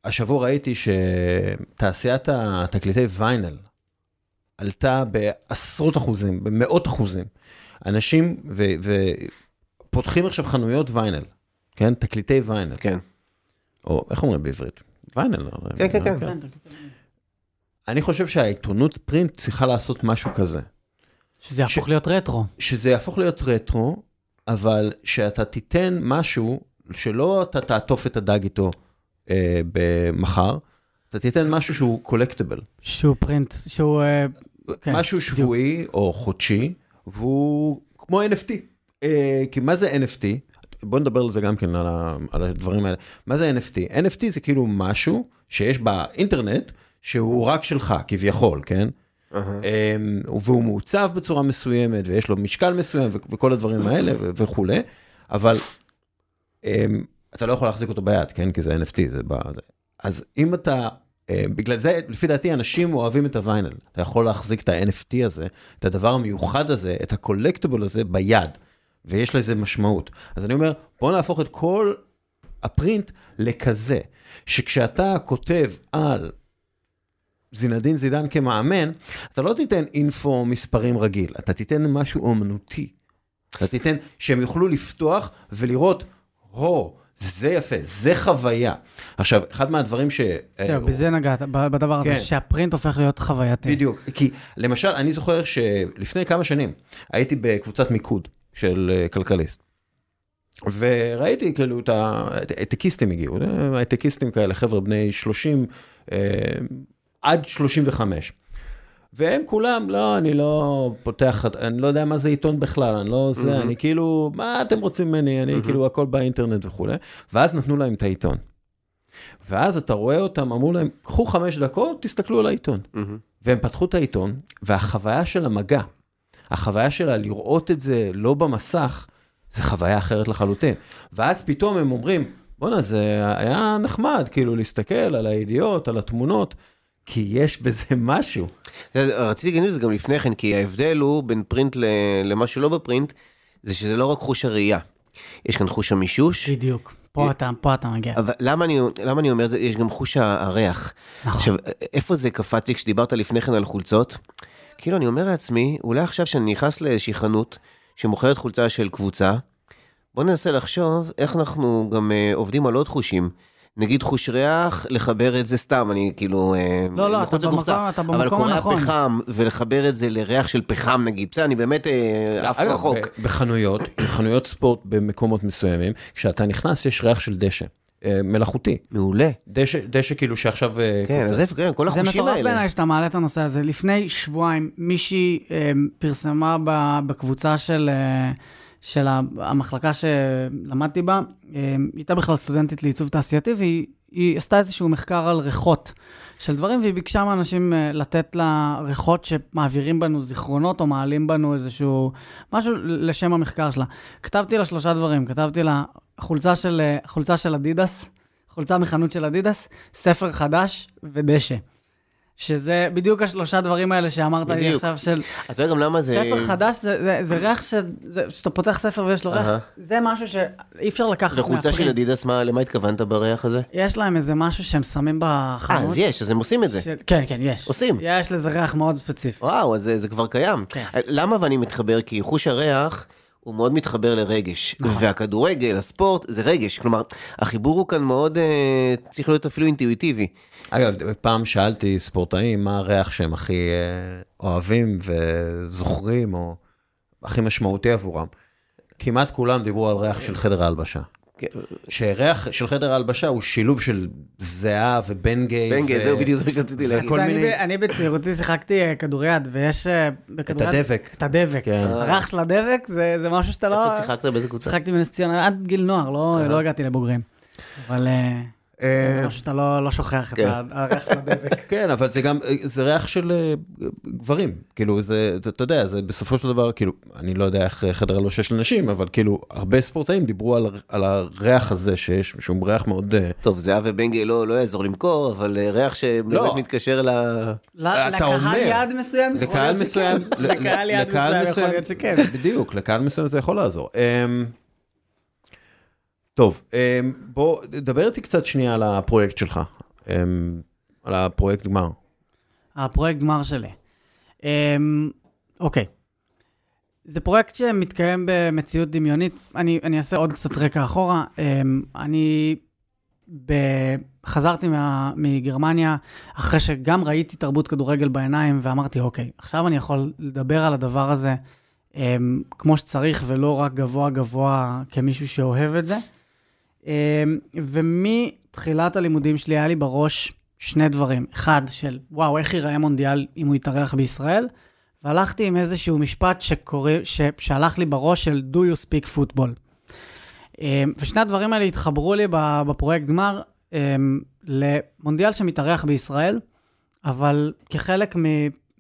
השבוע ראיתי שתעשיית התקליטי ויינל עלתה בעשרות אחוזים, במאות אחוזים. אנשים ו, ופותחים עכשיו חנויות ויינל, כן, תקליטי ויינל, כן. או איך אומרים בעברית? ויינל. כן, כן, כן. כן, אני חושב שהעיתונות פרינט צריכה לעשות משהו כזה. שזה יהפוך להיות רטרו. שזה יהפוך להיות רטרו, אבל שאתה תיתן משהו שלא אתה תעטוף את הדג איתו אה, במחר, אתה תיתן משהו שהוא קולקטיבל. שהוא פרינט, שהוא... אה, כן, משהו שבועי או חודשי, והוא כמו NFT. אה, כי מה זה NFT? בוא נדבר על זה גם כן, על, ה, על הדברים האלה. מה זה NFT? NFT זה כאילו משהו שיש באינטרנט, שהוא רק שלך, כביכול, כן? אמ, והוא מעוצב בצורה מסוימת, ויש לו משקל מסוים, ו- וכל הדברים האלה ו- וכולי, אבל אמ, אתה לא יכול להחזיק אותו ביד, כן? כי זה NFT, זה ב... זה. אז אם אתה, אה, בגלל זה, לפי דעתי, אנשים אוהבים את הוויינל. אתה יכול להחזיק את ה-NFT הזה, את הדבר המיוחד הזה, את הקולקטיבל הזה ביד, ויש לזה משמעות. אז אני אומר, בוא נהפוך את כל הפרינט לכזה, שכשאתה כותב על זינדין זידן כמאמן, אתה לא תיתן אינפו מספרים רגיל, אתה תיתן משהו אומנותי. אתה תיתן שהם יוכלו לפתוח ולראות, הו, זה יפה, זה חוויה. עכשיו, אחד מהדברים ש... זהו, בזה נגעת, בדבר הזה, כן. שהפרינט הופך להיות חווייתי. בדיוק, כי למשל, אני זוכר שלפני כמה שנים הייתי בקבוצת מיקוד של אה, כלכליסט. וראיתי כאילו את ההייטקיסטים הגיעו, אה, הייטקיסטים כאלה, חבר'ה בני 30 אה, עד 35. והם כולם, לא, אני לא פותח, אני לא יודע מה זה עיתון בכלל, אני לא זה, אני כאילו, מה אתם רוצים ממני, אני כאילו הכל באינטרנט וכולי. ואז נתנו להם את העיתון. ואז אתה רואה אותם, אמרו להם, קחו חמש דקות, תסתכלו על העיתון. מהמם. והם פתחו את העיתון, והחוויה של המגע, החוויה שלה לראות את זה לא במסך, זה חוויה אחרת לחלוטין. ואז פתאום הם אומרים, בואנה, זה היה נחמד, כאילו, להסתכל על הידיעות, על התמונות, כי יש בזה משהו. רציתי להגיד את זה גם לפני כן, כי ההבדל הוא בין פרינט למה שלא בפרינט, זה שזה לא רק חוש הראייה. יש כאן חוש המישוש. בדיוק. פה אתה, פה אתה מגיע. אבל למה אני, למה אני אומר זה? יש גם חוש הריח. נכון. עכשיו, איפה זה קפץ לי כשדיברת לפני כן על חולצות? כאילו, אני אומר לעצמי, אולי עכשיו שאני נכנס לאיזושהי חנות שמוכרת חולצה של קבוצה, בוא ננסה לחשוב איך אנחנו גם uh, עובדים על עוד חושים. נגיד חוש ריח, לחבר את זה סתם, אני כאילו... לא, לא, אתה במקום, אתה במקום אבל קורא הנכון. פחם, ולחבר את זה לריח של פחם נגיד, בסדר, אני באמת אה, עף אגב, רחוק. בחנויות, בחנויות ספורט במקומות מסוימים, כשאתה נכנס יש ריח של דשא, אה, מלאכותי. מעולה. דשא, דשא כאילו שעכשיו... אה, כן. אז איפה, כן, כל זה החושים מטורף האלה. בעיניי שאתה מעלה את הנושא הזה. לפני שבועיים מישהי אה, פרסמה ב- בקבוצה של, אה, של המחלקה שלמדתי בה, אה, היא הייתה בכלל סטודנטית לעיצוב תעשייתי, והיא היא עשתה איזשהו מחקר על ריחות של דברים, והיא ביקשה מאנשים אה, לתת לה ריחות שמעבירים בנו זיכרונות, או מעלים בנו איזשהו משהו לשם המחקר שלה. כתבתי לה שלושה דברים, כתבתי לה חולצה של, אה, חולצה של אדידס, חולצה מחנות של אדידס, ספר חדש ודשא. שזה בדיוק השלושה דברים האלה שאמרת לי בדיוק. עכשיו של אתה יודע גם למה זה... ספר חדש, זה, זה, זה ריח ש, זה, שאתה פותח ספר ויש לו ריח. זה משהו שאי אפשר לקחת זה חולצה של אדידס, מה, למה התכוונת בריח הזה? יש להם איזה משהו שהם שמים אה, בחנות. אז יש, אז הם עושים את זה. של... כן, כן, יש. עושים. יש לזה ריח מאוד ספציפי. וואו, אז זה, זה כבר קיים. כן. למה ואני מתחבר? כי חוש הריח הוא מאוד מתחבר לרגש. נכון. והכדורגל, הספורט, זה רגש. כלומר, החיבור הוא כאן מאוד, אה, צריך להיות אפילו אינטואיטיבי. אגב, פעם שאלתי ספורטאים מה הריח שהם הכי אה, אוהבים וזוכרים, או הכי משמעותי עבורם. כמעט כולם דיברו על ריח של חדר ההלבשה. שריח של חדר ההלבשה הוא שילוב של זיעה ובנגי. בנגי, ו- זהו בדיוק זה מה שרציתי להגיד. אני, בצעירותי שיחקתי אה, כדוריד, ויש אה, בכדוריד... הדבק. את הדבק. כן. הריח של הדבק זה, זה משהו שאתה לא... איפה שיחקת? באיזה קבוצה? שיחקתי בנס ציונה עד גיל נוער, לא, לא הגעתי לבוגרים. אבל אה, שאתה לא, לא שוכח את כן. ה- הריח של הדבק. כן, אבל זה גם, זה ריח של אה, גברים, כאילו זה, זה, אתה יודע, זה בסופו של דבר, כאילו, אני לא יודע איך חדר הלבשה של נשים, אבל כאילו, הרבה ספורטאים דיברו על, על הריח הזה שיש, שהוא ריח מאוד... אה, טוב, זהב ובנגי לא לא יעזור למכור, אבל ריח שבאמת לא. מתקשר ל... לקהל אומר, יעד מסוים, יכול לקהל להיות מסוים, לקהל יעד לקהל מסוים יכול להיות שכן. בדיוק, לקהל מסוים זה יכול לעזור. טוב, אמ, בוא, דבר איתי קצת שנייה על הפרויקט שלך, אמ, על הפרויקט גמר. הפרויקט גמר שלי. אמ, אוקיי. זה פרויקט שמתקיים במציאות דמיונית. אני, אני אעשה עוד קצת רקע אחורה. אני ב... חזרתי מה... מגרמניה אחרי שגם ראיתי תרבות כדורגל בעיניים ואמרתי, אוקיי, עכשיו אני יכול לדבר על הדבר הזה אמ, כמו שצריך ולא רק גבוה גבוה כמישהו שאוהב את זה. אמ, ומתחילת הלימודים שלי היה לי בראש שני דברים. אחד, של וואו, איך ייראה מונדיאל אם הוא יתארח בישראל? והלכתי עם איזשהו משפט שקורא, ש, שהלך לי בראש של Do you speak football. אמ, ושני הדברים האלה התחברו לי בפרויקט גמר אמ, למונדיאל שמתארח בישראל, אבל כחלק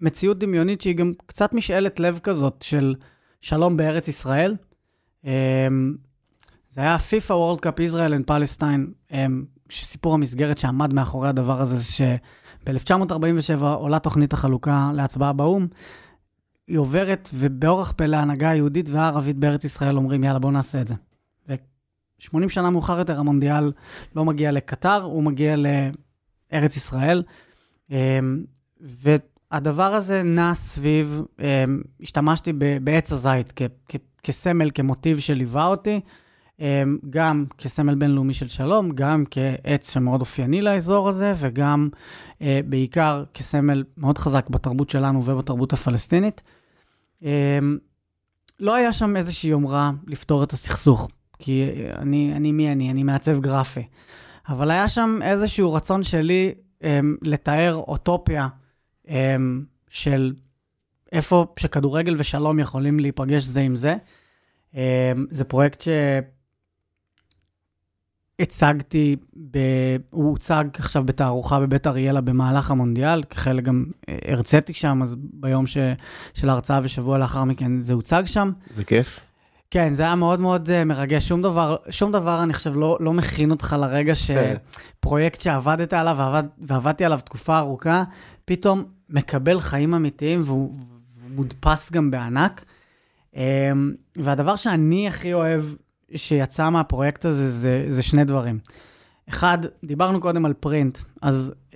ממציאות דמיונית שהיא גם קצת משאלת לב כזאת של שלום בארץ ישראל. זה היה World Cup Israel and Palestine, אמ, שסיפור המסגרת שעמד מאחורי הדבר הזה, זה שב-1947 עולה תוכנית החלוקה להצבעה באו"ם, היא עוברת, ובאורח פלא ההנהגה היהודית והערבית בארץ ישראל אומרים, יאללה, בואו נעשה את זה. ו-80 שנה מאוחר יותר המונדיאל לא מגיע לקטר, הוא מגיע לארץ ישראל. אמ, והדבר הזה נע סביב, אמ, השתמשתי בעץ הזית כ- כ- כסמל, כמוטיב שליווה אותי, גם כסמל בינלאומי של שלום, גם כעץ שמאוד אופייני לאזור הזה, וגם אה, בעיקר כסמל מאוד חזק בתרבות שלנו ובתרבות הפלסטינית. אמ, לא היה שם איזושהי יומרה לפתור את הסכסוך, כי אני, אני מי אני? אני מעצב גרפי. אבל היה שם איזשהו רצון שלי אמ, לתאר אוטופיה אמ, של איפה שכדורגל ושלום יכולים להיפגש זה עם זה. אמ, זה פרויקט הצגתי, ב... הוא הוצג עכשיו בתערוכה בבית אריאלה במהלך המונדיאל, כחלק גם אה, הרציתי שם, אז ביום ש... של ההרצאה ושבוע לאחר מכן זה הוצג שם. זה כיף. כן, זה היה מאוד מאוד uh, מרגש. שום דבר, שום דבר, אני חושב, לא, לא מכין אותך לרגע כן. שפרויקט שעבדת עליו ועבד, ועבדתי עליו תקופה ארוכה, פתאום מקבל חיים אמיתיים והוא, והוא מודפס גם בענק. Um, והדבר שאני הכי אוהב שיצא מהפרויקט הזה זה, זה שני דברים. אחד, דיברנו קודם על פרינט, אז uh,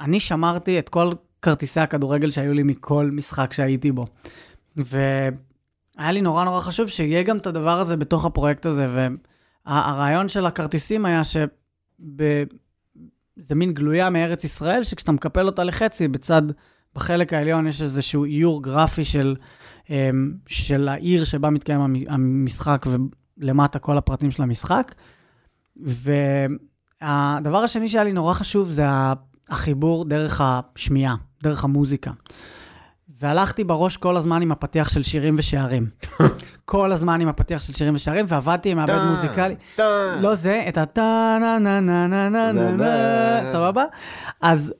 אני שמרתי את כל כרטיסי הכדורגל שהיו לי מכל משחק שהייתי בו. ו... היה לי נורא נורא חשוב שיהיה גם את הדבר הזה בתוך הפרויקט הזה, והרעיון של הכרטיסים היה שזה מין גלויה מארץ ישראל, שכשאתה מקפל אותה לחצי, בצד, בחלק העליון יש איזשהו איור גרפי של, אמ, של העיר שבה מתקיים המשחק, ולמטה כל הפרטים של המשחק. והדבר השני שהיה לי נורא חשוב זה החיבור דרך השמיעה, דרך המוזיקה. והלכתי בראש כל הזמן עם הפתיח של שירים ושערים. כל הזמן עם הפתיח של שירים ושערים, ועבדתי עם מעבד מוזיקלי. לא זה, את הטה נה נה נה נה נה נה נה, סבבה? אז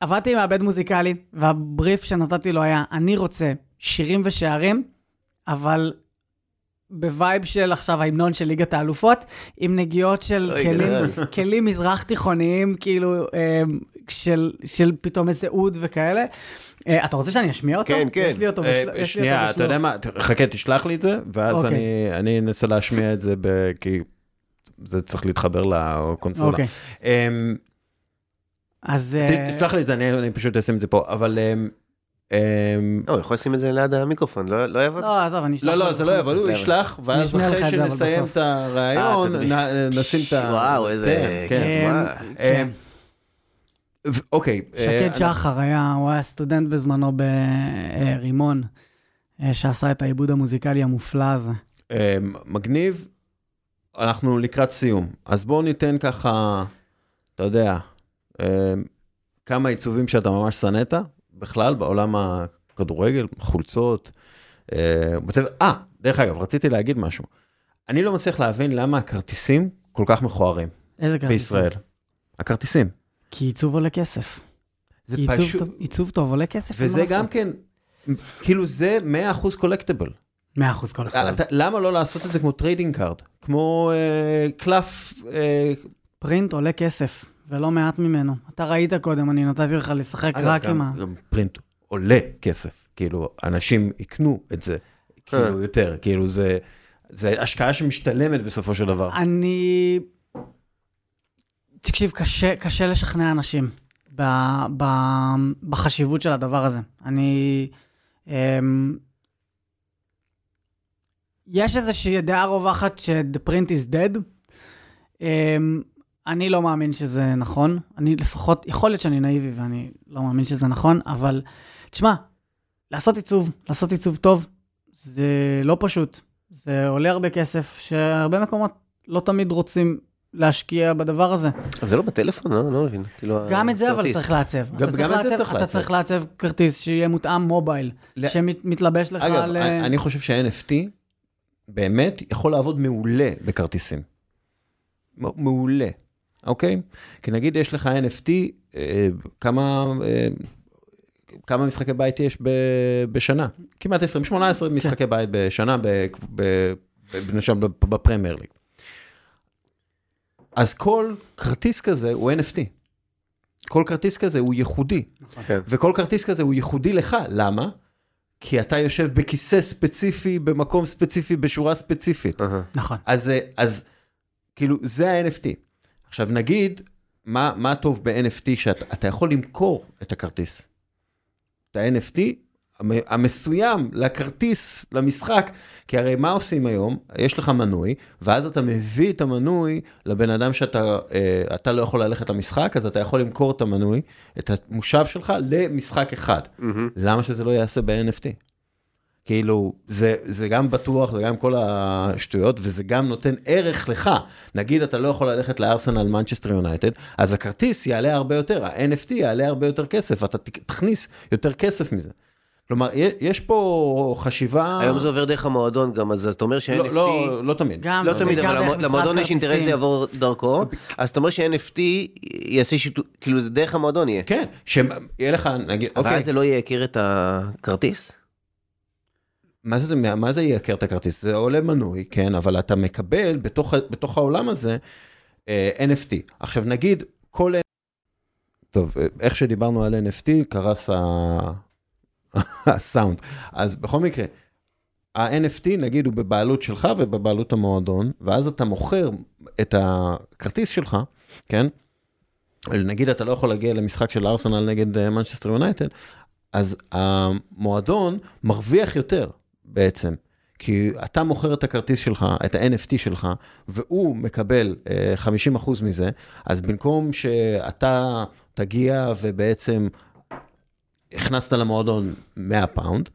עבדתי עם מעבד מוזיקלי, והבריף שנתתי לו היה, אני רוצה שירים ושערים, אבל ב vibe של עכשיו ההמנון של ליגת האלופות, עם נגיעות של כלים, כלים מזרח תיכוניים, כאילו, של, של פתאום איזה אוד וכאלה. אה, אתה רוצה שאני אשמיע אותו? כן, כן. יש לי אותו אה, בשל- יש לי שנייה, אתה יודע בשלוף. מה, חכה, תשלח לי את זה, ואז אוקיי. אני- אני אנסה להשמיע את זה, ב- כי זה צריך להתחבר לקונסולה. אוקיי. אמ, אז... אה, תשלח לי את זה, אני אני פשוט אשים את זה פה, אבל... אמ, אמ, לא, הוא יכול לשים את זה ליד המיקרופון, לא לא יעבוד? לא, עזוב, אני אשלח לא, לא, זה לא יבוא, הוא. ישלח, ואז אחרי שנסיים. את הרעיון, אה, נשים את ה... וואו, איזה... כן, כן. כן. ו- אוקיי. אה, שקד שחר היה, הוא היה סטודנט בזמנו ברימון, אה, שעשה את העיבוד המוזיקלי המופלא הזה. אה, מגניב, אנחנו לקראת סיום, אז בואו ניתן ככה, אתה יודע, כמה עיצובים שאתה ממש שנאת, בכלל, בעולם הכדורגל, חולצות. אה. אה, דרך אגב, רציתי להגיד משהו. אני לא מצליח להבין למה הכרטיסים כל כך מכוערים איזה כרטיס? בישראל. הכרטיסים. כי עיצוב עולה כסף. זה עיצוב פשוט, טוב- עיצוב טוב עולה כסף. וזה גם לעשות. כן, כאילו זה 100% collectible. מאה אחוז כל אחד. אתה- למה לא לעשות את זה כמו trading card? כמו אה, קלף, אה, print עולה כסף, ולא מעט ממנו. אתה ראית קודם, אני נתתי לך לשחק אגב, רק גם- עם ה... גם פרינט עולה כסף, כאילו, אנשים יקנו את זה, כאילו, יותר, כאילו, זה, זה השקעה שמשתלמת בסופו של דבר. אני... תקשיב, קשה, קשה לשכנע אנשים ב, ב, בחשיבות של הדבר הזה. אני... אמ, יש איזושהי דעה רווחת ש-the print is dead. אמ, אני לא מאמין שזה נכון. אני לפחות, יכול להיות שאני נאיבי ואני לא מאמין שזה נכון, אבל תשמע, לעשות עיצוב, לעשות עיצוב טוב, זה לא פשוט. זה עולה הרבה כסף, שהרבה מקומות לא תמיד רוצים להשקיע בדבר הזה. אבל זה לא בטלפון? לא, לא מבין. כאילו, גם את זה אבל הכרטיס. צריך לעצב. גם- אתה גם את זה לעצב- צריך אתה לעצב. צריך לעצב כרטיס שיהיה מותאם מובייל, ל- שמתלבש לך אגב, על... אני אני חושב שה-NFT באמת יכול לעבוד מעולה בכרטיסים. מעולה, אוקיי? כי נגיד יש לך NFT, אה, כמה... אה, כמה משחקי בית יש ב- בשנה? כמעט 20, 18 משחקי בית בשנה ב- ב- ב- למשל בפרמייר ליג. אז כל כרטיס כזה הוא NFT. כל כרטיס כזה הוא ייחודי. כן. וכל כרטיס כזה הוא ייחודי לך, למה? כי אתה יושב בכיסא ספציפי, במקום ספציפי, בשורה ספציפית. נכון. אז, אה, אז כאילו, זה ה-NFT. עכשיו נגיד, מה, מה טוב ב-NFT שאתה אתה יכול למכור את הכרטיס. את ה-NFT המ- המסוים לכרטיס, למשחק, כי הרי מה עושים היום? יש לך מנוי, ואז אתה מביא את המנוי לבן אדם שאתה אה, אתה לא יכול ללכת למשחק, אז אתה יכול למכור את המנוי, את המושב שלך, למשחק אחד. מהמם. למה שזה לא יעשה ב-NFT? כאילו, זה, זה גם בטוח, זה גם כל השטויות, וזה גם נותן ערך לך. נגיד, אתה לא יכול ללכת לארסנל מנצ'סטר יונייטד, אז הכרטיס יעלה הרבה יותר, ה-NFT יעלה הרבה יותר כסף, אתה תכניס יותר כסף מזה. כלומר, יש פה חשיבה... היום זה עובר דרך המועדון גם, אז אתה אומר ש-NFT... לא, לא, לא תמיד. גם, לא תמיד, אבל למועדון יש אינטרס. לעבור דרכו, אז אתה אומר ש-NFT יעשה שיתוף, כאילו זה דרך המועדון יהיה. כן, שיהיה לך, נגיד, אבל אוקיי, אז זה לא ייקר את הכרטיס? מה זה, מה זה ייקר את הכרטיס? זה עולה מנוי, כן, אבל אתה מקבל בתוך, בתוך העולם הזה אה, NFT. עכשיו נגיד, כל... טוב, אה, איך שדיברנו על NFT, קרס ה- הסאונד. אז בכל מקרה, ה-NFT נגיד הוא בבעלות שלך ובבעלות המועדון, ואז אתה מוכר את הכרטיס שלך, כן? נגיד אתה לא יכול להגיע למשחק של ארסנל נגד מנצ'סטר יונייטד, אז המועדון מרוויח יותר בעצם. כי אתה מוכר את הכרטיס שלך, את ה-NFT שלך, והוא מקבל אה, 50% מזה, אז במקום שאתה תגיע ובעצם הכנסת למועדון 100 פאונד,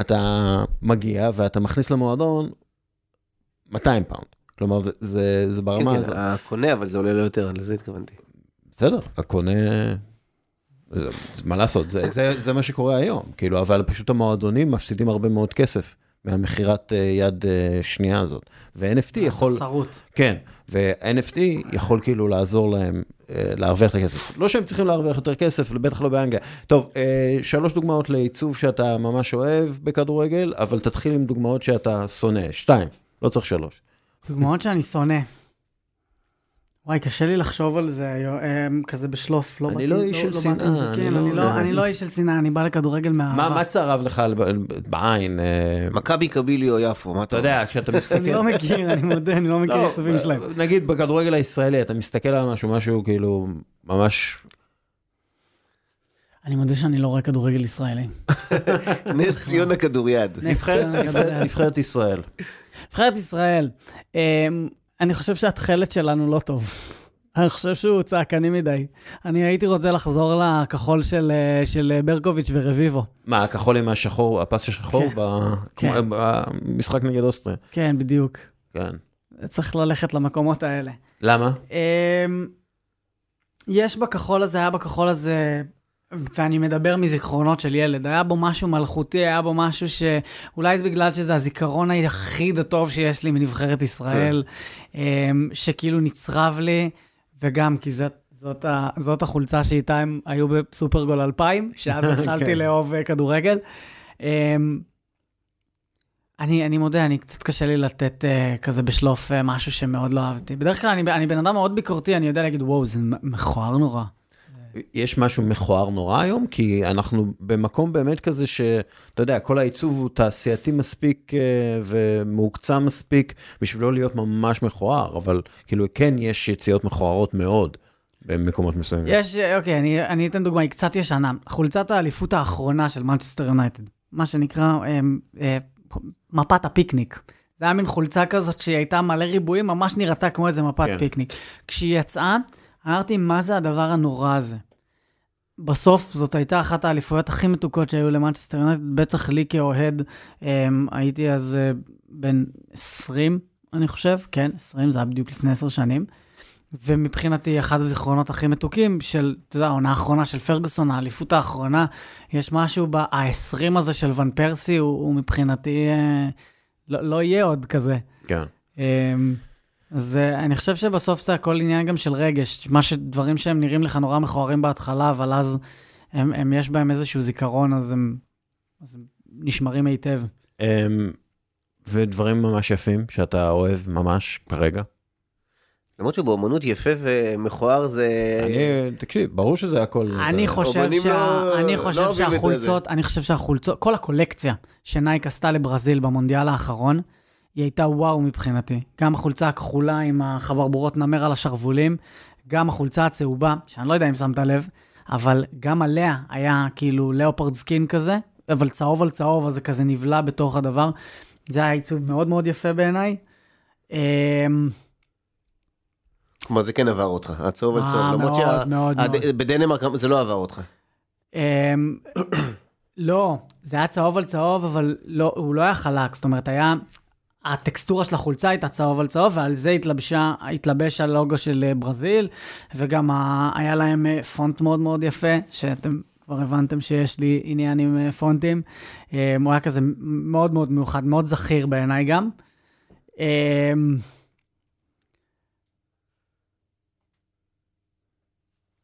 אתה מגיע ואתה מכניס למועדון 200 פאונד. כלומר, זה, זה, זה כן, ברמה כן, הזאת. הקונה, אבל זה עולה לו יותר, לזה התכוונתי. בסדר, הקונה... זה, מה לעשות, זה, זה, זה מה שקורה היום, כאילו, אבל פשוט המועדונים מפסידים הרבה מאוד כסף מהמכירת אה, יד אה, שנייה הזאת. ו-NFT יכול, ספסרות. כן, ו-NFT יכול כאילו לעזור להם אה, להרוויח את הכסף. לא שהם צריכים להרוויח יותר כסף, בטח לא באנגליה. טוב, אה, שלוש דוגמאות לעיצוב שאתה ממש אוהב בכדורגל, אבל תתחיל עם דוגמאות שאתה שונא. שתיים, לא צריך שלוש. דוגמאות שאני שונא. וואי, קשה לי לחשוב על זה היום, אמ, כזה בשלוף. לא אני באתי- לא איש של באתי שנאה, אני כן, לא- אני לא- אני לא איש של שנאה, אני בא לכדורגל מה, מאהבה. מה צרב לך בעין? אה, מכבי קביליו יפו, מה אתה? יודע, כשאתה מסתכל... אני לא מכיר, אני מודה, אני לא מכיר לא, עיצובים שלהם. נגיד בכדורגל הישראלי, אתה מסתכל על משהו, משהו כאילו ממש... אני מודה שאני לא רואה כדורגל ישראלי. נס ציונה כדוריד. נס ציונה נבחרת- ישראל. נבחרת ישראל, אני חושב שהתכלת שלנו לא טוב. אני חושב שהוא צעקני מדי. אני הייתי רוצה לחזור לכחול של, אה, של אה, ברקוביץ' ורביבו. מה, הכחול עם השחור, הפס השחור כן. ב- כן. במשחק נגד אוסטריה. כן, בדיוק. כן. צריך ללכת למקומות האלה. למה? אמ, יש בכחול הזה, היה בכחול הזה, ואני מדבר מזיכרונות של ילד, היה בו משהו מלכותי, היה בו משהו שאולי זה בגלל שזה הזיכרון היחיד הטוב שיש לי מנבחרת ישראל, אמ, שכאילו נצרב לי, וגם כי זאת... זאת, ה, זאת החולצה שאיתה הם היו בסופרגול 2000, שאז התחלתי כן. לאהוב אה, כדורגל. אמ, אני, אני מודה, אני קצת קשה לי לתת uh, כזה בשלוף uh, משהו שמאוד לא אהבתי. בדרך כלל אני, אני בן אדם מאוד ביקורתי, אני יודע להגיד, וואו, זה מכוער נורא. יש משהו מכוער נורא היום? כי אנחנו במקום באמת כזה שאתה יודע, כל העיצוב הוא תעשייתי מספיק אה, ומהוקצע מספיק בשביל לא להיות ממש מכוער, אבל כאילו כן יש יציאות מכוערות מאוד במקומות מסוימים. יש, אוקיי, אני, אני אתן דוגמה, היא קצת ישנה. חולצת האליפות האחרונה של מנצ'סטר יונייטד, מה שנקרא אה, אה, מפת הפיקניק. זה היה מין חולצה כזאת שהיא הייתה מלא ריבועים, ממש נראתה כמו איזה מפת כן. פיקניק. כשהיא יצאה, אמרתי, מה זה הדבר הנורא הזה? בסוף זאת הייתה אחת האליפויות הכי מתוקות שהיו למנצ'סטר יונייטד, בטח לי כאוהד, אמ, הייתי אז אה, בן 20, אני חושב, כן, 20, זה היה בדיוק לפני 10 שנים. ומבחינתי, אחד הזיכרונות הכי מתוקים של, אתה יודע, העונה האחרונה של פרגוסון, האליפות האחרונה, יש משהו ב-20 הזה של ון פרסי, הוא, הוא מבחינתי, אה, לא, לא יהיה עוד כזה. כן. אמ, אז אה, אני חושב שבסוף זה הכל עניין גם של רגש, מה שדברים שהם נראים לך נורא מכוערים בהתחלה, אבל אז הם, הם יש בהם איזשהו זיכרון, אז הם, אז הם נשמרים היטב. אמ, ודברים ממש יפים שאתה אוהב ממש כרגע. למרות שבאומנות יפה ומכוער זה... אני, תקשיב, ברור שזה הכל... אני אתה- חושב, שה... לא- אני לא חושב את שהחולצות, אני חושב שהחולצות, כל הקולקציה שנייק עשתה לברזיל במונדיאל האחרון, היא הייתה וואו מבחינתי. גם החולצה הכחולה עם החברבורות נמר על השרוולים, גם החולצה הצהובה, שאני לא יודע אם שמת לב, אבל גם עליה היה כאילו leopard skin כזה, אבל צהוב על צהוב, אז זה כזה נבלע בתוך הדבר. זה היה עיצוב מאוד מאוד יפה בעיניי. אמ, כלומר זה כן עבר אותך, הצהוב על אה, צהוב, למרות מאוד, שה- מאוד, הד- מאוד. בדנמרק זה לא עבר אותך. אמ, לא, זה היה צהוב על צהוב, אבל לא, הוא לא היה חלק, זאת אומרת, היה... הטקסטורה של החולצה הייתה צהוב על צהוב, ועל זה התלבשה, התלבש הלוגו של אה, ברזיל, וגם היה להם אה, פונט מאוד מאוד יפה, שאתם כבר הבנתם שיש לי עניין עם אה, פונטים. הוא היה כזה מאוד מאוד מיוחד, מאוד זכיר בעיניי גם. אה,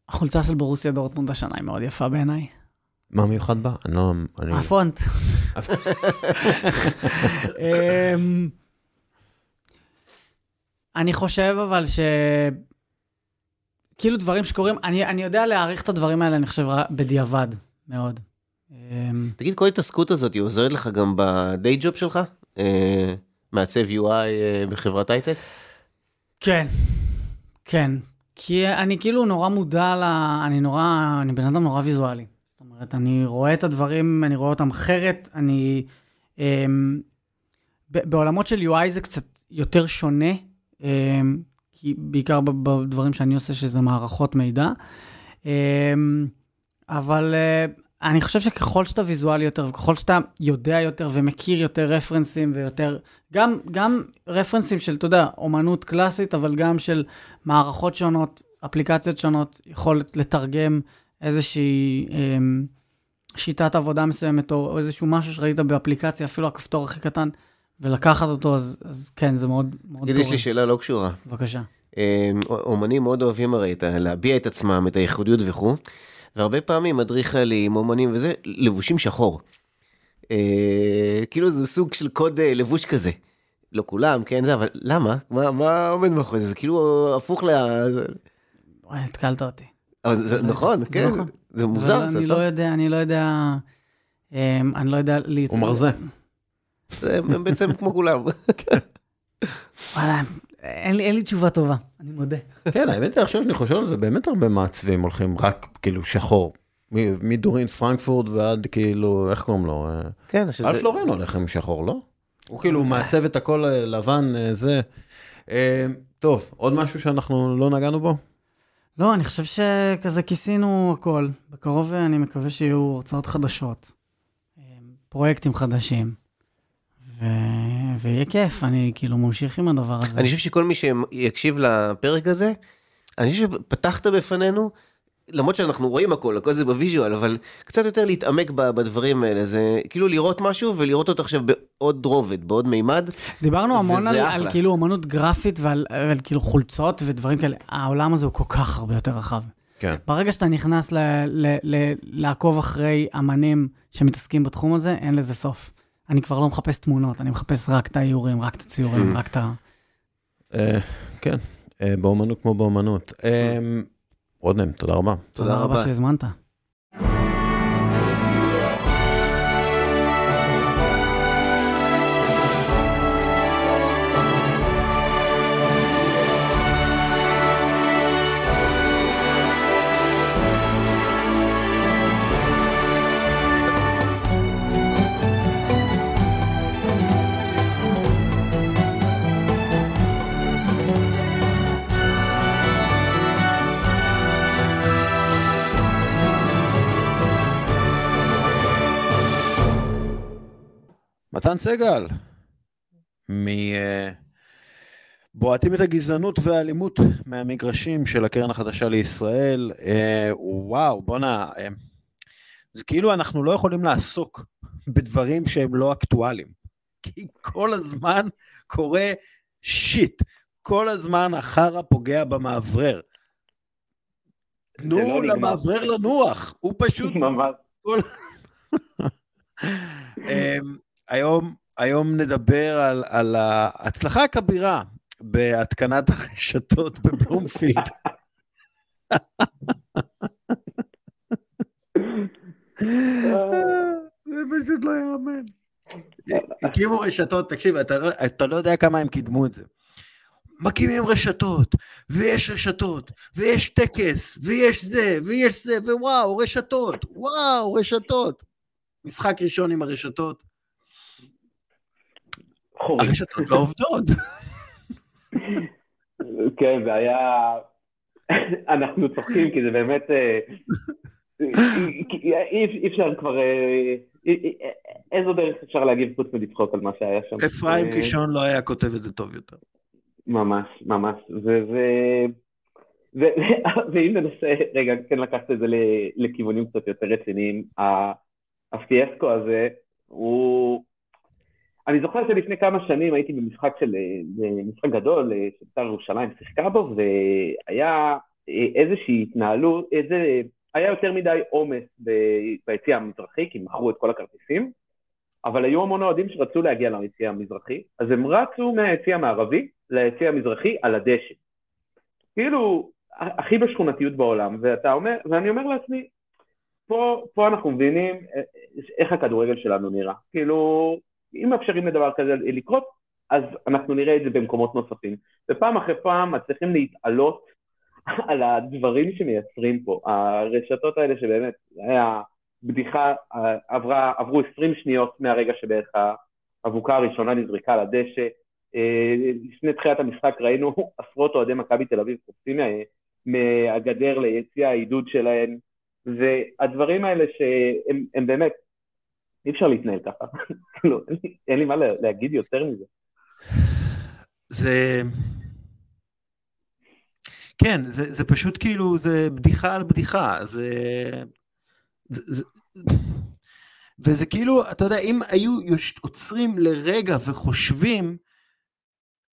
החולצה של ברוסיה דורטמונד השנה היא מאוד יפה בעיניי. מה מיוחד בה? אני לא... אני... הפונט. אמ, אני חושב אבל ש... כאילו דברים שקורים, אני, אני יודע להעריך את הדברים האלה, אני חושב, בדיעבד, מאוד. אמ, תגיד, כל ההתעסקות הזאת היא עוזרת לך גם בדיי ג'וב שלך? אה, מעצב UI אה, בחברת הייטק? כן, כן. כי אני כאילו נורא מודע ל... אני נורא... אני בן אדם נורא ויזואלי. אומרת, אני רואה את הדברים, אני רואה אותם אחרת, אני... ב- בעולמות של UI זה קצת יותר שונה, אמ, כי בעיקר בדברים שאני עושה, שזה מערכות מידע. אמ, אבל אה, אני חושב שככל שאתה ויזואלי יותר, וככל שאתה יודע יותר ומכיר יותר רפרנסים ויותר, גם, גם רפרנסים של, אתה יודע, אומנות קלאסית, אבל גם של מערכות שונות, אפליקציות שונות, יכולת לתרגם איזושהי אמ, שיטת עבודה מסוימת, או, או איזשהו משהו שראית באפליקציה, אפילו הכפתור הכי קטן, ולקחת אותו, אז, אז כן, זה מאוד מאוד תגיד, יש לי שאלה לא קשורה. בבקשה. אה, אומנים מאוד אוהבים הרי את להביע את עצמם, את הייחודיות וכו', והרבה פעמים אדריכלים, אומנים וזה, לבושים שחור. אה, כאילו זה סוג של קוד אה, לבוש כזה. לא כולם, כן, זה, אבל למה? מה, מה עומד מאחורי זה? זה כאילו הפוך ל... זה- וואי, התקלת אותי. זה נכון, זה כן, נכון. זה מוזר, זה אני לא... לא יודע, אני לא יודע, אמ, אני לא יודע... הוא מרזה. זה הם בעצם כמו כולם. וואלה, אין לי, אין לי תשובה טובה, אני מודה. כן, האמת היא עכשיו שאני חושב על זה, באמת הרבה מעצבים הולכים רק כאילו שחור. מדורין פרנקפורט ועד כאילו, איך קוראים לו? כן, שזה... אלף לורן הולך עם שחור, לא? הוא כאילו מעצב את הכל אה, לבן, אה, זה. אה, טוב, עוד משהו שאנחנו לא נגענו בו? לא, אני חושב שכזה כיסינו הכל. בקרוב אה, אני מקווה שיהיו הרצאות חדשות, אמ, פרויקטים חדשים, ו... ויהיה כיף, אני כאילו ממשיך עם הדבר הזה. אני חושב שכל מי שיקשיב לפרק הזה, אני חושב שפתחת בפנינו, למרות שאנחנו רואים הכל, הכל זה ב visual, אבל קצת יותר להתעמק בדברים האלה, זה כאילו לראות משהו ולראות אותו עכשיו בעוד רובד, בעוד מימד. דיברנו המון על, אחלה. על כאילו אומנות גרפית ועל, ועל כאילו חולצות ודברים כאלה. העולם הזה הוא כל כך הרבה יותר רחב. כן. ברגע שאתה נכנס ל, ל, ל, לעקוב אחרי אמנים שמתעסקים בתחום הזה, אין לזה סוף. אני כבר לא מחפש תמונות, אני מחפש רק את האיורים, רק את הציורים, Mm. רק את ה... אה, כן, אה, באומנות כמו באומנות. רודנם, תודה רבה. תודה רבה. שהזמנת. מתן סגל, מבועטים את הגזענות והאלימות מהמגרשים של הקרן החדשה לישראל. אה, וואו, בואנה, אה, זה כאילו אנחנו לא יכולים לעסוק בדברים שהם לא אקטואליים. כי כל הזמן קורה שיט, כל הזמן החרא פוגע במאוורר. תנו לא. למאוורר לנוח, הוא פשוט ממש. היום, היום נדבר על, על ההצלחה הכבירה בהתקנת הרשתות בבלומפילד. זה פשוט לא יאמן. הקימו רשתות, תקשיב, אתה לא, אתה לא יודע כמה הם קידמו את זה. מקימים רשתות, ויש רשתות, ויש טקס, ויש זה, ויש זה, ווואו, רשתות, וואו, רשתות. משחק ראשון עם הרשתות, חורים. הרשתות לא עובדות. כן, זה היה... אנחנו צוחקים כי זה באמת... אה, אי אפשר כבר... אה, אי- אי- איזו דרך אפשר להגיב חוץ מלצחוק על מה שהיה שם. אפרים אה, קישון לא היה כותב את זה טוב יותר. ממש, ממש. ואם ננסה רגע כן לקחת את זה לכיוונים קצת יותר רציניים, הפיאסקו הזה הוא... אני זוכר שלפני כמה שנים הייתי במשחק של, משחק גדול שבית"ר ירושלים שיחקה בו, והיה איזושהי התנהלות, איזה, היה יותר מדי עומס ביציע המזרחי, כי מכרו את כל הכרטיסים, אבל היו המון אוהדים שרצו להגיע ליציע המזרחי, אז הם רצו מהיציע המערבי ליציע המזרחי על הדשא. כאילו, הכי בשכונתיות בעולם, ואתה אומר, ואני אומר לעצמי, פה, פה אנחנו מבינים איך הכדורגל שלנו נראה. כאילו, אם מאפשרים לדבר כזה לקרות, אז אנחנו נראה את זה במקומות נוספים. ופעם אחרי פעם מצליחים להתעלות על הדברים שמייצרים פה. הרשתות האלה שבאמת, היה בדיחה, עברה, עברו 20 שניות מהרגע שבערך האבוקה הראשונה נזרקה לדשא. אה, לפני תחילת המשחק ראינו עשרות אוהדי מכבי תל אביב קופצים מהגדר ליציע העידוד שלהם, והדברים האלה שהם באמת, אי אפשר להתנהל ככה, כאילו, אין לי מה להגיד יותר מזה. זה... כן, זה, זה פשוט כאילו, זה בדיחה על בדיחה, זה... זה, זה... וזה כאילו, אתה יודע, אם היו עוצרים לרגע וחושבים,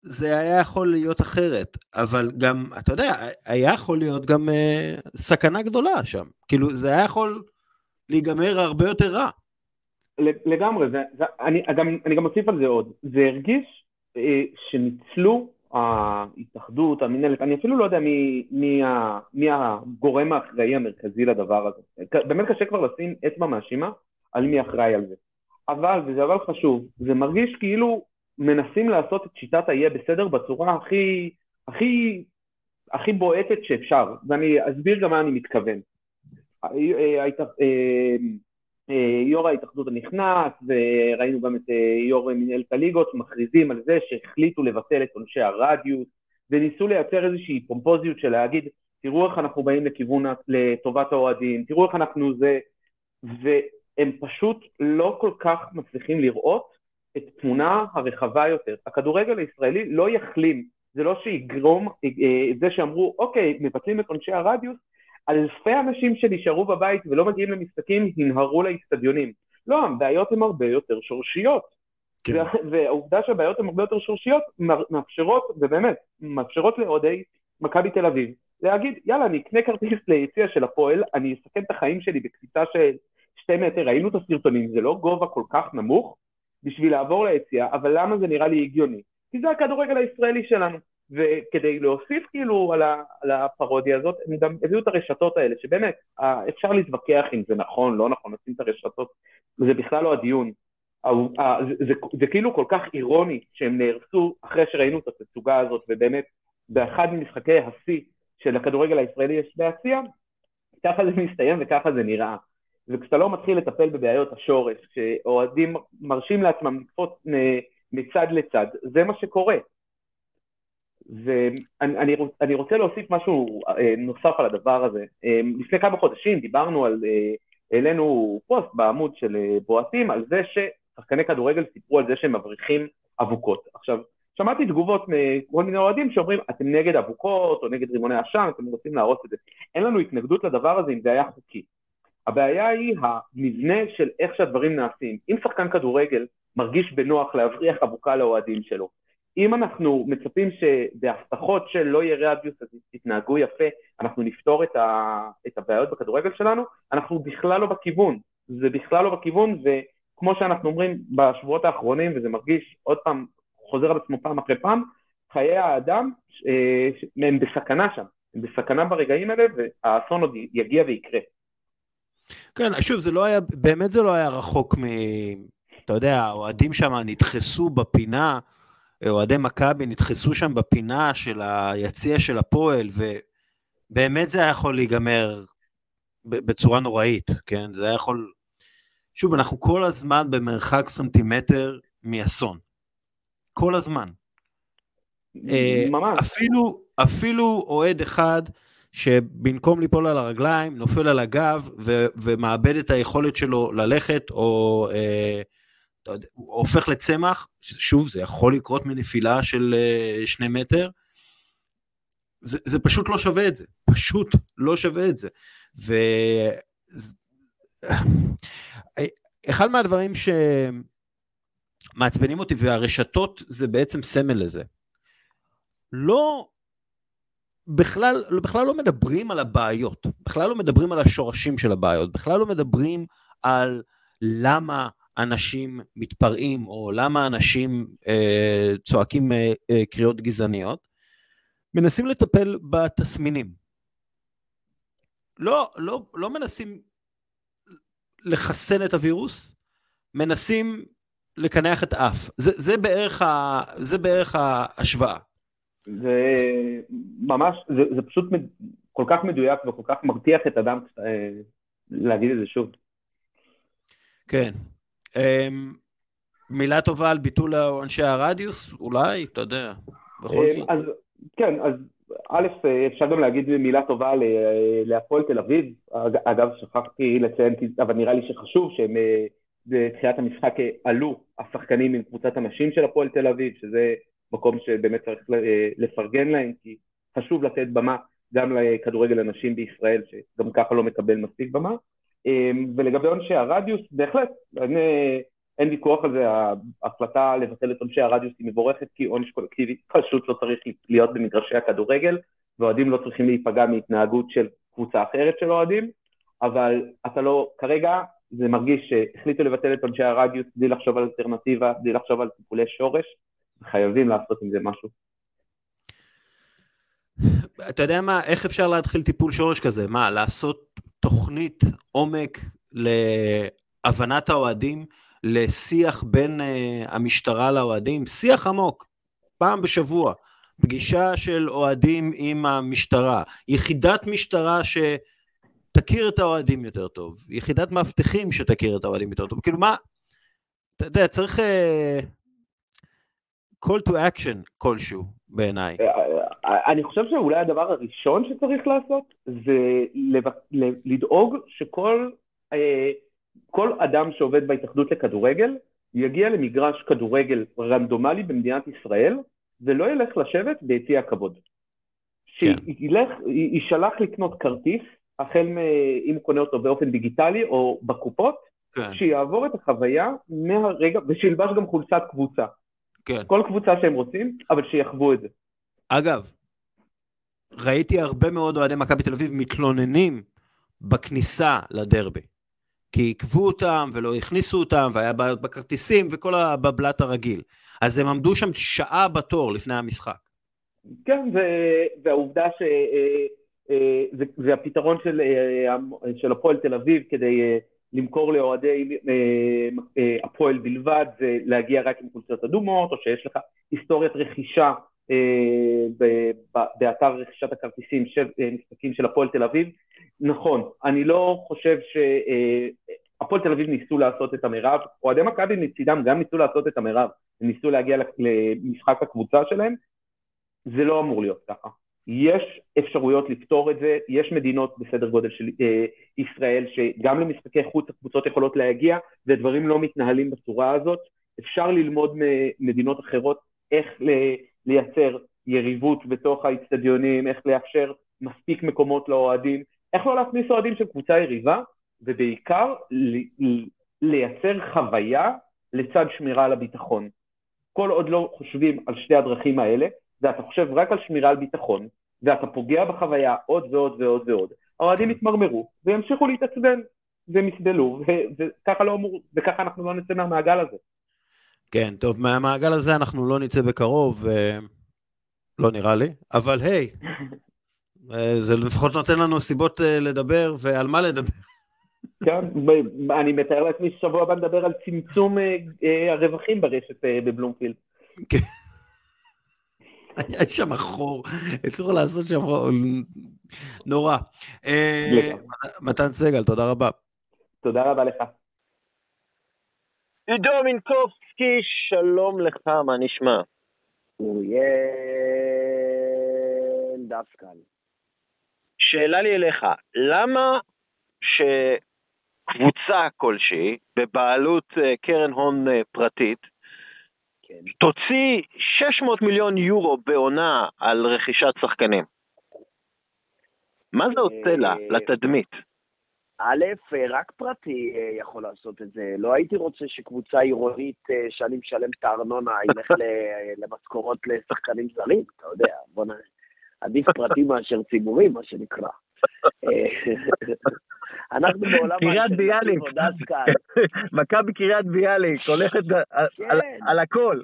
זה היה יכול להיות אחרת, אבל גם, אתה יודע, היה יכול להיות גם אה, סכנה גדולה שם, כאילו זה היה יכול להיגמר הרבה יותר רע. לגמרי, זה, זה, אני, גם, אני גם אוסיף על זה עוד, זה הרגיש אה, שניצלו ההתאחדות, המנהלת, אני אפילו לא יודע מי, מי, מי הגורם האחראי המרכזי לדבר הזה. באמת קשה כבר לשים אצבע מאשימה על מי אחראי על זה. אבל, וזה אבל חשוב, זה מרגיש כאילו מנסים לעשות את שיטת היהיה בסדר בצורה הכי, הכי, הכי בועטת שאפשר, ואני אסביר גם מה אני מתכוון. יו"ר ההתאחדות הנכנס, וראינו גם את יו"ר מנהלת הליגות, מכריזים על זה שהחליטו לבטל את עונשי הרדיוס, וניסו לייצר איזושהי פומפוזיות של להגיד, תראו איך אנחנו באים לכיוון, לטובת האוהדים, תראו איך אנחנו זה, והם פשוט לא כל כך מצליחים לראות את תמונה הרחבה יותר. הכדורגל הישראלי לא יחלים, זה לא שיגרום אה, זה שאמרו, אוקיי, מבטלים את עונשי הרדיוס, אלפי אנשים שנשארו בבית ולא מגיעים למשחקים ינהרו לאיצטדיונים. לא, הבעיות הן הרבה יותר שורשיות. כן. והעובדה שהבעיות הן הרבה יותר שורשיות מאפשרות, ובאמת, מאפשרות לאוהדי מכבי תל אביב להגיד, יאללה, אני אקנה כרטיס ליציע של הפועל, אני אסכן את החיים שלי בקפיצה של שתי מטר, ראינו את הסרטונים, זה לא גובה כל כך נמוך, בשביל לעבור ליציאה, אבל למה זה נראה לי הגיוני? כי זה הכדורגל הישראלי שלנו. וכדי להוסיף כאילו על, ה, על הפרודיה הזאת, הם גם הביאו את הרשתות האלה, שבאמת, אפשר להתווכח אם זה נכון, לא נכון, לשים את הרשתות, זה בכלל לא הדיון. זה, זה, זה כאילו כל כך אירוני שהם נהרסו אחרי שראינו את התצוגה הזאת, ובאמת, באחד ממשחקי השיא של הכדורגל הישראלי יש להציע, ככה זה מסתיים וככה זה נראה. וכשאתה לא מתחיל לטפל בבעיות השורש, כשאוהדים מרשים לעצמם לקפוץ מצד לצד, זה מה שקורה. ואני רוצה להוסיף משהו אה, נוסף על הדבר הזה. אה, לפני כמה חודשים דיברנו על, אה, העלינו פוסט בעמוד של בועטים על זה ששחקני כדורגל סיפרו על זה שהם מבריחים אבוקות. עכשיו, שמעתי תגובות מכל מיני אוהדים שאומרים, אתם נגד אבוקות או נגד רימוני עשן, אתם רוצים להרוס את זה. אין לנו התנגדות לדבר הזה אם זה היה חוקי. הבעיה היא המבנה של איך שהדברים נעשים. אם שחקן כדורגל מרגיש בנוח להבריח אבוקה לאוהדים שלו, אם אנחנו מצפים שבהבטחות של לא יהיה רדיוס אז תתנהגו יפה, אנחנו נפתור את, ה, את הבעיות בכדורגל שלנו, אנחנו בכלל לא בכיוון. זה בכלל לא בכיוון, וכמו שאנחנו אומרים בשבועות האחרונים, וזה מרגיש עוד פעם, חוזר על עצמו פעם אחרי פעם, חיי האדם אה, הם בסכנה שם, הם בסכנה ברגעים האלה, והאסון עוד יגיע ויקרה. כן, שוב, זה לא היה, באמת זה לא היה רחוק מ... אתה יודע, האוהדים שם נדחסו בפינה, אוהדי מכבי נדחסו שם בפינה של היציע של הפועל, ובאמת זה היה יכול להיגמר בצורה נוראית, כן? זה היה יכול... שוב, אנחנו כל הזמן במרחק סנטימטר מאסון. כל הזמן. אה, ממש. אפילו, אפילו אוהד אחד, שבמקום ליפול על הרגליים, נופל על הגב ו- ומאבד את היכולת שלו ללכת, או אה, יודע, הוא הופך לצמח, שוב, זה יכול לקרות מנפילה של אה, שני מטר. זה, זה פשוט לא שווה את זה, פשוט לא שווה את זה. ואחד מהדברים שמעצבנים אותי, והרשתות זה בעצם סמל לזה. לא, בכלל, בכלל לא מדברים על הבעיות, בכלל לא מדברים על השורשים של הבעיות, בכלל לא מדברים על למה אנשים מתפרעים, או למה אנשים אה, צועקים אה, אה, קריאות גזעניות, מנסים לטפל בתסמינים. לא, לא, לא מנסים לחסן את הווירוס, מנסים לקנח את האף. זה, זה, בערך, ה, זה בערך ההשוואה. זה ממש, זה, זה פשוט כל כך מדויק וכל כך מרתיח את אדם אה, להגיד את זה שוב. כן. אמ, מילה טובה על ביטול אנשי הרדיוס, אולי, אתה יודע, בכל אמ, זאת. אז, כן, אז א', אפשר גם להגיד מילה טובה להפועל תל אביב. אגב, שכחתי לציין, אבל נראה לי שחשוב שהם אה, בתחילת המשחק עלו השחקנים עם קבוצת הנשים של הפועל תל אביב, שזה מקום שבאמת צריך אה, לפרגן להם, כי חשוב לתת במה גם לכדורגל הנשים בישראל, שגם ככה לא מקבל מספיק במה. אמ, ולגבי עונשי הרדיוס, בהחלט, אין, אין ויכוח על זה, ההחלטה לבטל את עונשי הרדיוס היא מבורכת, כי עונש קולקטיבי פשוט לא צריך להיות במגרשי הכדורגל, ואוהדים לא צריכים להיפגע מהתנהגות של קבוצה אחרת של אוהדים, אבל אתה לא, כרגע זה מרגיש שהחליטו לבטל את עונשי הרדיוס בלי לחשוב על אלטרנטיבה, בלי לחשוב על טיפולי שורש, חייבים לעשות עם זה משהו. אתה יודע מה, איך אפשר להתחיל טיפול שורש כזה? מה, לעשות תוכנית עומק להבנת האוהדים, לשיח בין uh, המשטרה לאוהדים, שיח עמוק, פעם בשבוע, פגישה של אוהדים עם המשטרה, יחידת משטרה שתכיר את האוהדים יותר טוב, יחידת מאבטחים שתכיר את האוהדים יותר טוב, כאילו מה, אתה יודע, צריך uh, call to action כלשהו בעיניי. אני חושב שאולי הדבר הראשון שצריך לעשות זה לדאוג שכל אה, כל אדם שעובד בהתאחדות לכדורגל יגיע למגרש כדורגל רנדומלי במדינת ישראל ולא ילך לשבת ביציע הכבוד. כן. שילך, יישלח לקנות כרטיס, החל מ... אם הוא קונה אותו באופן דיגיטלי או בקופות, כן. שיעבור את החוויה מהרגע, ושילבש גם חולצת קבוצה. כן. כל קבוצה שהם רוצים, אבל שיחוו את זה. אגב, ראיתי הרבה מאוד אוהדי מכבי תל אביב מתלוננים בכניסה לדרבי. כי עיכבו אותם ולא הכניסו אותם, והיה בעיות בכרטיסים וכל הבבלת הרגיל. אז הם עמדו שם שעה בתור לפני המשחק. כן, והעובדה ש... אה, אה, זה הפתרון של, אה, של הפועל תל אביב כדי למכור לאוהדי הפועל בלבד, זה להגיע רק עם חולצות אדומות, או שיש לך היסטוריית רכישה באתר רכישת הכרטיסים של משחקים של הפועל תל אביב. נכון, אני לא חושב שהפועל תל אביב ניסו לעשות את המרב, אוהדי מכבי מצידם גם ניסו לעשות את המרב, הם ניסו להגיע למשחק הקבוצה שלהם, זה לא אמור להיות ככה. יש אפשרויות לפתור את זה, יש מדינות בסדר גודל של אה, ישראל שגם למשחקי חוץ הקבוצות יכולות להגיע ודברים לא מתנהלים בצורה הזאת, אפשר ללמוד ממדינות אחרות איך לייצר יריבות בתוך האיצטדיונים, איך לאפשר מספיק מקומות לאוהדים, איך לא להכניס אוהדים של קבוצה יריבה, ובעיקר לייצר חוויה לצד שמירה על הביטחון. כל עוד לא חושבים על שתי הדרכים האלה, ואתה חושב רק על שמירה על ביטחון, ואתה פוגע בחוויה עוד ועוד ועוד ועוד, האוהדים יתמרמרו וימשיכו להתעצבן, והם יסבלו, וככה, לא אמור, וככה אנחנו לא נצא מהמעגל הזה. כן, טוב, מהמעגל הזה אנחנו לא נצא בקרוב, אה, לא נראה לי, אבל היי, אה, זה לפחות נותן לנו סיבות אה, לדבר, ועל מה לדבר. כן, אני מתאר לעצמי ששבוע הבא נדבר על צמצום הרווחים ברשת בבלומפילד. כן. היה שם חור, הצליחו לעשות שם חור, נורא. מתן סגל, תודה רבה. תודה רבה לך. עידו מינקובסקי, שלום לך, מה נשמע? אוריאל דסקל. שאלה לי אליך, למה שקבוצה כלשהי, בבעלות אה, קרן הון אה, פרטית, כן. תוציא 600 מיליון יורו בעונה על רכישת שחקנים? מה זה עושה לה, אה, לתדמית? א', אה, רק פרטי אה, יכול לעשות את זה. לא הייתי רוצה שקבוצה עירונית אה, שאני משלם את הארנונה ילך ל- למשכורות לשחקנים זרים, אתה יודע, בוא נ... עדיף פרטי מאשר ציבורי, מה שנקרא. אה, אנחנו בעולם קריית ביאליק. מכבי קריית ביאליק הולכת כן. על הכל.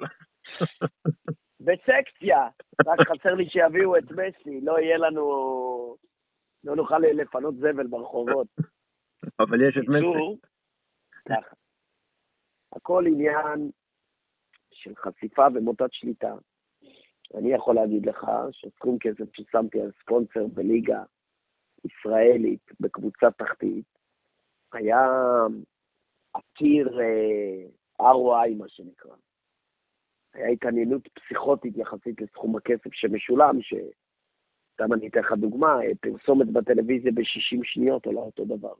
בסקציה, רק חסר לי שיביאו את מסי, לא יהיה לנו... לא נוכל לפנות זבל ברחובות. אבל יש את מסי. ככה. הכל עניין של חשיפה ומוטת שליטה. אני יכול להגיד לך שסכום כסף ששמתי על ספונסר בליגה ישראלית בקבוצה תחתית היה עתיר אה, ROI, מה שנקרא. היה התעניינות פסיכוטית יחסית לסכום הכסף שמשולם, ש... סתם אני אתן לך דוגמה, אה, פרסומת בטלוויזיה ב-60 שניות עולה אותו דבר.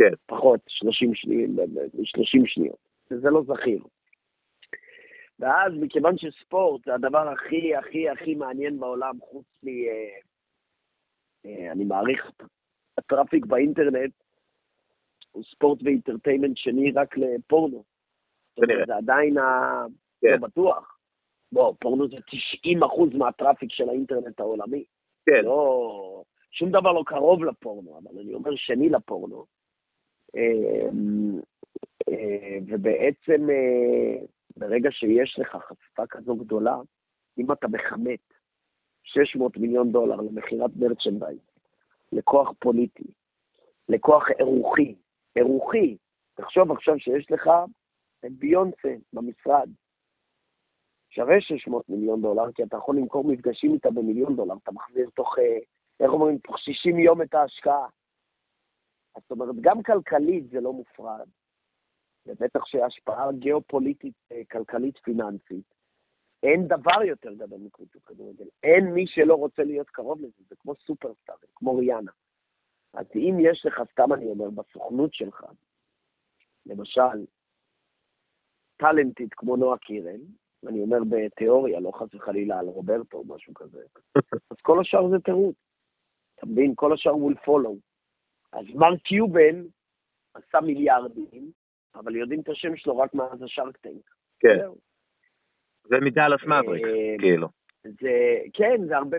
כן. פחות, 30 שניות, ב-30 שניות. וזה לא זכיר. ואז, מכיוון שספורט זה הדבר הכי הכי הכי מעניין בעולם, חוץ מ... אה, אה, אני מעריך, הטראפיק באינטרנט הוא ספורט ואינטרטיימנט שני רק לפורנו. כנראה. זה עדיין ה... כן. לא בטוח. בוא, פורנו זה 90% מהטראפיק של האינטרנט העולמי. כן. לא, שום דבר לא קרוב לפורנו, אבל אני אומר שני לפורנו. אה, אה, ובעצם אה, ברגע שיש לך חשיפה כזו גדולה, אם אתה מכמת 600 מיליון דולר למכירת מרצ'נדייז, לכוח פוליטי, לכוח אירוחי, אירוחי, תחשוב עכשיו שיש לך את ביונסה במשרד, שווה 600 מיליון דולר, כי אתה יכול למכור מפגשים איתה במיליון דולר, אתה מחזיר תוך, אה, איך אומרים, תוך 60 יום את ההשקעה. זאת אומרת, גם כלכלית זה לא מופרד, ובטח שהשפעה גיאופוליטית, אה, כלכלית, פיננסית, אין דבר יותר גדול מקבוצות כדורגל. אין מי שלא רוצה להיות קרוב לזה, זה כמו סופרסטאר, כמו ריאנה. אז אם יש לך, סתם אני אומר, בסוכנות שלך, למשל, טאלנטית כמו נועה קירל, אני אומר בתיאוריה, לא חס וחלילה על רוברטו או משהו כזה, אז כל השאר זה תירוץ. אתה מבין? כל השאר will follow. אז מרק קיובן עשה מיליארדים, אבל יודעים את השם שלו רק מאז השארק טנק. כן. זה מדאלאס מאבריקס, אה, כאילו. זה, כן, זה הרבה,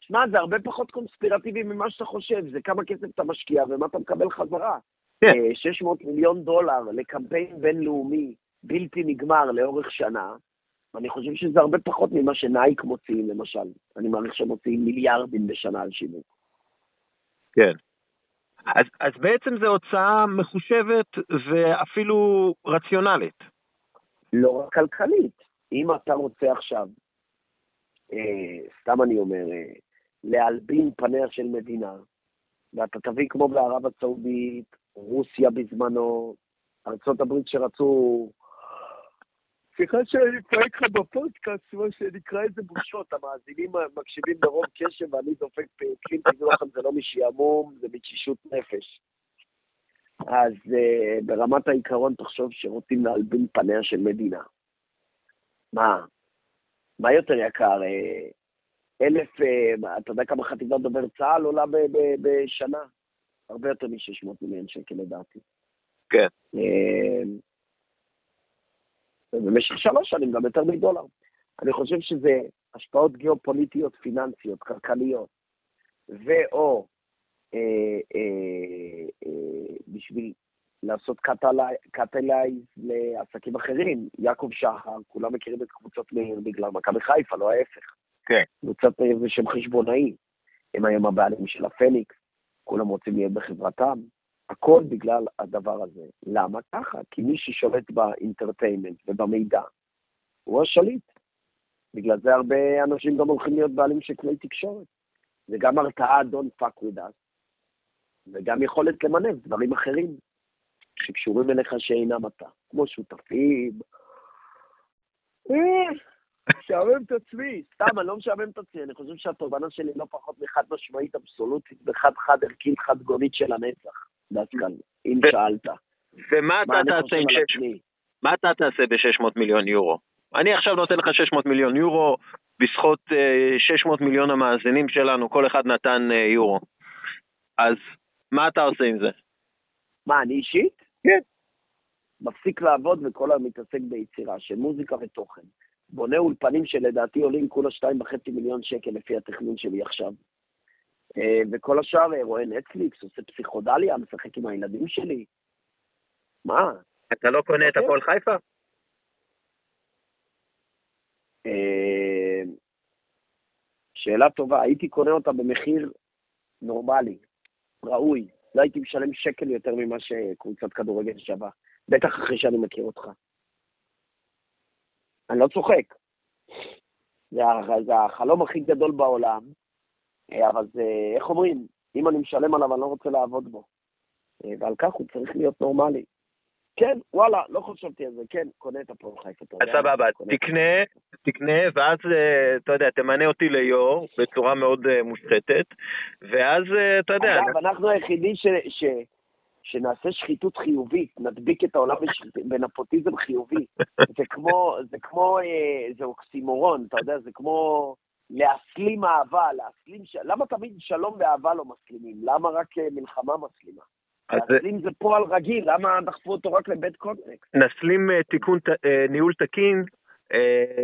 שמע, זה הרבה פחות קונספירטיבי ממה שאתה חושב, זה כמה כסף אתה משקיע ומה אתה מקבל חזרה. כן. אה, 600 מיליון דולר לקמפיין בינלאומי בלתי נגמר לאורך שנה, ואני חושב שזה הרבה פחות ממה שנייק מוציאים, למשל. אני מעריך שהם מוציאים מיליארדים בשנה על שיווק. כן. אז, אז בעצם זו הוצאה מחושבת ואפילו רציונלית. לא רק כלכלית. אם אתה רוצה עכשיו, אה, סתם אני אומר, אה, להלבין פניה של מדינה, ואתה תביא כמו בערב הסעודית, רוסיה בזמנו, ארה"ב שרצו... סליחה שאני צועק לך בפודקאסט, מה שנקרא איזה בושות, המאזינים מקשיבים ברוב קשב ואני דופק פתחים, תדעו לכם, זה לא משעמום, זה מתשישות נפש. אז uh, ברמת העיקרון תחשוב שרוצים להלבין פניה של מדינה. מה? מה יותר יקר? אה, אלף, אה, אתה יודע כמה חטיבת דובר צה"ל עולה ב- ב- בשנה? הרבה יותר מ-600 מיליון שקל לדעתי. כן. אה, ובמשך שלוש שנים גם יותר מדולר. אני חושב שזה השפעות גיאופוליטיות, פיננסיות, כלכליות, ו/או אה, אה, אה, בשביל לעשות קטלייז לעסקים אחרים. יעקב שחר, כולם מכירים את קבוצות מאיר בגלל מכבי חיפה, לא ההפך. כן. קבוצת מאיר זה שם חשבונאי. הם היום הבעלים של הפניקס, כולם רוצים להיות בחברתם. הכל בגלל הדבר הזה. למה ככה? כי מי ששולט באינטרטיימנט ובמידע הוא השליט. בגלל זה הרבה אנשים גם הולכים להיות בעלים של כלי תקשורת. זה גם הרתעה Don't fuck with us, וגם יכולת למנף דברים אחרים שקשורים אליך שאינם אתה, כמו שותפים. אה, משעמם את עצמי, סתם, אני לא משעמם את עצמי, אני חושב שהתובנה שלי לא פחות מחד משמעית אבסולוטית וחד חד ערכית חד גונית של הנצח, דסקל, אם ו- שאלת. ומה אתה תעשה עם על שש... עצמי? מה אתה תעשה ב-600 מיליון יורו? אני עכשיו נותן לך 600 מיליון יורו, בזכות אה, 600 מיליון המאזינים שלנו, כל אחד נתן אה, יורו. אז מה אתה עושה עם זה? מה, אני אישית? כן. מפסיק לעבוד וכל היום מתעסק ביצירה של מוזיקה ותוכן. בונה אולפנים שלדעתי עולים כולה שתיים וחצי מיליון שקל לפי התכנון שלי עכשיו. אה, וכל השאר אה, רואה נטפליקס, עושה פסיכודליה, משחק עם הילדים שלי. מה? אתה לא קונה את אוקיי. הפועל חיפה? אה, שאלה טובה, הייתי קונה אותה במחיר נורמלי, ראוי. לא הייתי משלם שקל יותר ממה שקבוצת כדורגל שווה. בטח אחרי שאני מכיר אותך. אני לא צוחק. זה, החלום הכי גדול בעולם, אבל זה, איך אומרים, אם אני משלם עליו, אני לא רוצה לעבוד בו. אה, ועל כך הוא צריך להיות נורמלי. כן, וואלה, לא חשבתי על זה, כן, קונה את הפועל חיפה. אז סבבה, תקנה, תקנה, ואז, אה, אתה יודע, תמנה אותי ליו"ר בצורה מאוד אה, מושחתת, ואז, אה, אתה יודע, אגב, אנחנו היחידים ש, ש, שנעשה שחיתות חיובית, נדביק את העולם בנפוטיזם חיובי. זה כמו, זה כמו, אה, זה אוקסימורון, אתה יודע, זה כמו להסלים אהבה, להסלים, ש... למה תמיד שלום ואהבה לא מסלימים? למה רק אה, מלחמה מסלימה? אז אה, להסלים זה פועל רגיל, למה דחפו אותו רק לבית קונטקסט? נסלים אה, תיקון, ניהול תקין,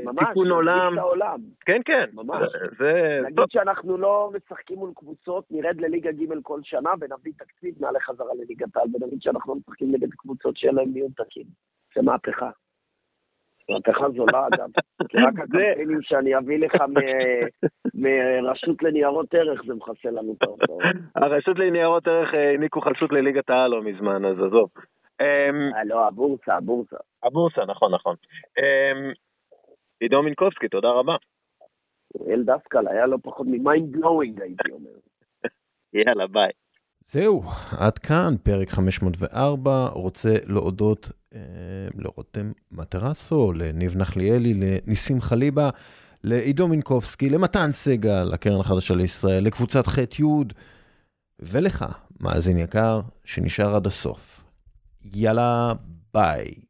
ממש, תיקון עולם, את העולם. כן, כן, ממש. זה- נגיד שאנחנו לא משחקים מול קבוצות, נרד לליגה ג' כל שנה ונביא תקציב, נעלה חזרה לליגת העל, ונגיד שאנחנו לא משחקים נגד קבוצות שאין להם ניהול תקין. זה מהפכה. מהפכה זולה, אגב. רק הקמפיינים שאני אביא לך מרשות לניירות ערך, זה מכסה לנו את ההוצאות. הרשות לניירות ערך אה, העניקו חסות לליגת העל לא מזמן, אז עזוב. אמ, אה, לא, הבורסה, הבורסה. הבורסה, נכון, נכון. אמ, עידו מינקובסקי, תודה רבה. אלדד סקל היה לא פחות מ mind blowing, הייתי אומר. יאללה, ביי. זהו, עד כאן פרק 504. רוצה להודות אה, לרותם מטרסו, לניב נחליאלי, לניסים חליבה, לעידו מינקובסקי, למתן סגל, לקרן החדשה לישראל, לקבוצת ח'-י', ולך, מאזין יקר, שנשאר עד הסוף. יאללה, ביי.